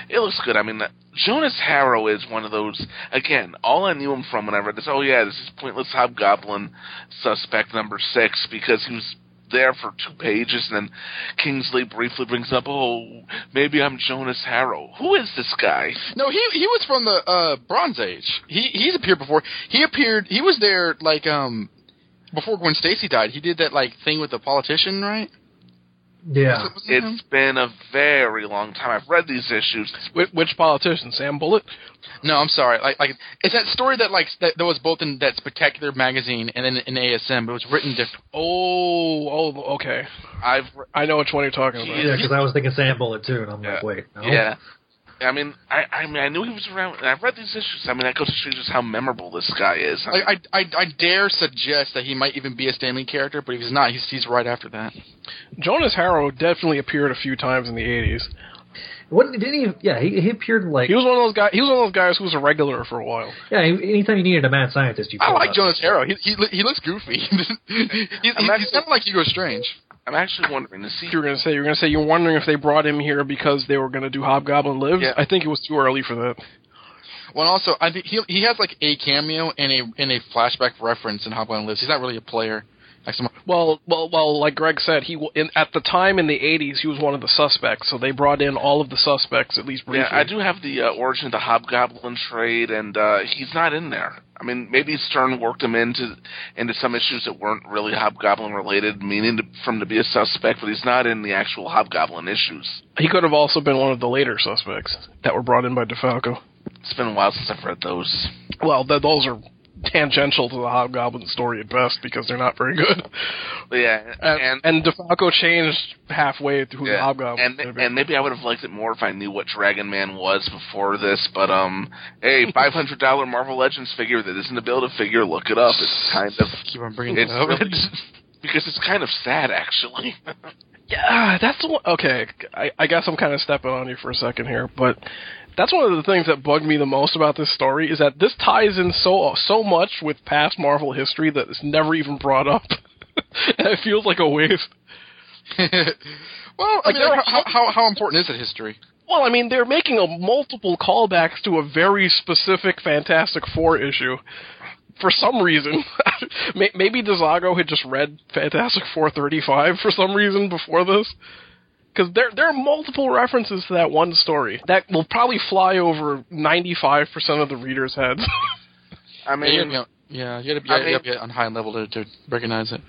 [SPEAKER 8] it looks good. I mean, Jonas Harrow is one of those. Again, all I knew him from when I read this. Oh yeah, this is pointless hobgoblin suspect number six because he was there for two pages, and then Kingsley briefly brings up, "Oh, maybe I'm Jonas Harrow. Who is this guy?"
[SPEAKER 11] No, he he was from the uh, Bronze Age. He he's appeared before. He appeared. He was there like um before Gwen Stacy died. He did that like thing with the politician, right?
[SPEAKER 6] Yeah.
[SPEAKER 8] It's mm-hmm. been a very long time. I've read these issues.
[SPEAKER 9] Which, which politician? Sam Bullit?
[SPEAKER 11] No, I'm sorry. Like like it's that story that like that, that was both in that spectacular magazine and then in ASM, but it was written different.
[SPEAKER 9] Oh, oh, okay.
[SPEAKER 8] I've
[SPEAKER 9] I know which one you're talking about.
[SPEAKER 6] Yeah, because I was thinking Sam Bullit too, and I'm like, wait, no.
[SPEAKER 8] Yeah. I mean, I, I mean, I knew he was around. and I've read these issues. I mean, that goes to show just how memorable this guy is.
[SPEAKER 11] Like I, I I dare suggest that he might even be a Stan Lee character, but if he's not, he's he's right after that.
[SPEAKER 9] Jonas Harrow definitely appeared a few times in the 80s.
[SPEAKER 6] What didn't he? Yeah, he, he appeared like
[SPEAKER 9] He was one of those guys. He was one of those guys who was a regular for a while.
[SPEAKER 6] yeah. he- Anytime you needed a mad scientist, you.
[SPEAKER 11] I like
[SPEAKER 6] up.
[SPEAKER 11] Jonas Harrow. He he he looks goofy. he's he's, he's kind of like Hugo Strange.
[SPEAKER 8] I'm actually wondering. Is he?
[SPEAKER 9] You were gonna say you were gonna say you're wondering if they brought him here because they were gonna do Hobgoblin Lives.
[SPEAKER 11] Yeah.
[SPEAKER 9] I think it was too early for that.
[SPEAKER 11] Well, also, I think he he has like a cameo and a in a flashback reference in Hobgoblin Lives. He's not really a player.
[SPEAKER 9] Well, well, well. Like Greg said, he in, at the time in the '80s he was one of the suspects, so they brought in all of the suspects at least briefly.
[SPEAKER 8] Yeah, I do have the uh, origin of the Hobgoblin trade, and uh, he's not in there. I mean, maybe Stern worked him into into some issues that weren't really Hobgoblin related, meaning to, for him to be a suspect, but he's not in the actual Hobgoblin issues.
[SPEAKER 9] He could have also been one of the later suspects that were brought in by DeFalco.
[SPEAKER 8] It's been a while since I've read those.
[SPEAKER 9] Well, th- those are tangential to the Hobgoblin story at best because they're not very good.
[SPEAKER 8] Yeah,
[SPEAKER 9] And, and DeFalco changed halfway through the Hobgoblin.
[SPEAKER 8] and and maybe I would have liked it more if I knew what Dragon Man was before this. But um, hey, five hundred dollar Marvel Legends figure that isn't a build a figure. Look it up. It's kind of
[SPEAKER 11] keep on bringing it up.
[SPEAKER 8] really, because it's kind of sad actually.
[SPEAKER 9] Yeah, that's the one. Okay, I, I guess I'm kind of stepping on you for a second here, but that's one of the things that bugged me the most about this story is that this ties in so so much with past Marvel history that it's never even brought up, and it feels like a waste.
[SPEAKER 11] well, I mean, like, how, how how important is it history?
[SPEAKER 9] Well, I mean, they're making a multiple callbacks to a very specific Fantastic Four issue. For some reason, maybe Dezago had just read Fantastic Four thirty five for some reason before this, because there there are multiple references to that one story that will probably fly over ninety five percent of the readers' heads.
[SPEAKER 8] I
[SPEAKER 11] Yeah,
[SPEAKER 8] mean,
[SPEAKER 11] you gotta be, yeah, you gotta be,
[SPEAKER 8] I
[SPEAKER 11] you
[SPEAKER 8] mean-
[SPEAKER 11] gotta be on high level to, to recognize it.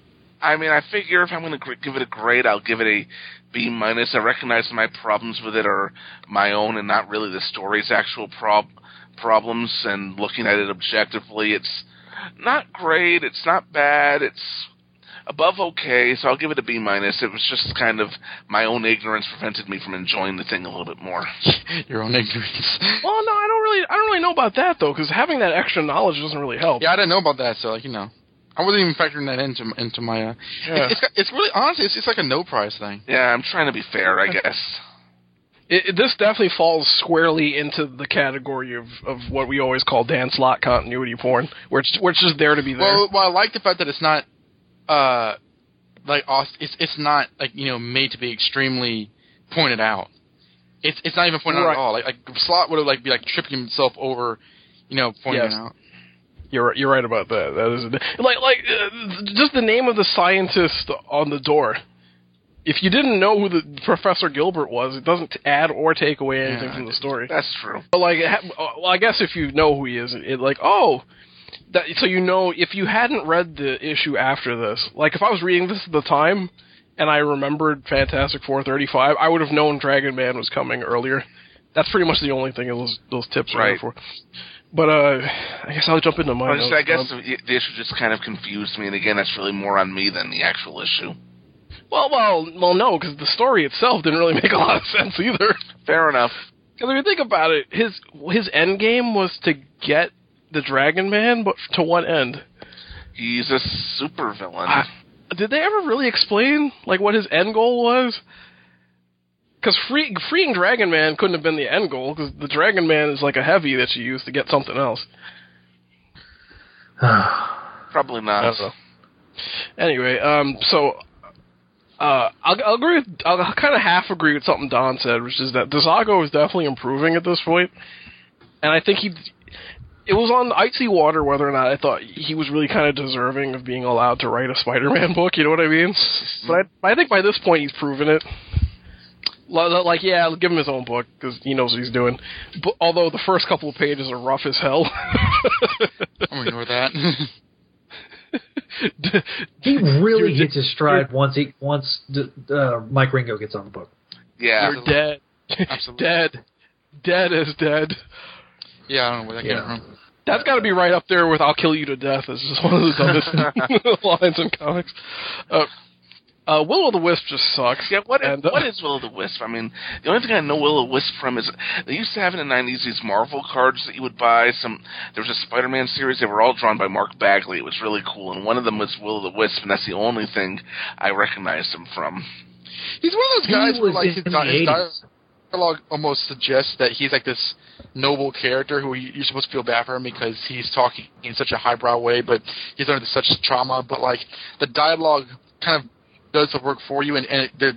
[SPEAKER 8] I mean, I figure if I'm going to give it a grade, I'll give it a B minus. I recognize my problems with it are my own and not really the story's actual prob- problems. And looking at it objectively, it's not great. It's not bad. It's above okay. So I'll give it a B minus. It was just kind of my own ignorance prevented me from enjoying the thing a little bit more.
[SPEAKER 11] Your own ignorance.
[SPEAKER 9] well, no, I don't really I don't really know about that though, because having that extra knowledge doesn't really help.
[SPEAKER 11] Yeah, I didn't know about that, so like you know, I wasn't even factoring that into into my. Uh,
[SPEAKER 9] Yeah.
[SPEAKER 11] it's, it's it's really honestly, it's, it's like a no prize thing.
[SPEAKER 8] Yeah, I'm trying to be fair, I guess.
[SPEAKER 9] It, it- this definitely falls squarely into the category of, of what we always call Dan Slott continuity porn, where it's, where it's just there to be there.
[SPEAKER 11] Well, well, I like the fact that it's not, uh, like it's it's not like you know made to be extremely pointed out. It's it's not even pointed out at all. Like like Slott would have like be like tripping himself over, you know, pointing
[SPEAKER 9] Yes.
[SPEAKER 11] it out.
[SPEAKER 9] You're you're right about that. That is like like uh, just the name of the scientist on the door. If you didn't know who the Professor Gilbert was, it doesn't add or take away anything
[SPEAKER 8] Yeah,
[SPEAKER 9] from the story.
[SPEAKER 8] That's true.
[SPEAKER 9] But like, ha- well, I guess if you know who he is, it like, oh, that so you know if you hadn't read the issue after this, like if I was reading this at the time and I remembered Fantastic Four thirty five, I would have known Dragon Man was coming earlier. That's pretty much the only thing those those tips are
[SPEAKER 8] Right.
[SPEAKER 9] for. But uh, I guess I'll jump into my
[SPEAKER 8] Well. I guess
[SPEAKER 9] Um,
[SPEAKER 8] the, the issue just kind of confused me, and again, that's really more on me than the actual issue.
[SPEAKER 9] well, well, well, no, because the story itself didn't really make a lot of sense either.
[SPEAKER 8] Fair enough.
[SPEAKER 9] Because if you think about it, his his end game was to get the Dragon Man, but to what end?
[SPEAKER 8] He's a supervillain.
[SPEAKER 9] I- did they ever really explain like what his end goal was? Because free, freeing Dragon Man couldn't have been the end goal, because the Dragon Man is like a heavy that you use to get something else.
[SPEAKER 8] Probably not.
[SPEAKER 9] Anyway, um, so uh, I'll, I'll agree. With, I'll kind of half agree with something Don said, which is that Dezago is definitely improving at this point, and I think he. It was on icy water whether or not I thought he was really kind of deserving of being allowed to write a Spider-Man book. You know what I mean? But I, I think by this point he's proven it. Li- li- Like, yeah, I'll give him his own book because he knows what he's doing. But although the first couple of pages are rough as hell.
[SPEAKER 11] I'm gonna ignore that.
[SPEAKER 6] He really hits his stride once he once d- uh, Mike Wieringo gets on the book.
[SPEAKER 8] Yeah.
[SPEAKER 9] You're dead. dead. Dead as dead.
[SPEAKER 11] Yeah, I don't know where that
[SPEAKER 6] Yeah.
[SPEAKER 11] came from.
[SPEAKER 9] That's got to be right up there with "I'll kill you to death." It's just one of the dumbest lines in comics. Uh, uh, Will o' the Wisp just sucks.
[SPEAKER 8] Yeah, what is,
[SPEAKER 9] And, uh,
[SPEAKER 8] what is Will o' the Wisp? I mean, the only thing I know Will o' the Wisp from is they used to have in the '90s these Marvel cards that you would buy. Some there was a Spider-Man series; they were all drawn by Mark Bagley. It was really cool, and one of them was Will o' the Wisp, and that's the only thing I recognized him from.
[SPEAKER 11] He's one of those guys where
[SPEAKER 6] was
[SPEAKER 11] like
[SPEAKER 6] in
[SPEAKER 11] his,
[SPEAKER 6] the
[SPEAKER 11] di- his
[SPEAKER 6] 80s.
[SPEAKER 11] Dialogue almost suggests that he's like this noble character who you- you're supposed to feel bad for him because he's talking in such a highbrow way, but he's under such trauma. But like the dialogue kind of does the work for you, and, and it, there,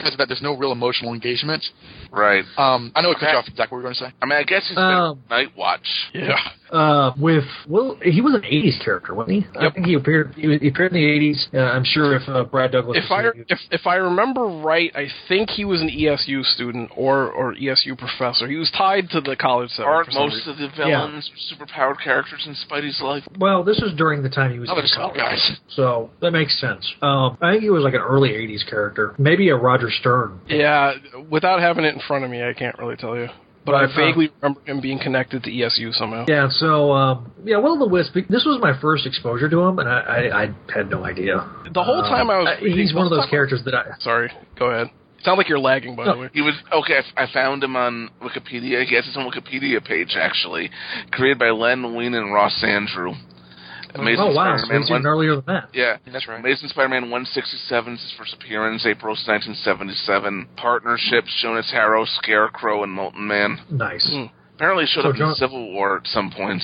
[SPEAKER 11] because of that, there's no real emotional engagement.
[SPEAKER 8] Right.
[SPEAKER 11] Um, I know it cut you off. Exactly what you were going to say.
[SPEAKER 8] I mean, I guess he's
[SPEAKER 6] Um,
[SPEAKER 8] been Night Watch.
[SPEAKER 9] Yeah.
[SPEAKER 6] Uh, with well, he was an '80s character, wasn't he? I think he appeared. He, was- he appeared in the '80s. Uh, I'm sure if uh, Brad Douglas.
[SPEAKER 9] If I if if I remember right, I think he was an ESU student or or ESU professor. He was tied to the college setting.
[SPEAKER 8] Aren't most
[SPEAKER 9] reason.
[SPEAKER 8] of the villains superpowered characters in Spidey's life?
[SPEAKER 6] Well, this was during the time he was
[SPEAKER 11] Oh,
[SPEAKER 6] in college,
[SPEAKER 11] guys.
[SPEAKER 6] so that makes sense. Um, I think he was like an early '80s character, maybe a Roger Stern.
[SPEAKER 9] Yeah, without having it in front of me, I can't really tell you. But I
[SPEAKER 6] Right, uh,
[SPEAKER 9] vaguely remember him being connected to ESU somehow.
[SPEAKER 6] Yeah, so um, yeah, Will o' the Wisp. This was my first exposure to him, and I, I, I had no idea.
[SPEAKER 9] The whole time I was
[SPEAKER 6] Uh,
[SPEAKER 9] reading-
[SPEAKER 6] he's one of those characters that I.
[SPEAKER 9] Sorry, go ahead. Sound like you're lagging, by the way.
[SPEAKER 8] He was okay. I found him on Wikipedia. He has his own Wikipedia page actually, created by Len Wein and Ross Andru. Amazing
[SPEAKER 6] oh wow, so
[SPEAKER 8] Spider-Man
[SPEAKER 6] he's even
[SPEAKER 8] one-
[SPEAKER 6] earlier than that.
[SPEAKER 8] Yeah,
[SPEAKER 11] That's right.
[SPEAKER 8] Amazing Spider-Man 167 is his first appearance, April 1977. Partnerships: Jonas Harrow, Scarecrow, and Molten Man.
[SPEAKER 6] Nice.
[SPEAKER 9] Hmm.
[SPEAKER 8] Apparently showed
[SPEAKER 6] So
[SPEAKER 8] up in Civil War at some point.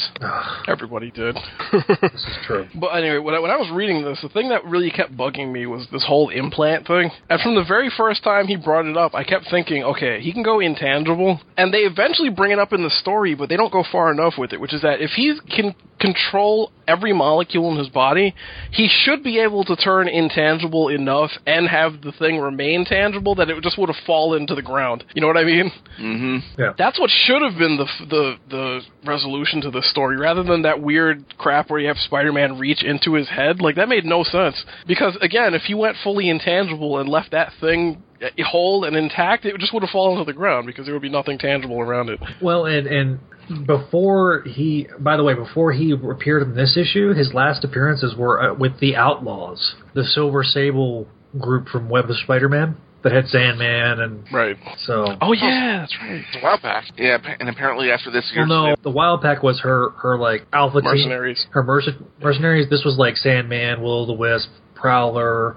[SPEAKER 9] Everybody did.
[SPEAKER 6] this is true.
[SPEAKER 9] But anyway, when I, when I was reading this, the thing that really kept bugging me was this whole implant thing. And from the very first time he brought it up, I kept thinking, okay, he can go intangible. And they eventually bring it up in the story, but they don't go far enough with it, which is that if he can control every molecule in his body, he should be able to turn intangible enough and have the thing remain tangible that it just would have fallen to the ground. You know what I mean?
[SPEAKER 8] Mm-hmm.
[SPEAKER 6] Yeah.
[SPEAKER 9] That's what should have been the the the resolution to this story, rather than that weird crap where you have Spider-Man reach into his head. Like that made no sense. Because again, if you went fully intangible and left that thing whole and intact, it just would have fallen to the ground because there would be nothing tangible around it.
[SPEAKER 6] Well, and and before he, by the way, before he appeared in this issue, his last appearances were uh, with the Outlaws, the Silver Sable group from Web of Spider-Man that had Sandman and
[SPEAKER 9] right.
[SPEAKER 6] So
[SPEAKER 9] Oh yeah, that's right.
[SPEAKER 8] It's a while back. Yeah, and apparently after this year,
[SPEAKER 6] Well, no, the Wild Pack was her her like alpha team, her merc- mercenaries. This was like Sandman, Will o' the Wisp, Prowler,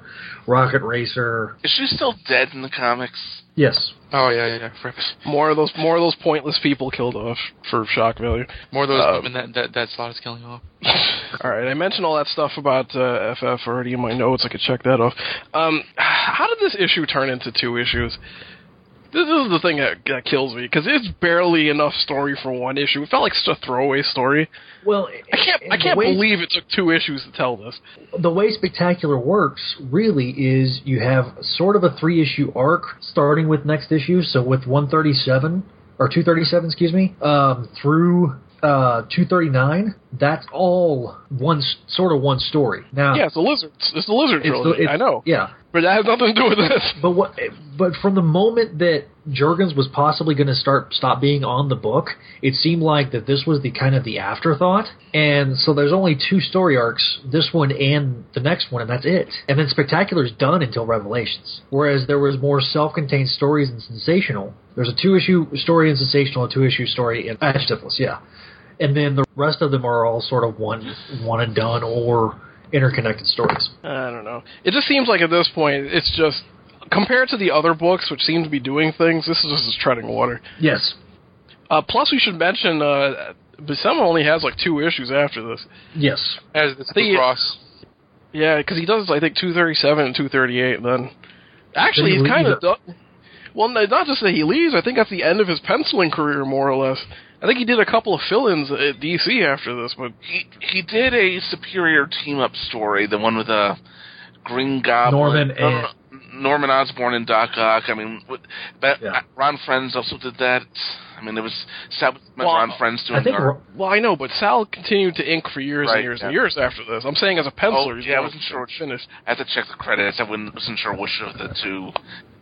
[SPEAKER 6] Rocket Racer.
[SPEAKER 8] is she still dead in the comics?
[SPEAKER 6] Yes.
[SPEAKER 11] Oh yeah, yeah, yeah.
[SPEAKER 9] More of those more of those pointless people killed off for shock value.
[SPEAKER 11] More of those
[SPEAKER 9] Uh,
[SPEAKER 11] women that that that Slott is killing off.
[SPEAKER 9] All right, I mentioned all that stuff about uh, FF already in my notes. I could check that off. Um, how did this issue turn into two issues? This is the thing that, that kills me because it's barely enough story for one issue. It felt like such a throwaway story.
[SPEAKER 6] Well,
[SPEAKER 9] I can't I can't
[SPEAKER 6] way-
[SPEAKER 9] believe it took two issues to tell this.
[SPEAKER 6] the way Spectacular works really is you have sort of a three issue arc starting with next issue. So with 137 or 237, excuse me, um, through uh, 239, that's all one sort of one story. Now,
[SPEAKER 9] Yeah, it's the lizard. It's the lizard
[SPEAKER 6] it's the-
[SPEAKER 9] trilogy. I know,
[SPEAKER 6] Yeah,
[SPEAKER 9] but that has nothing to do with this.
[SPEAKER 6] but what? But from the moment that Jurgens was possibly going to start stop being on the book, it seemed like that this was the kind of the afterthought, and so there's only two story arcs, this one and the next one, and that's it. And then Spectacular's done until Revelations, whereas there was more self-contained stories in Sensational. There's a two issue story in Sensational, a two issue story in Adjectiveless, yeah, and then the rest of them are all sort of one one and done or interconnected stories.
[SPEAKER 9] I don't know. It just seems like at this point, it's just compared to the other books, which seem to be doing things. This is just treading water.
[SPEAKER 6] Yes.
[SPEAKER 9] Uh, plus, we should mention uh, Buscema only has like two issues after this.
[SPEAKER 6] Yes.
[SPEAKER 11] As this
[SPEAKER 9] I think
[SPEAKER 11] Ross.
[SPEAKER 9] Yeah, because he does I think two thirty seven and two thirty eight. Then actually,
[SPEAKER 6] Then he
[SPEAKER 9] he's kind of done. Well, not just that he leaves. I think that's the end of his penciling career, more or less. I think he did a couple of fill-ins at DC after this, but
[SPEAKER 8] He he did a superior team up story, the one with uh, Green Goblin,
[SPEAKER 6] Norman
[SPEAKER 8] no, no,
[SPEAKER 6] and-
[SPEAKER 8] no, Norman Osborn and Doc Ock. I mean, what, but
[SPEAKER 6] Yeah.
[SPEAKER 8] uh, Ron Frenz also did that. I mean, it was Sal
[SPEAKER 9] Well,
[SPEAKER 8] Ron Frenz doing
[SPEAKER 6] I think
[SPEAKER 8] art.
[SPEAKER 9] well, I know. But Sal continued to ink for years
[SPEAKER 8] Right,
[SPEAKER 9] and years and years after this. I'm saying as a penciler,
[SPEAKER 8] Oh, yeah, I wasn't sure.
[SPEAKER 9] which finished.
[SPEAKER 8] I have to check the credits. I wouldn't, wasn't sure which of the two.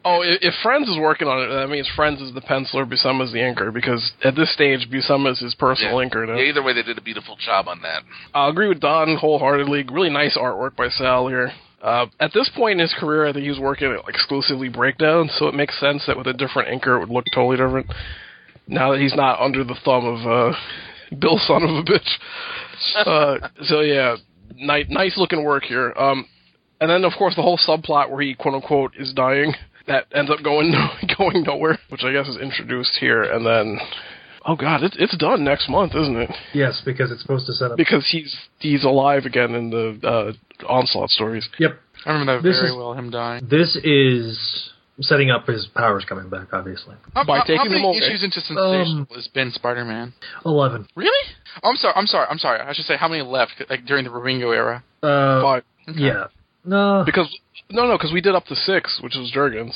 [SPEAKER 9] Oh, if Frenz is working on it, that means Frenz is the penciler, Buscema's the inker, because at this stage, Buscema is his personal
[SPEAKER 8] Yeah.
[SPEAKER 9] inker now.
[SPEAKER 8] Yeah, either way, they did a beautiful job on that.
[SPEAKER 9] I agree with Don wholeheartedly. Really nice artwork by Sal here. Uh, at this point in his career, I think he was working at exclusively Breakdown, so it makes sense that with a different inker, it would look totally different. Now that he's not under the thumb of uh, Bill, son of a bitch. Uh, so yeah, nice, nice looking work here. Um, and then of course the whole subplot where he quote unquote is dying that ends up going going nowhere, which I guess is introduced here, and then. Oh God, it's it's done next month, isn't it?
[SPEAKER 6] Yes, because it's supposed to set up.
[SPEAKER 9] because he's he's alive again in the uh, onslaught stories.
[SPEAKER 6] Yep.
[SPEAKER 11] I remember that
[SPEAKER 6] This
[SPEAKER 11] very
[SPEAKER 6] is-
[SPEAKER 11] well. Him dying.
[SPEAKER 6] This is setting up his powers coming back, obviously.
[SPEAKER 11] How,
[SPEAKER 9] By
[SPEAKER 11] how-
[SPEAKER 9] taking
[SPEAKER 11] how many
[SPEAKER 9] them away.
[SPEAKER 11] issues into sensational
[SPEAKER 6] Um,
[SPEAKER 11] has been Spider-Man?
[SPEAKER 6] Eleven.
[SPEAKER 11] Really? Oh, I'm sorry. I'm sorry. I'm sorry. I should say how many left? Like during the Ringo era.
[SPEAKER 6] Uh,
[SPEAKER 9] Five.
[SPEAKER 6] yeah. No.
[SPEAKER 9] Because no, no, because we did up to six, which was Jurgens,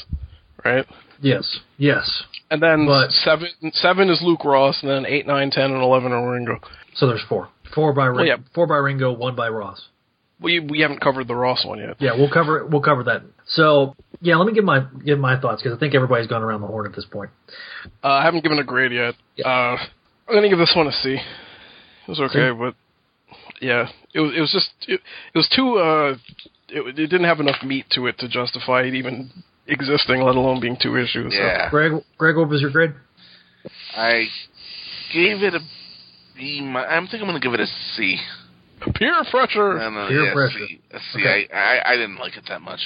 [SPEAKER 9] right?
[SPEAKER 6] Yes. Yes.
[SPEAKER 9] And then
[SPEAKER 6] But-
[SPEAKER 9] seven, seven is Luke Ross, and then eight, nine, ten, and eleven are Ringo.
[SPEAKER 6] So there's four. Four by Ring-
[SPEAKER 9] Well, yeah.
[SPEAKER 6] four by Ringo, one by Ross.
[SPEAKER 9] We we haven't covered the Ross one yet.
[SPEAKER 6] Yeah, we'll cover we'll cover that. So yeah, let me give my give my thoughts because I think everybody's gone around the horn at this point.
[SPEAKER 9] Uh, I haven't given a grade yet. Uh, I'm gonna give this one a C. It was okay,
[SPEAKER 6] C?
[SPEAKER 9] but yeah, it was it was just it, it was too uh, it, it didn't have enough meat to it to justify it even existing, let alone being two issues. so.
[SPEAKER 8] Yeah.
[SPEAKER 6] Greg, Greg, what was your grade?
[SPEAKER 8] I gave it a B. mi- I think I'm going to give it a C.
[SPEAKER 9] Peer pressure.
[SPEAKER 8] No, no,
[SPEAKER 6] Peer
[SPEAKER 8] yeah,
[SPEAKER 6] pressure.
[SPEAKER 8] C. A C.
[SPEAKER 6] Okay.
[SPEAKER 8] I, I, I didn't like it that much.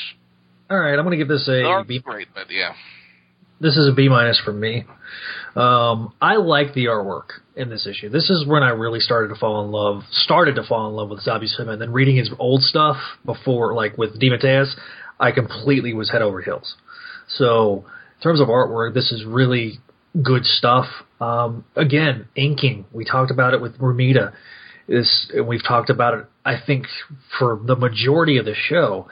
[SPEAKER 6] All right, I'm going to give this
[SPEAKER 8] The
[SPEAKER 6] a
[SPEAKER 8] art's
[SPEAKER 6] B.
[SPEAKER 8] great, but yeah.
[SPEAKER 6] This is a B minus from me. Um, I like the artwork in this issue. This is when I really started to fall in love. Started to fall in love with Zabi Sim, and then reading his old stuff before, like with DeMatteis, I completely was head over heels. So, in terms of artwork, this is really good stuff. Um, again, inking. We talked about it with Romita. This and we've talked about it. I think for the majority of the show.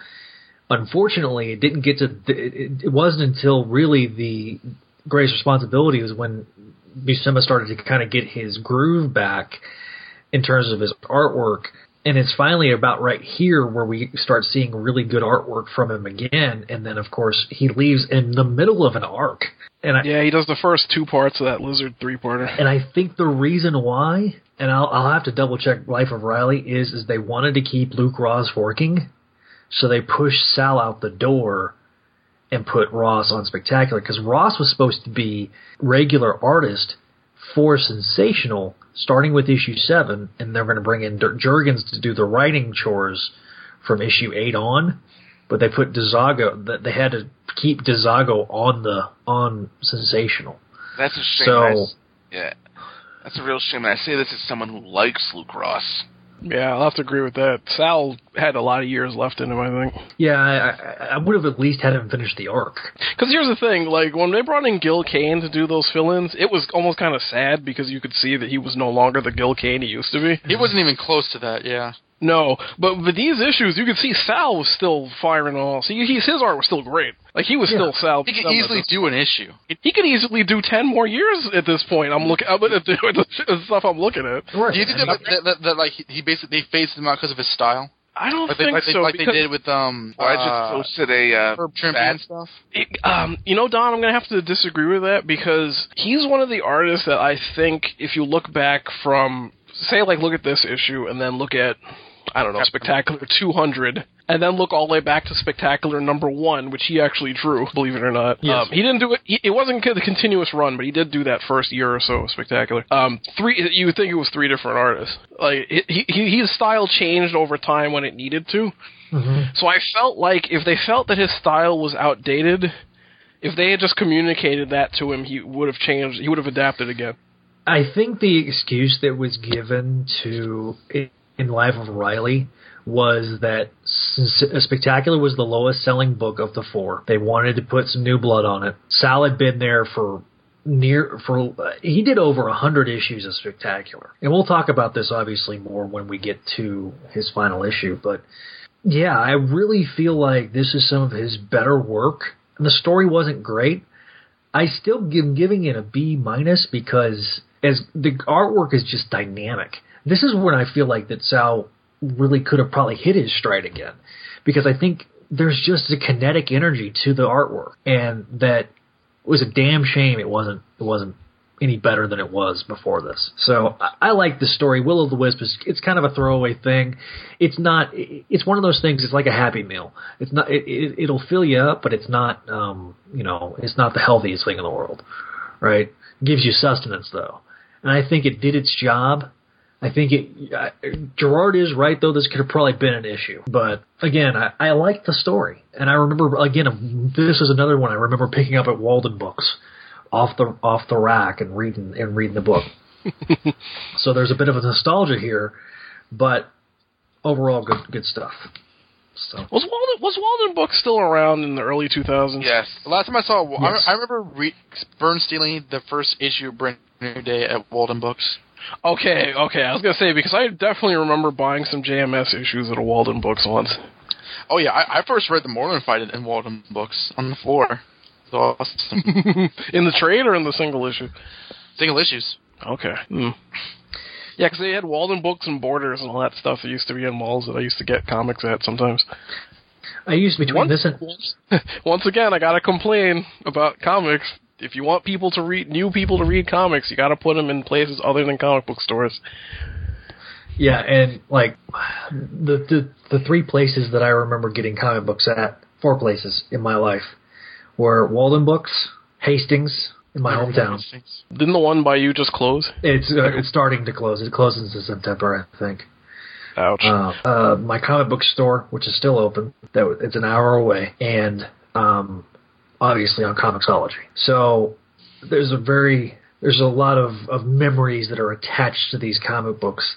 [SPEAKER 6] Unfortunately, it didn't get to. It, it wasn't until really the greatest responsibility was when Buscema started to kind of get his groove back in terms of his artwork. And it's finally about right here where we start seeing really good artwork from him again. And then, of course, he leaves in the middle of an arc. And I,
[SPEAKER 9] Yeah, he does the first two parts of that Lizard three parter.
[SPEAKER 6] and I think the reason why, and I'll, I'll have to double check Life of Reilly, is is they wanted to keep Luke Ross working, so they pushed Sal out the door and put Ross on Spectacular because Ross was supposed to be regular artist for Sensational, starting with issue seven, and they're going to bring in Dirk Jurgens to do the writing chores from issue eight on. But they put Dezago. that They had to keep Dezago on the on Sensational.
[SPEAKER 8] That's a shame.
[SPEAKER 6] So-
[SPEAKER 8] I yeah. That's a real shame. And I say this as someone who likes Luke Ross.
[SPEAKER 9] Yeah, I'll have to agree with that. Sal had a lot of years left in him, I think.
[SPEAKER 6] Yeah, I, I, I would have at least had him finish the arc.
[SPEAKER 9] Because here's the thing, like when they brought in Gil Kane to do those fill-ins, it was almost kind of sad because you could see that he was no longer the Gil Kane he used to be.
[SPEAKER 11] He wasn't even close to that. Yeah.
[SPEAKER 9] No, but with these issues, you could see Sal was still firing on all. See, he's, his art was still great. Like he was
[SPEAKER 11] Yeah.
[SPEAKER 9] still Sal.
[SPEAKER 11] He could easily
[SPEAKER 9] this
[SPEAKER 11] do an issue.
[SPEAKER 9] He could easily do ten more years at this point. I'm looking at the, at the stuff I'm looking at.
[SPEAKER 11] Do you think that, that, that, that like he- he basically they phased him out because of his style?
[SPEAKER 9] I don't
[SPEAKER 11] like they,
[SPEAKER 9] think
[SPEAKER 11] like they,
[SPEAKER 9] so,
[SPEAKER 11] like they did with um.
[SPEAKER 8] Well, I
[SPEAKER 11] uh,
[SPEAKER 8] just posted a uh,
[SPEAKER 11] Herb Trimpe
[SPEAKER 8] bad
[SPEAKER 11] and stuff.
[SPEAKER 9] It- um, you know, Don, I'm gonna have to disagree with that because he's one of the artists that I think, if you look back from, say, like look at this issue and then look at, I don't know, Spectacular 200, and then look all the way back to Spectacular number one, which he actually drew, believe it or not.
[SPEAKER 6] Yes.
[SPEAKER 9] Um, he didn't do it. He, it wasn't the continuous run, but he did do that first year or so of Spectacular. Um, three. You would think it was three different artists. Like he, he, his style changed over time when it needed to. So I felt like if they felt that his style was outdated, if they had just communicated that to him, he would have changed. He would have adapted again.
[SPEAKER 6] I think the excuse that was given to in Life of Reilly was that Spectacular was the lowest selling book of the four, they wanted to put some new blood on it. Sal had been there for near for he did over a hundred issues of Spectacular, and we'll talk about this obviously more when we get to his final issue. But yeah, I really feel like this is some of his better work. And the story wasn't great. I still give giving it a B minus because as the artwork is just dynamic. This is when I feel like that Sal really could have probably hit his stride again because I think there's just a kinetic energy to the artwork and that was a damn shame it wasn't it wasn't any better than it was before this. So I, I like the story. Will o' the Wisp is it's kind of a throwaway thing. It's not. It's one of those things. It's like a Happy Meal. It's not. It, it, it'll fill you up, but it's not. Um, you know, it's not the healthiest thing in the world, right? It gives you sustenance though, and I think it did its job. I think it. Uh, Gerard is right though. This could have probably been an issue, but again, I, I like the story, and I remember again. This is another one I remember picking up at Walden Books off the off the rack and reading and reading the book. so there's a bit of a nostalgia here, but overall good good stuff. So
[SPEAKER 9] Was Walden was Walden Books still around in the early 2000s?
[SPEAKER 8] Yes.
[SPEAKER 11] The last time I saw,
[SPEAKER 6] Yes.
[SPEAKER 11] I, I remember re- Burn stealing the first issue of Brand New Day at Walden Books.
[SPEAKER 9] Okay, okay. I was gonna say because I definitely remember buying some JMS issues at a Walden Books once.
[SPEAKER 11] Oh yeah, I, I first read the Morlun fight in, in Walden Books on the floor. So awesome.
[SPEAKER 9] in the trade or in the single issue?
[SPEAKER 11] Single issues.
[SPEAKER 9] Okay. Hmm. Yeah, because they had Walden Books and Borders and all that stuff that used to be in malls that I used to get comics at sometimes.
[SPEAKER 6] I used between
[SPEAKER 9] Once-
[SPEAKER 6] this and
[SPEAKER 9] Once again, I gotta complain about comics. If you want people to read, new people to read comics, you gotta put them in places other than comic book stores.
[SPEAKER 6] Yeah, and like the the the three places that I remember getting comic books at, four places in my life, were Walden Books, Hastings in my hometown.
[SPEAKER 9] Didn't the one by you just close?
[SPEAKER 6] It's uh, it's starting to close. It closes in September, I think.
[SPEAKER 9] Ouch.
[SPEAKER 6] Uh, uh, my comic book store, which is still open, that it's an hour away, and um, obviously on Comixology. So there's a very there's a lot of, of memories that are attached to these comic books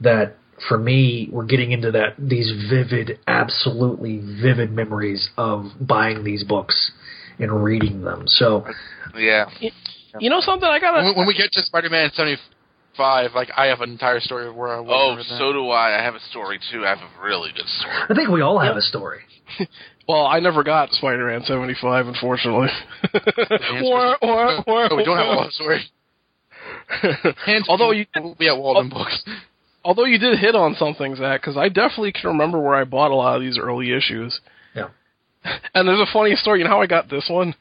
[SPEAKER 6] that for me we're getting into that these vivid absolutely vivid memories of buying these books and reading them so
[SPEAKER 8] Yeah.
[SPEAKER 9] You know something? I gotta.
[SPEAKER 11] When, when we get to Spider-Man 75, like I have an entire story of where I was.
[SPEAKER 8] Oh, so do I. I have a story too. I have a really good story.
[SPEAKER 6] i think we all have a story
[SPEAKER 9] Well, I never got Spider-Man 75, unfortunately. or, or, or,
[SPEAKER 11] No, we don't have a love story. Hence,
[SPEAKER 9] although you
[SPEAKER 11] will be at Walden Books.
[SPEAKER 9] although you did hit on something, Zach, because I definitely can remember where I bought a lot of these early issues.
[SPEAKER 6] Yeah.
[SPEAKER 9] And there's a funny story. You know how I got this one?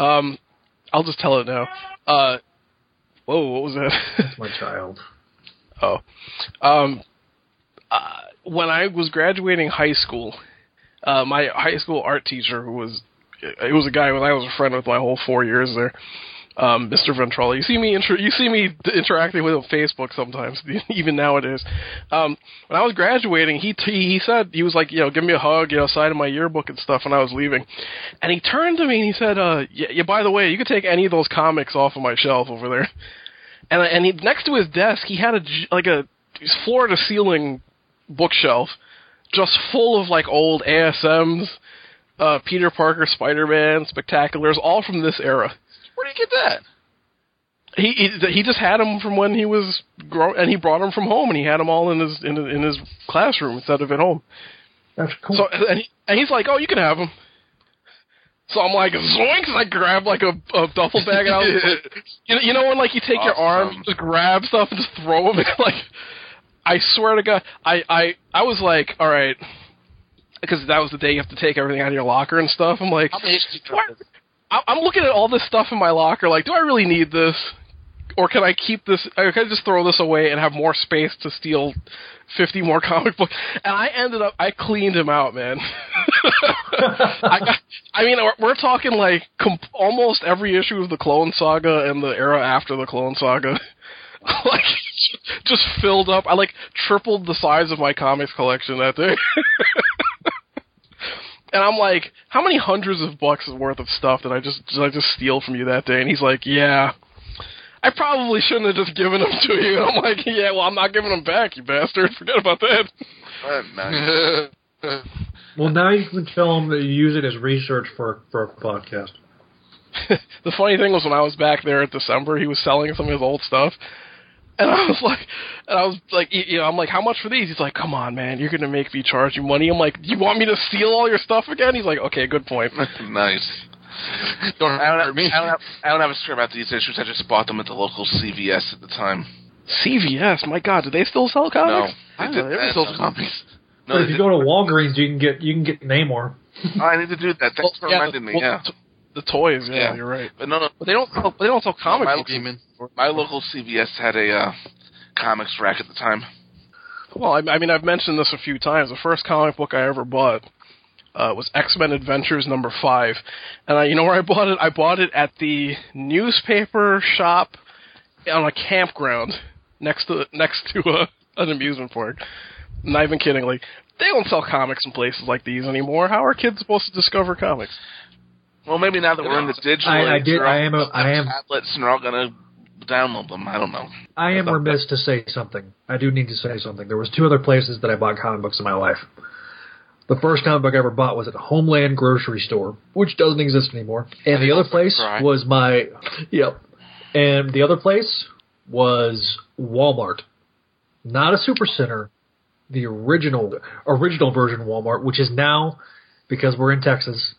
[SPEAKER 9] Um, I'll just tell it now. Uh, whoa, what was that?
[SPEAKER 6] that's my child
[SPEAKER 9] Oh, um, uh, when I was graduating high school, uh, my high school art teacher, who was it was a guy when I was a friend with my whole four years there, um, Mr. Ventrella. You see me inter- you see me interacting with him on Facebook sometimes, even nowadays. Um, when I was graduating, he t- he said he was like, you know, give me a hug, you know, sign my yearbook and stuff when I was leaving, and he turned to me and he said, uh, yeah, yeah by the way, you could take any of those comics off of my shelf over there. And and he, next to his desk, he had a like a floor to ceiling bookshelf, just full of like old ASMs, uh, Peter Parker, Spider Man, Spectaculars, all from this era.
[SPEAKER 11] Where do you get that?
[SPEAKER 9] He, he he just had them from when he was grow, and he brought them from home, and he had them all in his in, his- in his classroom instead of at home.
[SPEAKER 6] that's cool
[SPEAKER 9] So and, he, and he's like, "Oh, you can have them." So I'm like, zoinks! I grab like a, a duffel bag, and I was like, you know, you know when like you take your arm,
[SPEAKER 8] Awesome.
[SPEAKER 9] just grab stuff and just throw them. like, I swear to God, I I I was like, all right, because that was the day you have to take everything out of your locker and stuff. I'm like,
[SPEAKER 11] How many issues?
[SPEAKER 9] what? I- I'm looking at all this stuff in my locker, like, do I really need this? Or can I keep this? Or can I just throw this away and have more space to steal 50 more comic books? And I ended up, I cleaned him out, man. I, got, I mean, we're, we're talking like com- almost every issue of the Clone Saga and the era after the Clone Saga. like, just filled up. I like tripled the size of my comics collection that day. And I'm like, how many hundreds of bucks worth of stuff did I just did I just steal from you that day? And he's like, yeah. I probably shouldn't have just given them to you. And I'm like, yeah, well, I'm not giving them back, you bastard. Forget about that.
[SPEAKER 6] Well now you can tell them that you use it as research for for a podcast
[SPEAKER 9] the funny thing was when I was back there at December, he was selling some of his old stuff. And I was like, and I was like, you know, I'm like, how much for these? He's like, come on, man, you're gonna make me charge you money. I'm like, do you want me to steal all your stuff again? He's like, okay, good point.
[SPEAKER 8] nice.
[SPEAKER 11] Don't
[SPEAKER 8] I don't, have,
[SPEAKER 11] me.
[SPEAKER 8] I, don't have, I don't have a story about these issues. I just bought them at the local CVS at the time.
[SPEAKER 9] CVS, my God, do they still sell comics?
[SPEAKER 8] No, they
[SPEAKER 11] I don't
[SPEAKER 8] did
[SPEAKER 11] know, they
[SPEAKER 8] that.
[SPEAKER 11] sold comics.
[SPEAKER 8] No,
[SPEAKER 6] but if you go to Walgreens you can get you can get Namor
[SPEAKER 8] Oh, I need to do that. Thanks for
[SPEAKER 9] yeah,
[SPEAKER 8] reminding me.
[SPEAKER 9] well,
[SPEAKER 8] Yeah,
[SPEAKER 9] the, the toys, yeah,
[SPEAKER 8] Yeah.
[SPEAKER 9] you're right.
[SPEAKER 8] but no, no.
[SPEAKER 9] But they don't sell, but they don't sell comic
[SPEAKER 8] my,
[SPEAKER 9] books.
[SPEAKER 11] Demon.
[SPEAKER 8] my local CVS had a uh, comics rack at the time.
[SPEAKER 9] Well, I, I mean, I've mentioned this a few times. The first comic book I ever bought uh, was X Men Adventures number five, and I, you know where I bought it? I bought it at the newspaper shop on a campground next to next to a, an amusement park. Not even kidding. Like they don't sell comics in places like these anymore. How are kids supposed to discover comics?
[SPEAKER 8] Well, maybe now that we're in the digital,
[SPEAKER 6] I- I
[SPEAKER 8] age,
[SPEAKER 6] did- I am a-
[SPEAKER 8] have
[SPEAKER 6] am-
[SPEAKER 8] tablets, and we're all gonna download them. I don't know.
[SPEAKER 6] I am remiss to say something. I do need to say something. There was two other places that I bought comic books in my life. The first comic book I ever bought was at Homeland Grocery Store, which doesn't exist anymore. And the other place
[SPEAKER 11] cry.
[SPEAKER 6] was my, yep. And the other place was Walmart, not a supercenter, the original original version of Walmart, which is now because we're in Texas,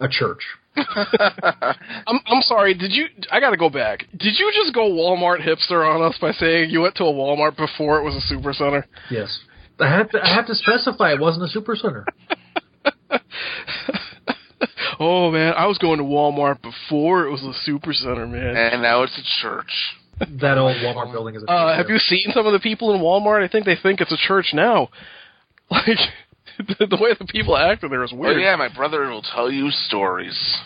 [SPEAKER 6] a church.
[SPEAKER 9] I'm I'm sorry. Did you? I got to go back. Did you just go Walmart hipster on us by saying you went to a Walmart before it was a supercenter?
[SPEAKER 6] Yes, I have to I have to specify it wasn't a supercenter.
[SPEAKER 9] Oh man, I was going to Walmart before it was a supercenter, man.
[SPEAKER 8] And now it's a church.
[SPEAKER 6] That old Walmart building is. A
[SPEAKER 9] Uh, have you seen some of the people in Walmart? I think they think it's a church now. Like the, the way the people act in there is
[SPEAKER 8] Oh
[SPEAKER 9] weird.
[SPEAKER 8] yeah, my brother will tell you stories.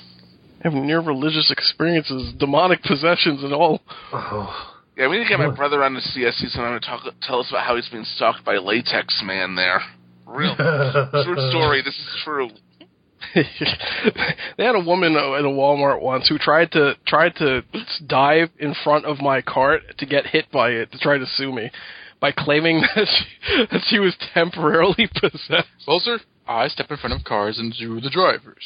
[SPEAKER 9] Have near religious experiences, demonic possessions, and all.
[SPEAKER 6] Oh.
[SPEAKER 8] Yeah, we need to get my brother on the CSC sometime to talk, tell us about how he's being stalked by Latex Man there. Real true story. This is true.
[SPEAKER 9] they had a woman at a Walmart once who tried to tried to dive in front of my cart to get hit by it to try to sue me by claiming that she, that she was temporarily possessed.
[SPEAKER 11] Well, sir, I step in front of cars and do the drivers.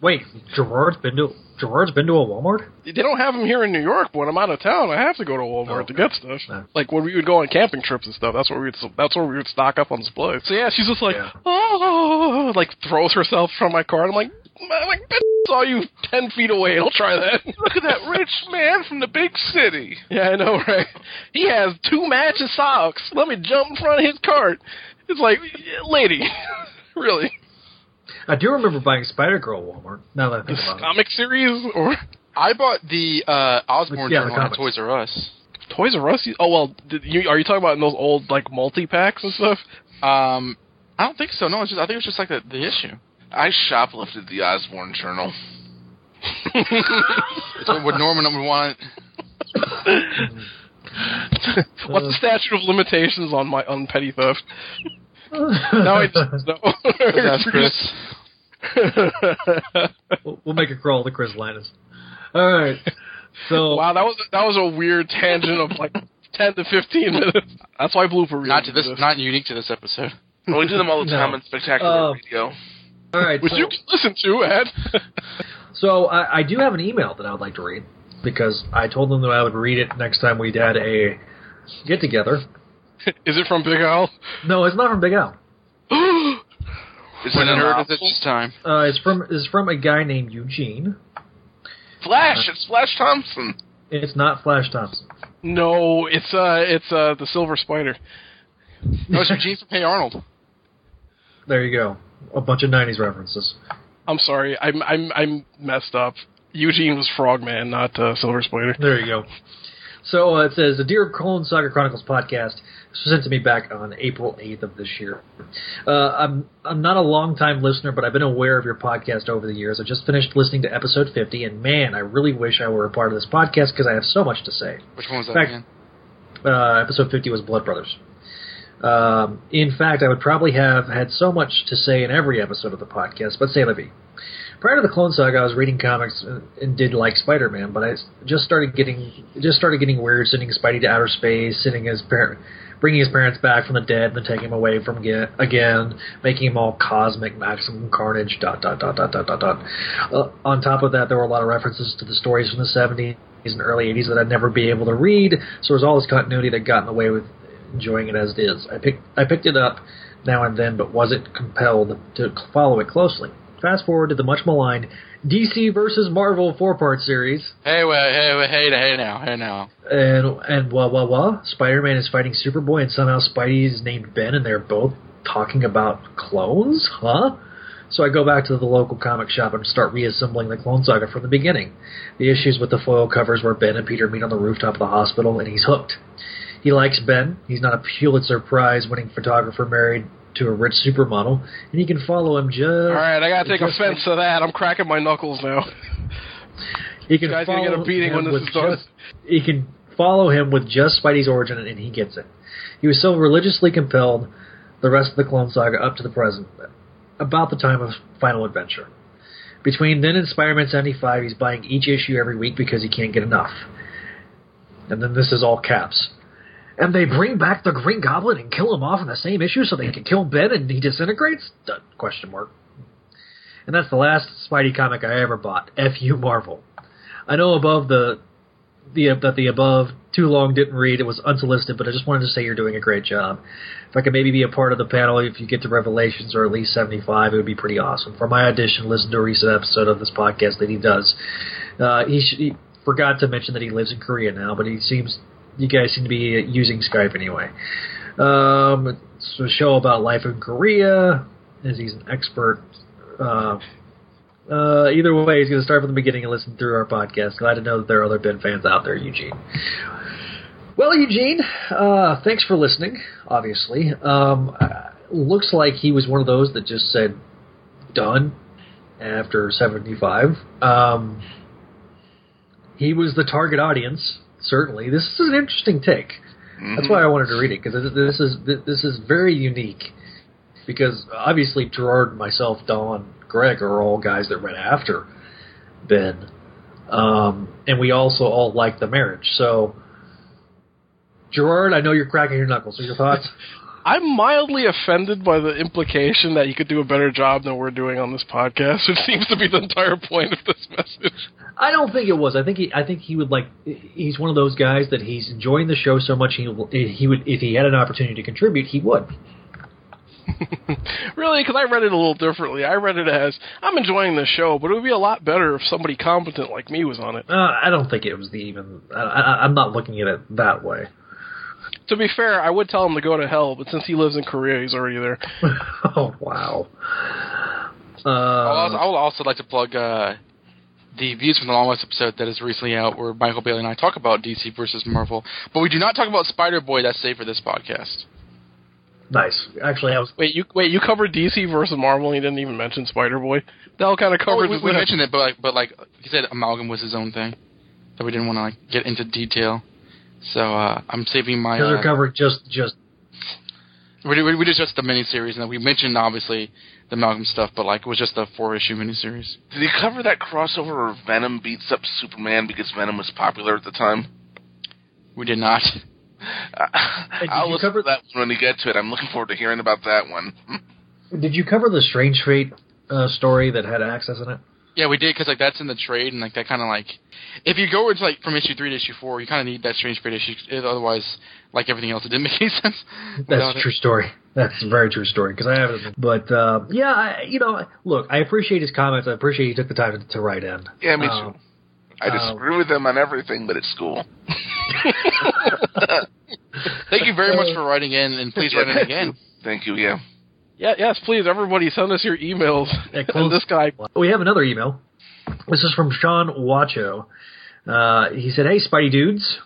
[SPEAKER 6] Wait, Gerard's been to Gerard's been to a Walmart.
[SPEAKER 9] They don't have them here in New York, but when I'm out of town, I have to go to Walmart oh, to get stuff. Like when we would go on camping trips and stuff, that's where we would that's where we would stock up on supplies. So yeah, she's just like, oh, like throws herself from my car. And I'm like, I'm like, bitch, saw you ten feet away. I'll try that.
[SPEAKER 8] Look at that rich man from the big city.
[SPEAKER 9] Yeah, I know, right? He has two matches socks. Let me jump in front of his cart. It's like, lady, really?
[SPEAKER 6] I do remember buying Spider Girl at Walmart. Now that I think about it.
[SPEAKER 9] Comic series or
[SPEAKER 11] I bought the uh, Osborn
[SPEAKER 6] Yeah,
[SPEAKER 11] journal at. Toys R Us.
[SPEAKER 9] Toys R Us? Oh well, did you, are you talking about in those old like multi packs and stuff?
[SPEAKER 11] Um, I don't think so. No, it's just I think it was just like the, the issue.
[SPEAKER 8] I shoplifted the Osborn Journal.
[SPEAKER 11] It's what, what Norman would want.
[SPEAKER 9] What's the statute of limitations on my on petty theft? now I just know.
[SPEAKER 11] That's Chris.
[SPEAKER 6] we'll, we'll make a crawl to Chris Linus. All right. So
[SPEAKER 9] wow, that was that was a weird tangent of like ten to fifteen minutes. That's why blooper reels
[SPEAKER 11] Not to this,
[SPEAKER 9] exist.
[SPEAKER 11] not unique to this episode.
[SPEAKER 8] Well, we do them all the
[SPEAKER 6] No.
[SPEAKER 8] time on Spectacular
[SPEAKER 6] Uh,
[SPEAKER 8] Radio.
[SPEAKER 6] All right.
[SPEAKER 9] Which
[SPEAKER 6] so,
[SPEAKER 9] you can listen to, Ed.
[SPEAKER 6] so I, I do have an email that I would like to read because I told them that I would read it next time we had a get together.
[SPEAKER 9] Is it from Big Al?
[SPEAKER 6] No, it's not from Big Al.
[SPEAKER 8] Is it
[SPEAKER 11] it
[SPEAKER 8] an
[SPEAKER 11] heard it this time.
[SPEAKER 6] Uh, it's from it's from a guy named Eugene.
[SPEAKER 8] Flash? It's Flash Thompson.
[SPEAKER 6] It's not Flash Thompson.
[SPEAKER 9] No, it's uh, it's uh, the Silver Spider.
[SPEAKER 11] No, it's Eugene from Hey Arnold.
[SPEAKER 6] There you go. A bunch of '90s references.
[SPEAKER 9] I'm sorry, I'm I'm I'm messed up. Eugene was Frogman, not uh, Silver Spider.
[SPEAKER 6] There you go. So uh, it says the Dear Clone Saga Chronicles podcast was sent to me back on April 8th of this year. Uh, I'm I'm not a long time listener, but I've been aware of your podcast over the years. I just finished listening to episode 50, and man, I really wish I were a part of this podcast because I have so much to say.
[SPEAKER 11] Which one was that
[SPEAKER 6] fact,
[SPEAKER 11] again?
[SPEAKER 6] uh, episode 50 was Blood Brothers. Um, in fact, I would probably have had so much to say in every episode of the podcast, but say vie. Prior to the Clone Saga, I was reading comics and, did like Spider-Man, but I just started getting just started getting weird, sending Spidey to outer space, sending his parent, bringing his parents back from the dead, and then taking him away from again, again making him all cosmic, maximum carnage. Dot dot dot dot dot dot dot. Uh, on top of that, there were a lot of references to the stories from the '70s and early '80s that I'd never be able to read. So there was all this continuity that got in the way with enjoying it as it is. I picked I picked it up now and then, but wasn't compelled to follow it closely. Fast forward to the much maligned DC versus Marvel four part series,
[SPEAKER 11] Hey, wait, hey, wait, hey, hey now, hey now.
[SPEAKER 6] and and wah wah wah. Spider Man is fighting Superboy, and somehow Spidey is named Ben, and they're both talking about clones, huh? So I go back to the local comic shop and start reassembling the Clone Saga from the beginning. The issues with the foil covers where Ben and Peter meet on the rooftop of the hospital, and he's hooked. He likes Ben. He's not a Pulitzer Prize winning photographer married to a rich supermodel, and he can follow him just.
[SPEAKER 9] All right, I gotta take offense to that. I'm cracking my knuckles now.
[SPEAKER 6] He can
[SPEAKER 9] Guy's gonna get a beating when this is done.
[SPEAKER 6] He can follow him with just Spidey's origin, and he gets it. He was so religiously compelled the rest of the Clone Saga up to the present, about the time of Final Adventure. Between then and Spider-Man 75, he's buying each issue every week because he can't get enough. And then this is all caps. And they bring back the Green Goblin and kill him off in the same issue so they can kill Ben and he disintegrates? Question mark. And that's the last Spidey comic I ever bought. Fu Marvel. I know above the the that the above too long didn't read. It was unsolicited, but I just wanted to say you're doing a great job. If I could maybe be a part of the panel, if you get to Revelations or at least 75, it would be pretty awesome. For my audition, listen to a recent episode of this podcast that he does. Uh, he, he forgot to mention that he lives in Korea now, but he seems you guys seem to be using Skype anyway. Um, it's a show about life in Korea, as he's an expert. Uh, uh, either way, he's going to start from the beginning and listen through our podcast. Glad to know that there are other Ben fans out there, Eugene. Well, Eugene, uh, thanks for listening. Obviously, um, uh, looks like he was one of those that just said done after seventy-five. Um, he was the target audience. Certainly, this is an interesting take. That's why I wanted to read it because this is this is very unique. Because obviously, Gerard, myself, Don, Greg are all guys that went after Ben, um, and we also all like the marriage. So, Gerard, I know you're cracking your knuckles. So, your thoughts?
[SPEAKER 9] I'm mildly offended by the implication that you could do a better job than we're doing on this podcast, which seems to be the entire point of this message.
[SPEAKER 6] I don't think it was. I think he. I think he would like. He's one of those guys that he's enjoying the show so much. He he would if he had an opportunity to contribute, he would.
[SPEAKER 9] Really, because I read it a little differently. I read it as I'm enjoying the show, but it would be a lot better if somebody competent like me was on it.
[SPEAKER 6] Uh, I don't think it was the even. I, I, I'm not looking at it that way.
[SPEAKER 9] To be fair, I would tell him to go to hell, but since he lives in Korea, he's already there.
[SPEAKER 6] oh wow.
[SPEAKER 11] I
[SPEAKER 6] Uh,
[SPEAKER 11] would also, also like to plug uh, the Views from the Long West episode that is recently out, where Michael Bailey and I talk about DC versus Marvel, but we do not talk about Spider Boy. That's safe for this podcast.
[SPEAKER 6] nice. Actually, I was.
[SPEAKER 9] Wait, you wait, you covered DC versus Marvel, and you didn't even mention Spider Boy. That all kind of
[SPEAKER 11] Oh,
[SPEAKER 9] covered.
[SPEAKER 11] we, we mentioned it, but like, but like he said, amalgam was his own thing that we didn't want to like get into detail. So uh, I'm saving my.
[SPEAKER 6] Because
[SPEAKER 11] Uh,
[SPEAKER 6] they're covered just just.
[SPEAKER 11] we, we, we did just the miniseries, and then we mentioned obviously the Malcolm stuff, but like it was just a four issue miniseries.
[SPEAKER 8] Did he cover that crossover where Venom beats up Superman because Venom was popular at the time?
[SPEAKER 11] We did not.
[SPEAKER 8] I'll listen to that one when we get to it. I'm looking forward to hearing about that one.
[SPEAKER 6] Did you cover the Strange Fate uh, story that had Access in it?
[SPEAKER 11] Yeah, we did because like that's in the trade, and like that kind of like if you go into like from issue three to issue four, you kind of need that strange fate issue. Otherwise, like everything else, it didn't make any sense.
[SPEAKER 6] That's
[SPEAKER 11] without
[SPEAKER 6] a
[SPEAKER 11] it.
[SPEAKER 6] true story. That's a very true story because I haven't. But uh, yeah, I, you know, look, I appreciate his comments. I appreciate he took the time to, to write in.
[SPEAKER 8] Yeah, me
[SPEAKER 6] Um,
[SPEAKER 8] too. I disagree with him on everything, but it's cool.
[SPEAKER 11] Thank you very much for writing in, and please write in again.
[SPEAKER 8] Thank you. Yeah.
[SPEAKER 9] Yeah, yes, please, everybody, send us your emails. and this guy,
[SPEAKER 6] We have another email. This is from Sean Wacho. Uh, he said, "Hey, Spidey dudes,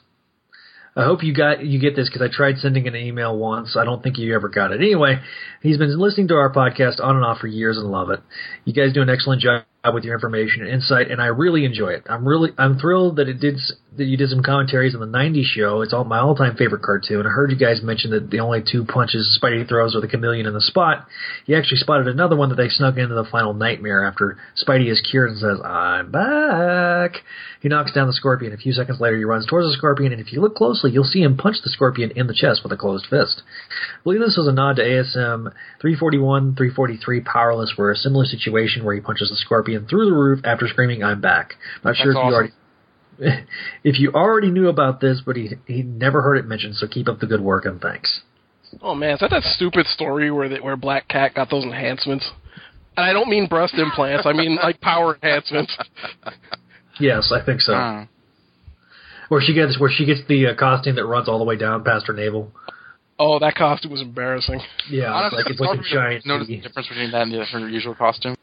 [SPEAKER 6] I hope you got you get this because I tried sending an email once. I don't think you ever got it. Anyway, he's been listening to our podcast on and off for years and love it. You guys do an excellent job Uh, with your information and insight, and I really enjoy it. I'm really I'm thrilled that it did that you did some commentaries on the '90s show. It's all my all time favorite cartoon. I heard you guys mention that the only two punches Spidey throws are the chameleon and the spot. He actually spotted another one that they snuck into the final nightmare after Spidey is cured and says, "I'm back." He knocks down the scorpion. A few seconds later, he runs towards the scorpion, and if you look closely, you'll see him punch the scorpion in the chest with a closed fist. I believe this was a nod to ASM 341, 343 Powerless, where a similar situation where he punches the scorpion through the roof after screaming, "I'm back." Not sure
[SPEAKER 11] That's
[SPEAKER 6] if you already if you already knew about this, but he he never heard it mentioned. So keep up the good work and thanks.
[SPEAKER 9] oh man, is that that stupid story where they, where Black Cat got those enhancements? And I don't mean breast implants. I mean like power enhancements.
[SPEAKER 6] Yes, I think so.
[SPEAKER 11] Uh,
[SPEAKER 6] Where she gets where she gets the uh, costume that runs all the way down past her navel.
[SPEAKER 9] Oh, that costume was embarrassing.
[SPEAKER 6] Yeah,
[SPEAKER 11] honestly,
[SPEAKER 6] it's like it's like a
[SPEAKER 11] hard for me to
[SPEAKER 6] giant.
[SPEAKER 11] Notice the difference between that and the, her usual costume.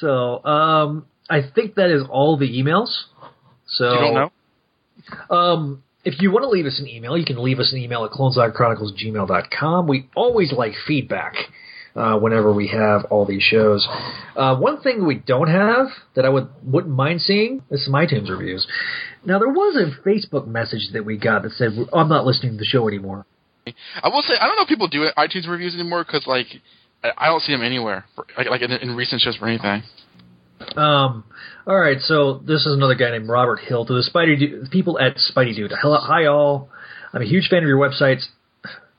[SPEAKER 6] So, um, I think that is all the emails. So
[SPEAKER 11] You don't know?
[SPEAKER 6] Um, if you want to leave us an email, you can leave us an email at clonesagechronicles@gmail.com. We always like feedback uh, whenever we have all these shows. Uh, one thing we don't have that I would wouldn't mind seeing is some iTunes reviews. Now there was a Facebook message that we got that said I'm not listening to the show anymore.
[SPEAKER 11] I will say I don't know if people do iTunes reviews anymore because like I, don't see him anywhere, for, like like in, in recent shows or anything.
[SPEAKER 6] Um, all right, so this is another guy named Robert Hill to the Spidey people at Spidey Dude. Hello, hi all. I'm a huge fan of your websites,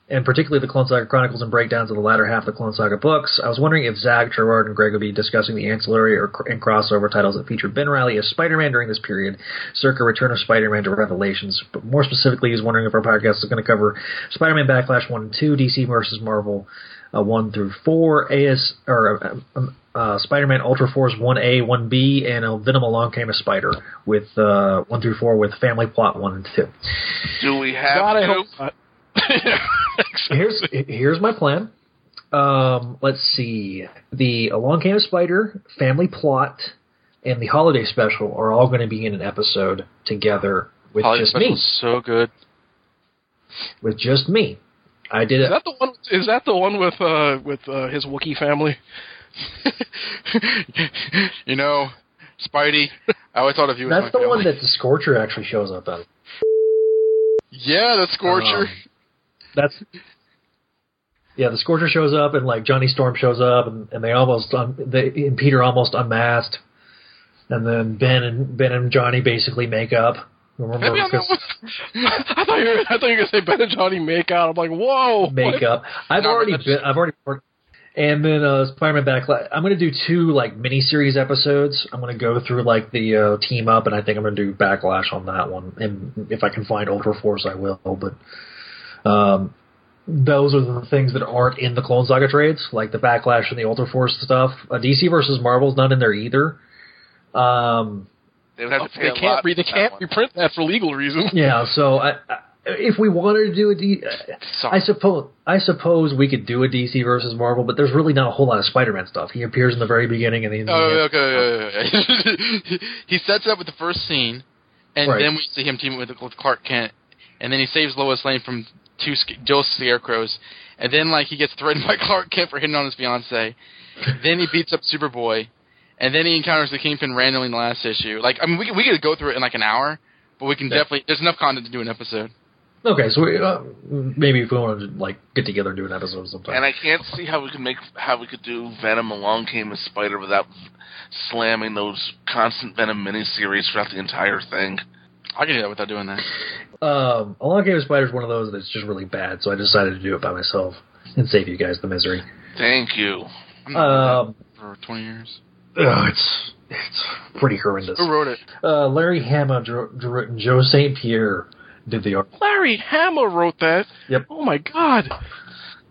[SPEAKER 6] and particularly the Clone Saga Chronicles and breakdowns of the latter half of the Clone Saga books. I was wondering if Zach, Gerard, and Greg would be discussing the ancillary or and crossover titles that featured Ben Reilly as Spider-Man during this period, circa Return of Spider-Man to Revelations. But more specifically, he's wondering if our podcast is going to cover Spider-Man Backlash 1 and 2, DC versus Marvel uh, 1 through 4, AS, or uh, uh, Spider-Man Ultra Force 1A, 1B, and uh, Venom Along Came a Spider with uh, 1 through 4 with Family Plot 1 and 2.
[SPEAKER 8] Do we have
[SPEAKER 9] God, I
[SPEAKER 8] to?
[SPEAKER 9] hope not.
[SPEAKER 6] here's here's my plan. Um, let's see. The Along Came a Spider, Family Plot, and the Holiday Special are all going to be in an episode together with
[SPEAKER 11] Holiday
[SPEAKER 6] just me.
[SPEAKER 11] so good.
[SPEAKER 6] With just me. I did
[SPEAKER 9] Is that the one? Is that the one with uh with uh, his Wookiee family?
[SPEAKER 11] you know, Spidey. I always thought of you. as
[SPEAKER 6] That's
[SPEAKER 11] my
[SPEAKER 6] the one that the Scorcher actually shows up in.
[SPEAKER 11] Yeah, the Scorcher.
[SPEAKER 6] Um, That's yeah. The Scorcher shows up, and like Johnny Storm shows up, and, and they almost un, they and Peter almost unmasked, and then Ben and Ben and Johnny basically make up. Remember?
[SPEAKER 9] Maybe I'm not- I thought you were, I thought you were gonna say Ben and Johnny make out. I'm like, whoa,
[SPEAKER 6] make up. I've
[SPEAKER 11] No,
[SPEAKER 6] already been. I've already. worked- And then uh, Spider-Man Backlash. I'm going to do two like miniseries episodes. I'm going to go through like the uh, team up, and I think I'm going to do Backlash on that one. And if I can find Ultra Force, I will. But um, those are the things that aren't in the Clone Saga trades, like the Backlash and the Ultra Force stuff. Uh, DC versus Marvel's not in there either. Um,
[SPEAKER 8] They would have to oh, pay
[SPEAKER 9] They
[SPEAKER 8] a
[SPEAKER 9] can't
[SPEAKER 8] lot
[SPEAKER 9] re- they can't
[SPEAKER 8] one.
[SPEAKER 9] reprint that for legal reasons.
[SPEAKER 6] Yeah, so I, I, if we wanted to do a D, uh, I suppose I suppose we could do a DC versus Marvel, but there's really not a whole lot of Spider-Man stuff. He appears in the very beginning and the oh, end.
[SPEAKER 11] Oh, okay, okay, okay. he sets up with the first scene, and
[SPEAKER 6] Right.
[SPEAKER 11] then we see him teaming with, with Clark Kent, and then he saves Lois Lane from two sc- Jill Scarecrows, and then like he gets threatened by Clark Kent for hitting on his fiance. then he beats up Superboy, and then he encounters the Kingpin randomly in the last issue. Like, I mean, we could- we could go through it in like an hour, but we can
[SPEAKER 6] Yeah.
[SPEAKER 11] definitely. There's enough content to do an episode.
[SPEAKER 6] Okay, so we, uh, maybe if we want to like get together and do an episode sometime.
[SPEAKER 8] And I can't see how we could make how we could do Venom Along Came a Spider without slamming those constant Venom miniseries throughout the entire thing.
[SPEAKER 11] I can do that without doing that.
[SPEAKER 6] Um, Along Came a Spider is one of those that's just really bad, so I decided to do it by myself and save you guys the misery.
[SPEAKER 8] Thank you.
[SPEAKER 6] Um,
[SPEAKER 11] for 20 years.
[SPEAKER 6] Ugh, it's it's pretty horrendous.
[SPEAKER 11] Who wrote it?
[SPEAKER 6] Uh, Larry Hama drew, drew it, and Joe St. Pierre did the art.
[SPEAKER 9] Larry Hama wrote that.
[SPEAKER 6] Yep.
[SPEAKER 9] Oh my god.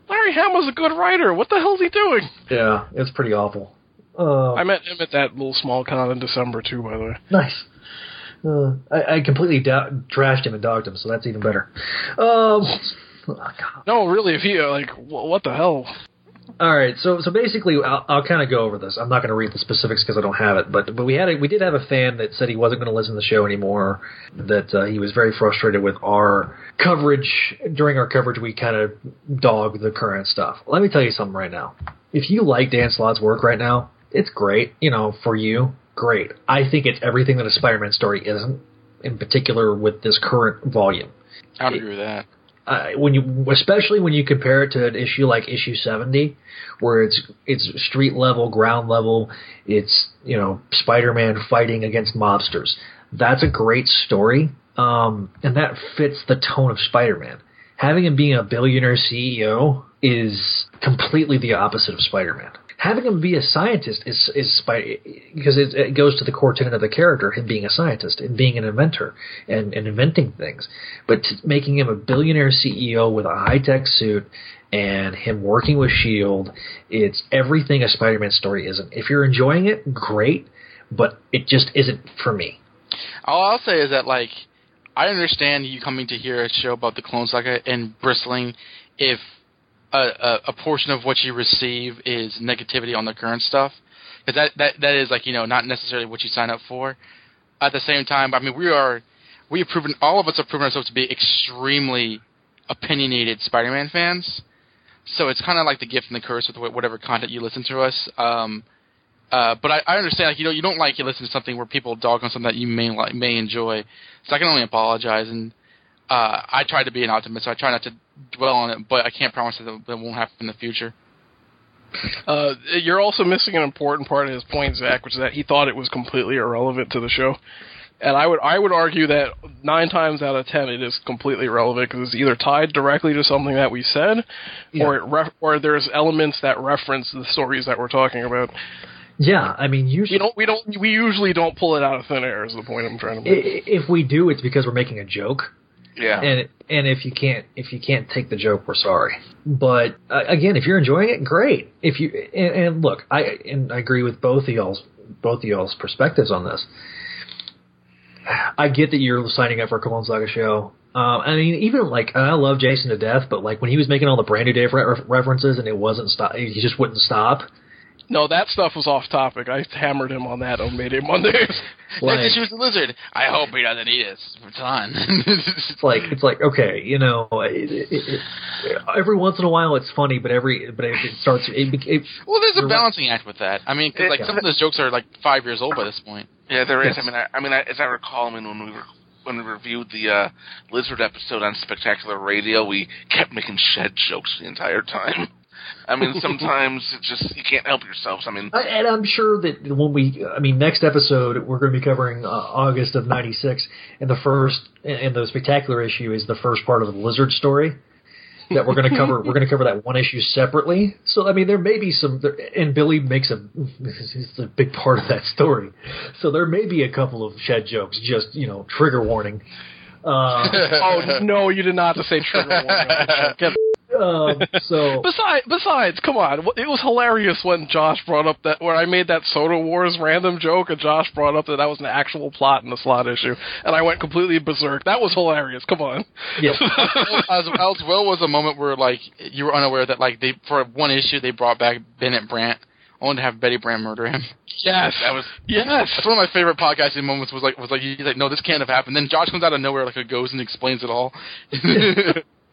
[SPEAKER 9] Larry Hama's a good writer. What the hell's he doing?
[SPEAKER 6] Yeah, it's pretty awful. Uh,
[SPEAKER 9] I met him at that little small con in December too, by the way.
[SPEAKER 6] Nice. Uh, I, I completely do- trashed him and dogged him, so that's even better. Um,
[SPEAKER 9] No, really, if he uh, like, wh- what the hell?
[SPEAKER 6] All right, so so basically, I'll, I'll kind of go over this. I'm not going to read the specifics because I don't have it, but but we had a, we did have a fan that said he wasn't going to listen to the show anymore. That uh, he was very frustrated with our coverage during our coverage. We kind of dog the current stuff. Let me tell you something right now. If you like Dan Slott's work right now, it's great. You know, for you, great. I think it's everything that a Spider-Man story isn't. In particular, with this current volume.
[SPEAKER 11] I agree with that.
[SPEAKER 6] Uh, when you, especially when you compare it to an issue like issue seventy, where it's it's street level, ground level, it's you know Spider-Man fighting against mobsters. That's a great story, um, and that fits the tone of Spider-Man. Having him being a billionaire CEO is completely the opposite of Spider-Man. Having him be a scientist is is Spy- because it, it goes to the core tenet of the character, him being a scientist and being an inventor and, and inventing things. But making him a billionaire CEO with a high tech suit and him working with Shield, it's everything a Spider-Man story isn't. If you're enjoying it, great, but it just isn't for me.
[SPEAKER 11] All I'll say is that like I understand you coming to hear a show about the Clone Saga and bristling if a, a, a portion of what you receive is negativity on the current stuff because that, that that is like you know not necessarily what you sign up for. At the same time, I mean we are we have proven all of us have proven ourselves to be extremely opinionated Spider-Man fans. So it's kind of like the gift and the curse with whatever content you listen to us. Um, uh, but I, I understand, like you know, you don't like you listen to something where people dog on something that you may like, may enjoy. So I can only apologize, and uh, I try to be an optimist. So I try not to dwell on it, but I can't promise that it won't happen in the future.
[SPEAKER 9] Uh, you're also missing an important part of his point, Zach, which is that he thought it was completely irrelevant to the show. And I would I would argue that nine times out of ten it is completely relevant because it's either tied directly to something that we said, or it ref- or there's elements that reference the stories that we're talking about.
[SPEAKER 6] Yeah, I mean, usually
[SPEAKER 9] You don't we don't we usually don't pull it out of thin air. Is the point I'm trying to make.
[SPEAKER 6] if we do, it's because we're making a joke.
[SPEAKER 8] Yeah.
[SPEAKER 6] And and if you can't if you can't take the joke, we're sorry. But uh, again, if you're enjoying it, great. If you and, and look, I and I agree with both of y'all's both of y'all's perspectives on this. I get that you're signing up for a Clone Saga show. Um, I mean, even like I love Jason to death, but like when he was making all the Brand New Day re- references and it wasn't stop, he just wouldn't stop.
[SPEAKER 9] No, that stuff was off topic. I hammered him on that on Mayday Mondays.
[SPEAKER 6] Like-
[SPEAKER 11] Next issue is the lizard. I hope he doesn't eat us. It's on.
[SPEAKER 6] It's like it's like okay, you know, it, it, it, every once in a while it's funny, but every but if it starts, it, it,
[SPEAKER 11] well, there's a
[SPEAKER 6] you're-
[SPEAKER 11] balancing act with that. I mean, 'cause, like
[SPEAKER 8] Yeah.
[SPEAKER 11] some of those jokes are like five years old by this point.
[SPEAKER 8] Yeah, there is.
[SPEAKER 6] Yes.
[SPEAKER 8] I mean, I, I mean, I, as I recall, I mean, when we were when we reviewed the uh, lizard episode on Spectacular Radio, we kept making shed jokes the entire time. I mean, sometimes it just you can't help yourselves. I mean,
[SPEAKER 6] I- and I'm sure that when we, I mean, next episode we're going to be covering uh, August of '96, and the first and the spectacular issue is the first part of the lizard story that we're going to cover. we're going to cover that one issue separately. So I mean, there may be some, there, and Billy makes a, it's a big part of that story. So there may be a couple of shed jokes. Just you know, trigger warning. Uh,
[SPEAKER 9] oh no, you did not have to say trigger warning. Get-
[SPEAKER 6] um, so
[SPEAKER 9] Besides, besides, come on, it was hilarious when Josh brought up that where I made that Soda Wars random joke, and Josh brought up that that was an actual plot in the Slott issue, and I went completely berserk. That was hilarious. Come on.
[SPEAKER 6] yes,
[SPEAKER 11] as, as well was a moment where like you were unaware that like they for one issue they brought back Bennett Brant only to have Betty Brant murder him.
[SPEAKER 9] Yes,
[SPEAKER 8] that was
[SPEAKER 9] yes.
[SPEAKER 11] That's one of my favorite podcasting moments. Was like was like he's like no this can't have happened. Then Josh comes out of nowhere like a ghost and explains it all.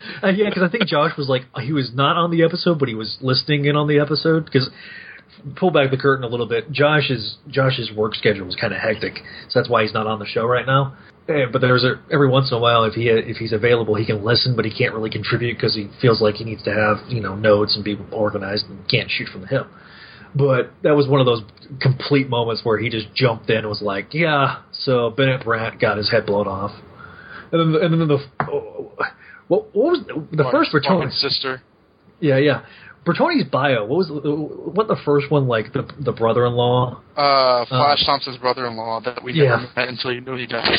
[SPEAKER 6] Uh, yeah, because I think Josh was like he was not on the episode, but he was listening in on the episode. Because pull back the curtain a little bit, Josh's Josh's work schedule was kind of hectic, so that's why he's not on the show right now. Eh, but there's a every once in a while, if he if he's available, he can listen, but he can't really contribute because he feels like he needs to have you know notes and be organized and can't shoot from the hip. But that was one of those complete moments where he just jumped in and was like, "Yeah, so Bennett Brant got his head blown off," and then and then the what, what was the, the first?
[SPEAKER 11] Martin's sister.
[SPEAKER 6] Yeah, yeah. Bertoni's bio. What was the, what the first one like? The the brother-in-law.
[SPEAKER 11] Uh, Flash Thompson's brother-in-law that we
[SPEAKER 6] Yeah.
[SPEAKER 11] never met until you knew he died.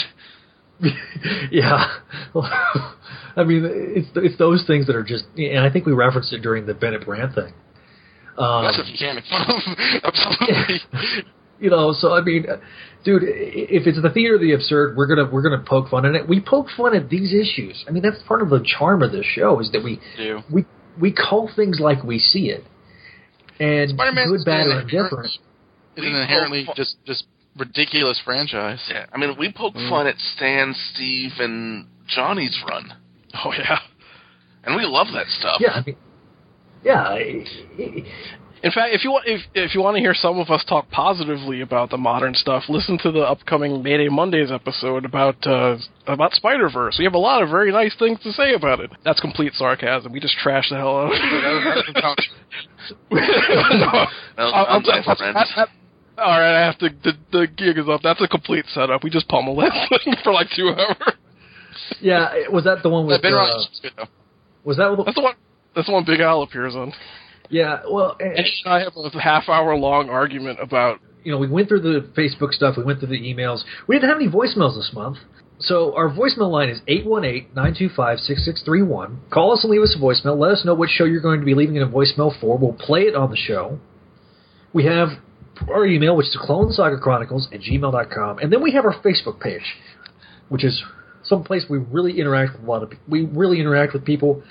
[SPEAKER 6] yeah. I mean, it's it's those things that are just, and I think we referenced it during the Bennett Brant thing. Um,
[SPEAKER 11] That's what you can't make fun of. Absolutely.
[SPEAKER 6] You know, so I mean, uh, dude, if it's the theater of the absurd, we're gonna we're gonna poke fun at it. We poke fun at these issues. I mean, that's part of the charm of this show is that we
[SPEAKER 11] do.
[SPEAKER 6] we we call things like we see it, and
[SPEAKER 11] Spider-Man
[SPEAKER 6] good, bad,
[SPEAKER 11] an
[SPEAKER 6] or indifferent.
[SPEAKER 11] It's an inherently just just ridiculous franchise.
[SPEAKER 8] Yeah, I mean, we poke mm. fun at Stan, Steve, and Johnny's run.
[SPEAKER 9] Oh yeah.
[SPEAKER 8] And we love that stuff.
[SPEAKER 6] Yeah, I mean, yeah. I-
[SPEAKER 9] In fact, if you want if if you want to hear some of us talk positively about the modern stuff, listen to the upcoming Mayday Mondays episode about uh, about Spider Verse. We have a lot of very nice things to say about it. That's complete sarcasm. We just trash the hell out of it.
[SPEAKER 8] Well,
[SPEAKER 9] I'll-
[SPEAKER 8] I'm
[SPEAKER 9] I'll- I- I- all right, I have to. The, the gig is up. That's a complete setup. We just pummel that thing for like two hours.
[SPEAKER 6] yeah, was that the one with?
[SPEAKER 11] Ben
[SPEAKER 6] uh,
[SPEAKER 11] Reilly's good though.
[SPEAKER 6] was that the,
[SPEAKER 9] That's the one. That's the one Big Al appears on.
[SPEAKER 6] Yeah, well, eh,
[SPEAKER 9] And and I have a half hour long argument about.
[SPEAKER 6] you know, we went through the Facebook stuff, we went through the emails. We didn't have any voicemails this month. So our voicemail line is 818-925-6631. Call us and leave us a voicemail. Let us know which show you're going to be leaving a voicemail for. We'll play it on the show. We have our email, which is Clone Saga Chronicles at gmail.com. And then we have our Facebook page, which is some place we really interact with a lot of people. We really interact with people.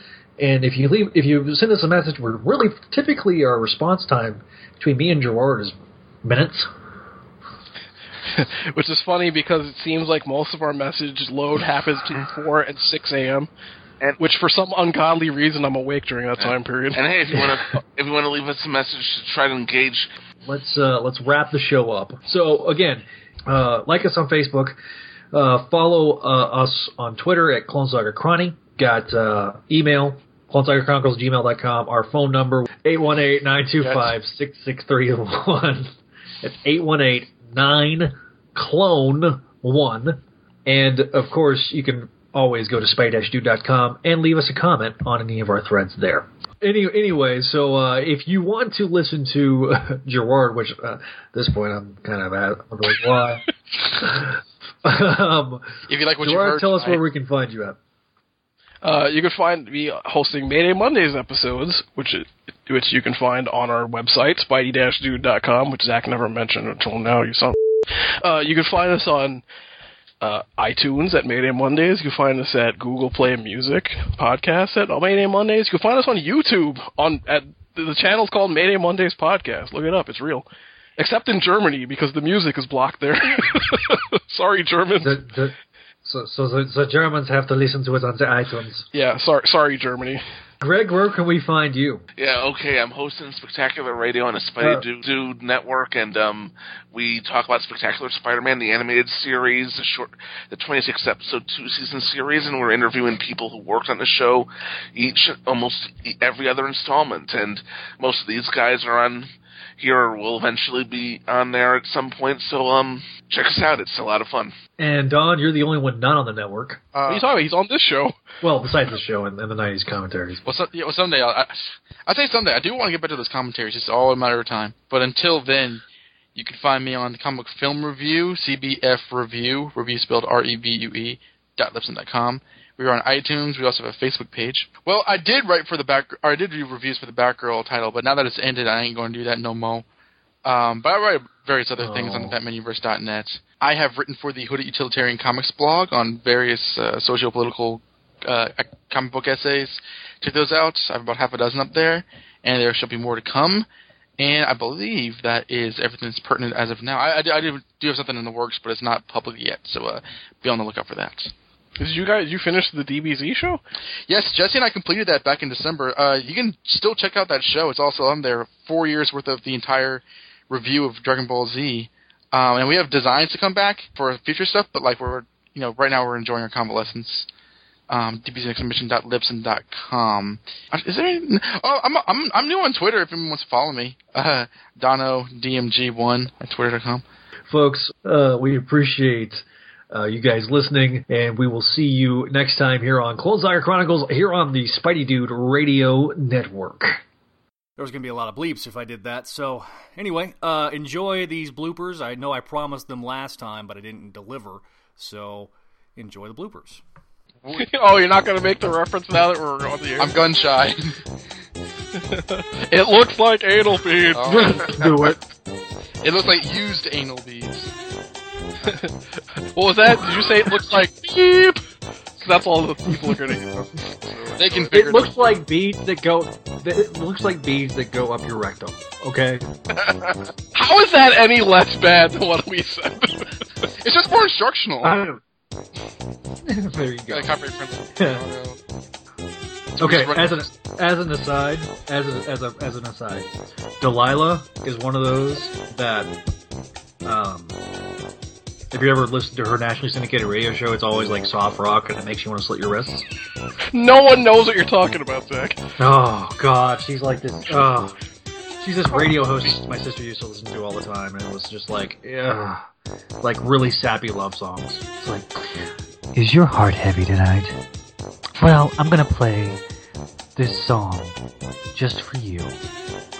[SPEAKER 6] And if you leave, if you send us a message, we're really typically our response time between me and Gerard is minutes.
[SPEAKER 9] Which is funny because it seems like most of our message load happens between 4 and 6 a.m.
[SPEAKER 8] And-
[SPEAKER 9] which for some ungodly reason I'm awake during that time period.
[SPEAKER 8] And hey, if you want to, if you want to leave us a message to try to engage,
[SPEAKER 6] let's uh, let's wrap the show up. So again, uh, like us on Facebook, uh, follow uh, us on Twitter at Clone Saga Chrony. Got uh, email clonesagachronicles gmail.com. Our phone number 818-925-6631. It's 818-9 clone one. And of course, you can always go to spidey-dude.com and leave us a comment on any of our threads there. Any, anyway, so uh, if you want to listen to uh, Gerard, which uh, at this point I'm kind of at, I'm like, why? um,
[SPEAKER 11] If you like what you
[SPEAKER 6] Gerard,
[SPEAKER 11] heard
[SPEAKER 6] tell us
[SPEAKER 11] tonight-
[SPEAKER 6] where we can find you at.
[SPEAKER 9] Uh, you can find me hosting Mayday Mondays episodes, which which you can find on our website, spidey-dude.com, which Zach never mentioned until now, you son. Uh, you can find us on uh, iTunes at Mayday Mondays. You can find us at Google Play Music podcast at Mayday Mondays. You can find us on YouTube on at the channel's called Mayday Mondays Podcast. Look it up; it's real. Except in Germany because the music is blocked there. sorry, Germans.
[SPEAKER 6] The, the, so, so the, the Germans have to listen to it on the iTunes.
[SPEAKER 9] Yeah, sorry, sorry, Germany.
[SPEAKER 6] Greg, where can we find you?
[SPEAKER 8] Yeah, okay. I'm hosting Spectacular Radio on the Spidey
[SPEAKER 6] Uh,
[SPEAKER 8] Dude, Dude Network, and um, we talk about Spectacular Spider-Man, the animated series, the short, the 26 episode two season series, and we're interviewing people who worked on the show, each almost e- every other installment, and most of these guys are on here or will eventually be on there at some point. So um, check us out. It's a lot of fun.
[SPEAKER 6] And Don, you're the only one not on the network.
[SPEAKER 11] Uh,
[SPEAKER 9] what are talking? He's on this show.
[SPEAKER 6] Well, besides the show and, and the '90s commentaries.
[SPEAKER 11] Well, so, yeah, well someday I'll, I, I'll say someday. I do want to get back to those commentaries. It's all a matter of time. But until then, you can find me on the Comic Film Review, CBF Review, review spelled R E V U E dot libsyn dot com. We are on iTunes. We also have a Facebook page. Well, I did write for the back, or I did do reviews for the Batgirl title, but now that it's ended, I ain't going to do that no more. Um, but I write various other things on
[SPEAKER 6] Oh.
[SPEAKER 11] BatmanUniverse.net. I have written for the Hooded Utilitarian Comics blog on various uh, socio-political uh, comic book essays. Check those out. I have about half a dozen up there, and there shall be more to come. And I believe that is everything that's pertinent as of now. I, I, do- I do, do have something in the works, but it's not public yet, so uh, be on the lookout for that.
[SPEAKER 9] Did you guys you finish the DBZ show?
[SPEAKER 11] Yes, Jesse and I completed that back in December. Uh, you can still check out that show. It's also on there. Four years worth of the entire review of Dragon Ball Z. Um, and we have designs to come back for future stuff, but like we're, you know, right now we're enjoying our convalescence. Um, dbzexhibition.libsyn.com. Uh, Is there any, oh, I'm, I'm, I'm new on Twitter if anyone wants to follow me. Uh, Dono DMG1 at twitter.com.
[SPEAKER 6] Folks, uh, we appreciate uh, you guys listening, and we will see you next time here on Clone Saga Chronicles here on the Spidey Dude Radio Network.
[SPEAKER 10] There was going to be a lot of bleeps if I did that. So, anyway, uh, enjoy these bloopers. I know I promised them last time, but I didn't deliver. So, enjoy the bloopers.
[SPEAKER 9] oh, you're not going to make the reference now that we're on the air.
[SPEAKER 11] I'm gun shy.
[SPEAKER 9] it looks like anal beads.
[SPEAKER 11] Oh.
[SPEAKER 6] Do it.
[SPEAKER 11] It looks like used anal beads.
[SPEAKER 9] what was that? Did you say it looks like beep? That's all the people are to hear.
[SPEAKER 11] They can figure
[SPEAKER 6] It looks like beads that go. It looks like beads that go up your rectum. Okay.
[SPEAKER 9] How is that any less bad than what we said?
[SPEAKER 11] It's just more instructional.
[SPEAKER 6] I don't. there you go.
[SPEAKER 11] Got a copyright infringement.
[SPEAKER 6] Okay, as an as an aside, as a, as a as an aside, Delilah is one of those that, um, if you ever listen to her nationally syndicated radio show, it's always like soft rock and it makes you want to slit your wrists.
[SPEAKER 9] no one knows what you're talking about, Zach.
[SPEAKER 6] Oh God, she's like this. Oh, she's this radio host my sister used to listen to all the time, and it was just like, yeah, like really sappy love songs. It's like,
[SPEAKER 17] Is your heart heavy tonight? Well, I'm gonna play this song just for you.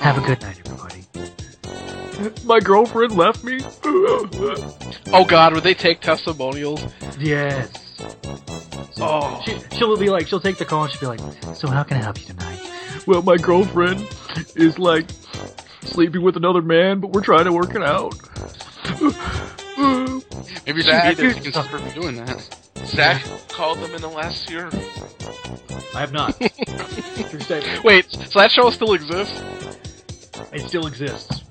[SPEAKER 17] Have a good night, everybody.
[SPEAKER 6] My girlfriend left me.
[SPEAKER 9] Oh God, would they take testimonials?
[SPEAKER 6] yes.
[SPEAKER 9] Oh,
[SPEAKER 6] She, she'll be like, she'll take the call and she'll be like,
[SPEAKER 17] So how can I help you tonight?
[SPEAKER 6] well, my girlfriend is like sleeping with another man, but we're trying to work it out.
[SPEAKER 11] Maybe Zach you can stop her from doing that.
[SPEAKER 8] Zach called them in the last year.
[SPEAKER 6] I have not. True statement.
[SPEAKER 9] wait, so that show still exists?
[SPEAKER 6] It still exists.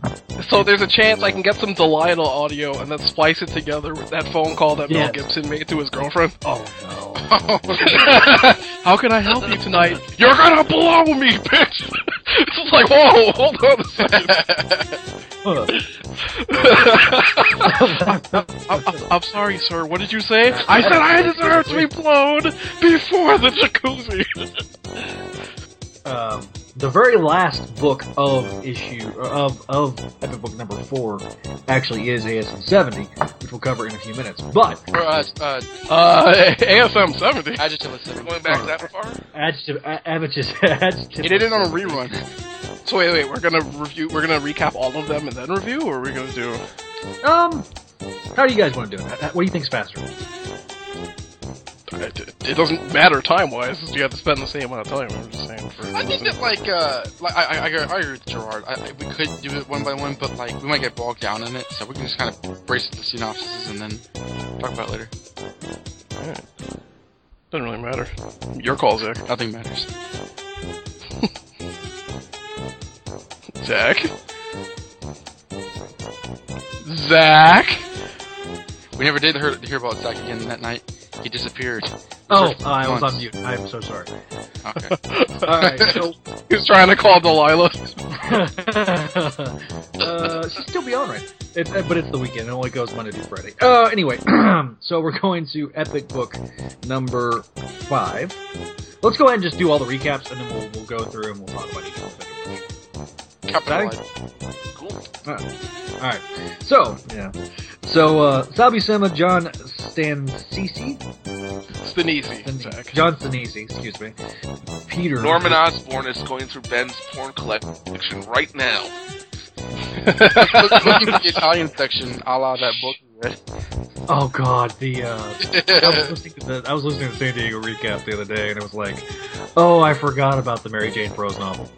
[SPEAKER 9] So there's a chance I can get some Delilah audio and then splice it together with that phone call that Mel Gibson made to his girlfriend.
[SPEAKER 6] Oh no.
[SPEAKER 9] How can I help you tonight? You're gonna blow me, bitch! it's like, whoa, hold on a second. I'm, I'm- I'm sorry, sir. What did you say? I said I deserve to be blown before the jacuzzi.
[SPEAKER 6] Um, the very last book of issue of of epic book number four actually is ASM seventy, which we'll cover in a few minutes. But
[SPEAKER 11] Or, uh, uh,
[SPEAKER 9] Uh, ASM 70.
[SPEAKER 11] adjective is seven.
[SPEAKER 8] Going back that far?
[SPEAKER 6] adjective, adjective, adjective.
[SPEAKER 11] He did it on a rerun.
[SPEAKER 9] So wait, wait, we're gonna review, we're gonna recap all of them and then review, or are we gonna do?
[SPEAKER 6] Um, how do you guys want to do it? What do you think's faster?
[SPEAKER 9] It, it doesn't matter time wise, you have to spend the same amount of time. I'm just saying. For
[SPEAKER 11] I think that like uh like I I, I, agree- I agree with Gerard. I, I, we could do it one by one, but like we might get bogged down in it, so we can just kind of brace the synopsis and then talk about it later.
[SPEAKER 9] Alright. Doesn't really matter. Your call, Zach.
[SPEAKER 11] Nothing matters.
[SPEAKER 9] Zach. Zach.
[SPEAKER 11] We never did hear, hear about Zach again that night. He disappeared.
[SPEAKER 6] Oh, uh, I was on mute. I'm so sorry.
[SPEAKER 11] Okay.
[SPEAKER 6] All right, so
[SPEAKER 9] He was trying to call Delilah.
[SPEAKER 6] uh, she'll still be on right. It, uh, but it's the weekend. It only goes Monday through Friday. Uh, anyway, so we're going to Epic Book number five. Let's go ahead and just do all the recaps, and then we'll we'll go through and we'll talk about each one.
[SPEAKER 11] Capitalize.
[SPEAKER 8] Cool.
[SPEAKER 6] Alright. Alright. So, yeah. So, uh, Sabi Sema, John Stansisi?
[SPEAKER 9] Stanisci, Zach.
[SPEAKER 6] John Stanisci, excuse me. Peter.
[SPEAKER 8] Norman Osborn is going through Ben's porn collection right now.
[SPEAKER 11] Looking for the Italian section, a la that book we read.
[SPEAKER 6] Oh god, the uh, I was the I was listening to the San Diego recap the other day, and it was like, oh, I forgot about the Mary Jane Prose novel.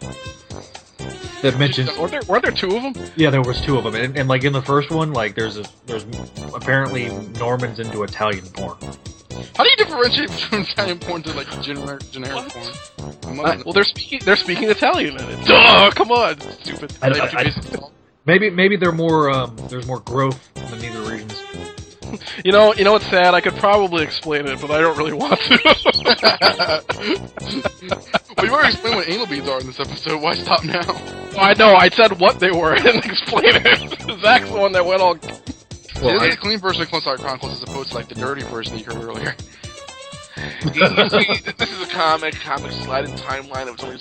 [SPEAKER 6] That mentions,
[SPEAKER 9] Weren't there, weren't there two of them?
[SPEAKER 6] yeah, there was two of them, and, and like in the first one, like there's a there's apparently Norman's into Italian porn.
[SPEAKER 11] How do you differentiate between Italian porn to like generic generic porn? I'm
[SPEAKER 9] Well, they're speaking they're speaking Italian in it. Duh! Come on, stupid.
[SPEAKER 6] I, I- I- maybe maybe they're more um, there's more growth in the neither regions.
[SPEAKER 9] You know, you know what's sad? I could probably explain it, but I don't really want to.
[SPEAKER 11] well, you already explained what anal beads are in this episode. Why stop now?
[SPEAKER 9] I know. I said what they were. I didn't explain it. Zach's the one that went all.
[SPEAKER 11] Well, this is a clean version of Clone Saga Chronicles as opposed to like the dirty version that you heard earlier.
[SPEAKER 8] You- you see, this is a comic, comic sliding timeline. It was only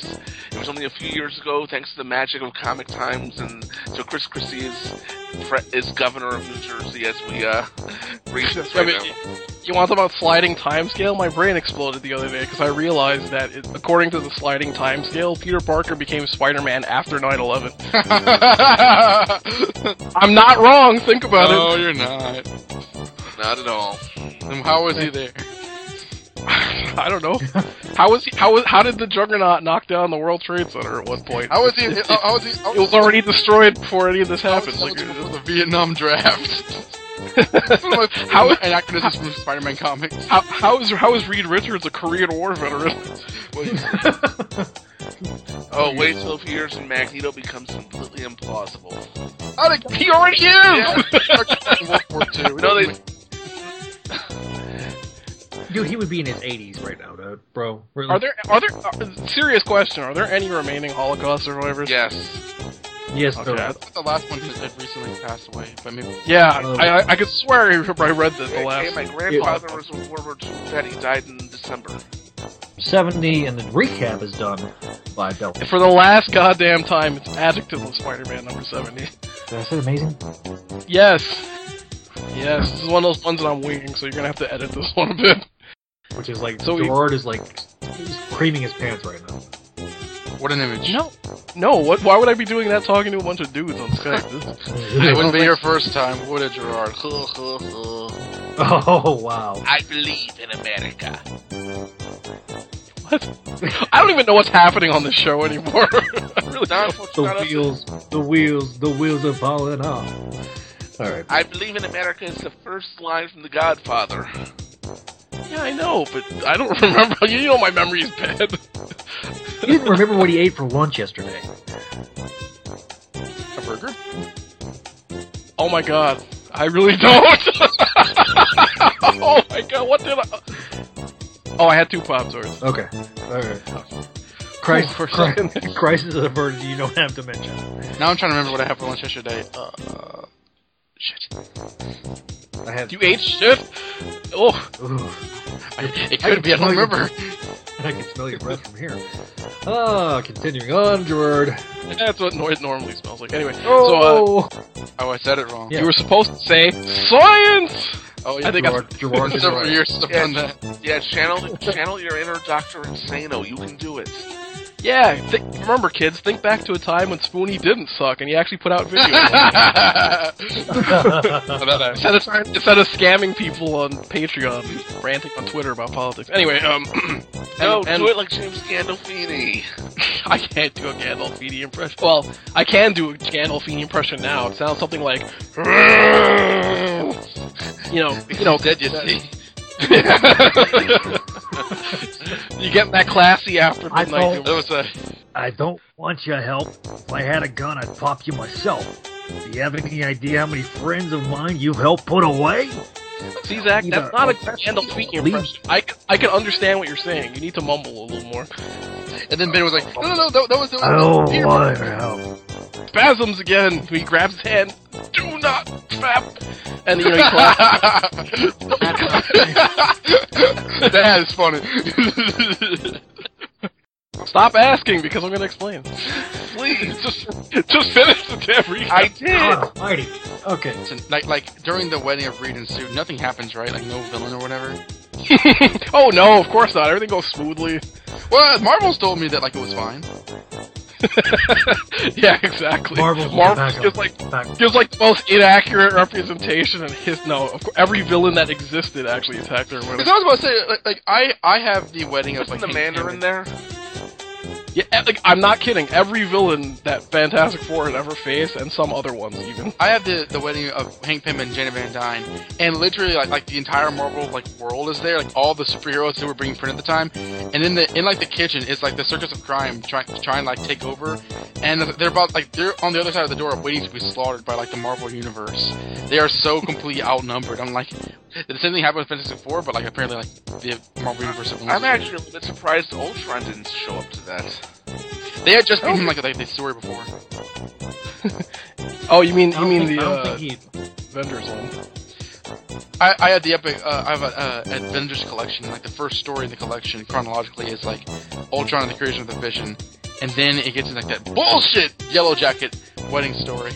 [SPEAKER 8] it was only a few years ago, thanks to the magic of Comic Times, and so Chris Christie is is governor of New Jersey as we uh read this
[SPEAKER 9] I
[SPEAKER 8] right
[SPEAKER 9] mean,
[SPEAKER 8] now.
[SPEAKER 9] you want to talk about sliding timescale? My brain exploded the other day because I realized that, it, according to the sliding timescale, Peter Parker became Spider-Man after 9/11. I'm not wrong. Think about
[SPEAKER 11] no,
[SPEAKER 9] it.
[SPEAKER 11] No, you're not.
[SPEAKER 8] Not at all.
[SPEAKER 11] Then how was he there?
[SPEAKER 9] I don't know. How was he? How was? How did the Juggernaut knock down the World Trade Center at one point?
[SPEAKER 11] How was he?
[SPEAKER 9] It, it-
[SPEAKER 11] How was he?
[SPEAKER 9] it was already destroyed before any of this happened. Like,
[SPEAKER 11] for the Vietnam draft. How
[SPEAKER 9] How-
[SPEAKER 11] anachronisms from Spider-Man comics?
[SPEAKER 9] how, how is how is Reed Richards a Korean War veteran?
[SPEAKER 8] Oh, wait till a few years and Magneto becomes completely implausible.
[SPEAKER 11] How did
[SPEAKER 9] he already is?
[SPEAKER 11] World War II.
[SPEAKER 8] No, they
[SPEAKER 6] Dude, he would be in his 80s right now, dude, bro. Really?
[SPEAKER 9] Are there are there uh, serious question? Are there any remaining Holocaust survivors?
[SPEAKER 8] yes.
[SPEAKER 6] Yes,
[SPEAKER 9] Okay.
[SPEAKER 6] there
[SPEAKER 11] I thought the last one had had recently passed away, but maybe.
[SPEAKER 9] Yeah,
[SPEAKER 6] Uh,
[SPEAKER 9] I, I I could swear I read that the
[SPEAKER 8] Hey,
[SPEAKER 9] last.
[SPEAKER 8] my grandfather was a World War II vet. He died in December.
[SPEAKER 6] 70, and the recap is done by Delta.
[SPEAKER 9] For the last goddamn time, it's adjective of Spider-Man number seventy.
[SPEAKER 6] Did I say amazing?
[SPEAKER 9] Yes, yes, this is one of those ones that I'm winging, so you're gonna have to edit this one a bit.
[SPEAKER 6] Which is like,
[SPEAKER 9] So we-
[SPEAKER 6] Gerard is like, he's creaming his pants right now.
[SPEAKER 11] What an image.
[SPEAKER 9] No, no. What? Why would I be doing that? Talking to a bunch of dudes on Skype. This-
[SPEAKER 11] It wouldn't be your first time, would it, Gerard?
[SPEAKER 6] Oh, wow.
[SPEAKER 8] I believe in America.
[SPEAKER 9] what? I don't even know what's happening on this show anymore. I really don't.
[SPEAKER 6] The wheels, the wheels, the wheels are falling off. Alright.
[SPEAKER 8] I believe in America is the first line from The Godfather.
[SPEAKER 9] Yeah, I know, but I don't remember. You know my memory is bad.
[SPEAKER 6] You didn't remember what he ate for lunch yesterday.
[SPEAKER 11] A burger?
[SPEAKER 9] Oh my god. I really don't. oh my god, what did I. Oh, I had two Pop Tarts.
[SPEAKER 6] Okay. Alright. Christ,
[SPEAKER 9] For
[SPEAKER 6] Christ, crisis averted you don't have to mention.
[SPEAKER 11] Now I'm trying to remember what I had for lunch yesterday. Uh, uh, shit.
[SPEAKER 6] I had.
[SPEAKER 9] You ate shit? Oh.
[SPEAKER 6] Ooh.
[SPEAKER 11] I, it could be, I don't remember.
[SPEAKER 6] I can smell your breath from here. Ah, continuing on, Gerard.
[SPEAKER 9] That's what it normally smells like. Anyway,
[SPEAKER 6] Oh.
[SPEAKER 9] so uh,
[SPEAKER 11] Oh, I said it wrong.
[SPEAKER 9] you were supposed to say science.
[SPEAKER 11] Oh, yeah,
[SPEAKER 9] I think
[SPEAKER 6] Gerard,
[SPEAKER 9] that's
[SPEAKER 6] Gerard is
[SPEAKER 11] Several
[SPEAKER 6] right.
[SPEAKER 11] years since I've
[SPEAKER 8] Yeah,
[SPEAKER 11] done that.
[SPEAKER 8] yeah, channel channel your inner Doctor Insano. You can do it.
[SPEAKER 9] Yeah, think, remember, kids, think back to a time when Spoonie didn't suck and he actually put out videos. instead, of, instead of scamming people on Patreon, ranting on Twitter about politics. Anyway, um,
[SPEAKER 8] No,
[SPEAKER 9] and-
[SPEAKER 8] do it like James Gandolfini.
[SPEAKER 9] I can't do a Gandolfini impression. Well, I can do a Gandolfini impression now. It sounds something like, you know, you know,
[SPEAKER 11] Dead, you see.
[SPEAKER 9] You get that classy after midnight.
[SPEAKER 11] was a.
[SPEAKER 17] I don't want your help. If I had a gun, I'd pop you myself. Do you have any idea how many friends of mine you've helped put away?
[SPEAKER 9] See, Zach, that's not a Gandolfini impression. I, c- I can understand what you're saying. You need to mumble a little more.
[SPEAKER 11] And then Ben was like, no, no, no, that, that was. That was
[SPEAKER 17] I don't want your help.
[SPEAKER 9] Spasms again. He grabs his hand. Do not trap. And you know he claps.
[SPEAKER 11] that is funny.
[SPEAKER 9] Stop asking because I'm going to explain. Please, just just finish the damn recap.
[SPEAKER 8] I did.
[SPEAKER 6] Alrighty. Okay.
[SPEAKER 11] Listen, like, like during the wedding of Reed and Sue, nothing happens, right? Like no villain or whatever.
[SPEAKER 9] oh no, of course not. Everything goes smoothly.
[SPEAKER 11] Well, Marvel's told me that like it was fine.
[SPEAKER 9] yeah, exactly.
[SPEAKER 6] Marvel's
[SPEAKER 9] Marvel
[SPEAKER 6] back
[SPEAKER 9] gives like
[SPEAKER 6] Back.
[SPEAKER 9] gives like the most inaccurate representation, and his no, of course, every villain that existed actually attacked her.
[SPEAKER 11] Because I was about to say, like, like I, I have the wedding of
[SPEAKER 8] Isn't
[SPEAKER 11] like
[SPEAKER 8] the
[SPEAKER 11] Hank
[SPEAKER 8] Mandarin
[SPEAKER 11] Pym.
[SPEAKER 8] there?
[SPEAKER 9] Yeah, eh, like I'm not kidding. Every villain that Fantastic Four had ever faced, and some other ones even.
[SPEAKER 11] I have the the wedding of Hank Pym and Janet Van Dyne, and literally like like the entire Marvel like world is there, like all the superheroes who were being printed at the time, and in the in like the kitchen is like the circus of crime trying to try and like take over, and they're about like they're on the other side of the door waiting to be slaughtered by like the Marvel universe. They are so completely outnumbered. I'm like, the same thing happened with Fantastic Four, but like apparently like the Marvel universe.
[SPEAKER 8] I'm actually a little bit surprised Ultron didn't show up to that.
[SPEAKER 11] They had just been like like the story before.
[SPEAKER 9] Oh, you mean you mean
[SPEAKER 6] think-
[SPEAKER 9] the
[SPEAKER 6] I don't
[SPEAKER 9] uh,
[SPEAKER 6] think
[SPEAKER 9] Avengers one?
[SPEAKER 11] I, I had the epic. Uh, I have a uh, Avengers collection. Like the first story in the collection chronologically is like Ultron and the creation of the Vision, and then it gets into like that bullshit Yellow Jacket wedding story.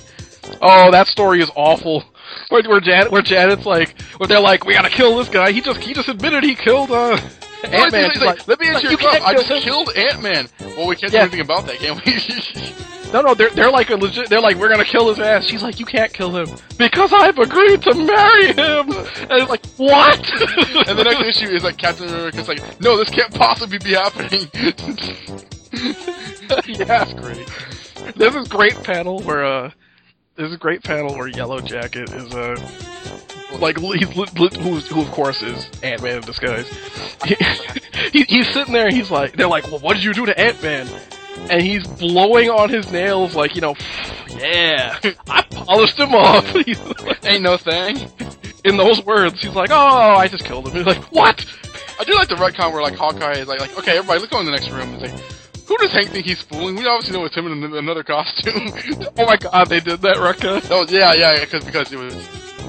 [SPEAKER 9] Oh, that story is awful. Where, where Janet, where Janet's like, where they're like, we gotta kill this guy. He just, he just admitted he killed uh, Ant Man.
[SPEAKER 11] Like, Let me answer
[SPEAKER 9] you
[SPEAKER 11] your question. I just
[SPEAKER 9] him."
[SPEAKER 11] killed Ant Man. Well, we can't
[SPEAKER 9] Yeah.
[SPEAKER 11] do anything about that, can we?
[SPEAKER 9] No, no, they're they're like a legit. They're like, we're gonna kill his ass. She's like, you can't kill him because I've agreed to marry him. And it's like, what?
[SPEAKER 11] and the next issue is like Captain America's like, no, this can't possibly be happening.
[SPEAKER 9] yeah, that's great. There's this great panel where uh, there's a great panel where Yellow Jacket is uh, like he's li- who of course is Ant Man in disguise. He, he, he's sitting there. And he's like, they're like, well, what did you do to Ant Man? And he's blowing on his nails like, you know, yeah, I polished him off. Like-
[SPEAKER 11] Ain't no thing.
[SPEAKER 9] in those words, he's like, oh, I just killed him. He's like, what?
[SPEAKER 11] I do like the retcon where like Hawkeye is like, like okay, everybody, let's go in the next room. It's like, who does Hank think he's fooling? We obviously know it's him in another costume.
[SPEAKER 9] oh my god, they did that, Rucka.
[SPEAKER 11] Oh yeah, yeah, yeah, because because it was.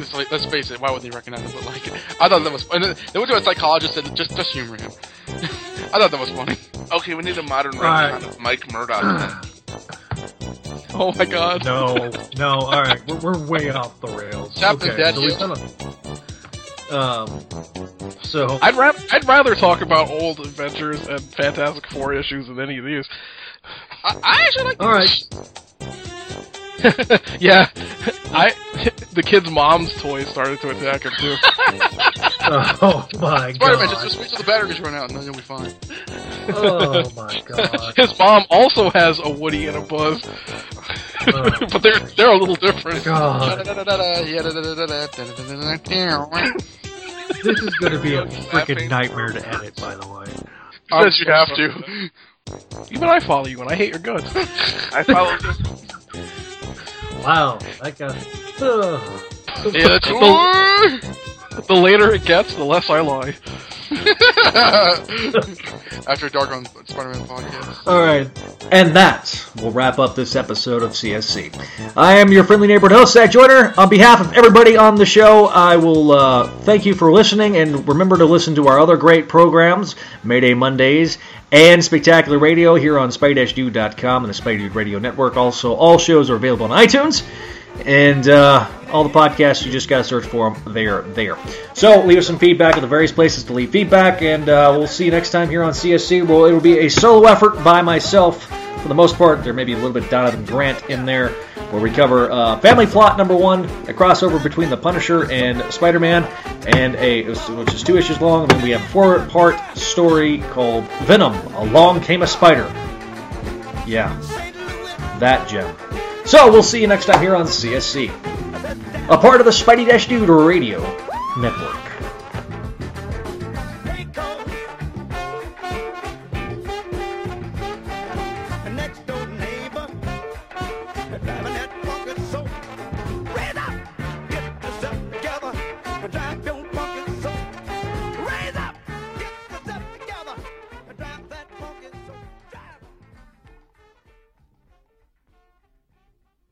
[SPEAKER 11] It's like, let's face it. Why would they recognize him? But like, I thought that was. And then they went to a psychologist and just just humor him. I thought that was funny.
[SPEAKER 8] Okay, we need a modern
[SPEAKER 6] Right.
[SPEAKER 8] of Mike Murdock.
[SPEAKER 9] Oh my god.
[SPEAKER 6] No, no. All right, we're, we're way off the rails.
[SPEAKER 11] Captain
[SPEAKER 6] okay,
[SPEAKER 11] Dead
[SPEAKER 6] so Um. So
[SPEAKER 9] I'd rather I'd rather talk about old adventures and Fantastic Four issues than any of these.
[SPEAKER 11] I, I actually like.
[SPEAKER 6] all right.
[SPEAKER 9] yeah, I the kid's mom's toys started to attack him too.
[SPEAKER 6] Oh my god.
[SPEAKER 11] Spider-Man,
[SPEAKER 6] god.
[SPEAKER 11] just, just wait till the batteries run out and then you'll be fine.
[SPEAKER 6] Oh my god.
[SPEAKER 9] His mom also has a Woody and a Buzz,
[SPEAKER 6] Oh.
[SPEAKER 9] but they're they're a little different.
[SPEAKER 6] God. This is going to be a freaking nightmare to edit, by the way.
[SPEAKER 11] Yes, you have to.
[SPEAKER 9] Even I follow you, and I hate your guts.
[SPEAKER 8] I follow this.
[SPEAKER 6] Wow, that got. Ugh.
[SPEAKER 11] Yeah,
[SPEAKER 9] the, the later it gets, the less I lie.
[SPEAKER 11] After dark on Spider-Man podcast.
[SPEAKER 10] All right. And that will wrap up this episode of CSC. I am your friendly neighborhood host, Zach Joyner. On behalf of everybody on the show, I will uh, thank you for listening, and remember to listen to our other great programs, Mayday Mondays
[SPEAKER 6] and Spectacular Radio here on spidey-dude.com and the Spidey Dude Radio Network. Also, all shows are available on iTunes. And uh, all the podcasts, you just got to search for them. They're there. So leave us some feedback at the various places to leave feedback, and uh, we'll see you next time here on CSC. Well, it'll be a solo effort by myself for the most part. There may be a little bit Donovan Grant in there, where we cover uh, Family Plot number one, a crossover between the Punisher and Spider-Man, and a which is two issues long. And then we have a four-part story called Venom: Along Came a Spider. Yeah, that gem. So we'll see you next time here on CSC, a part of the Spidey Dash Dude Radio Network.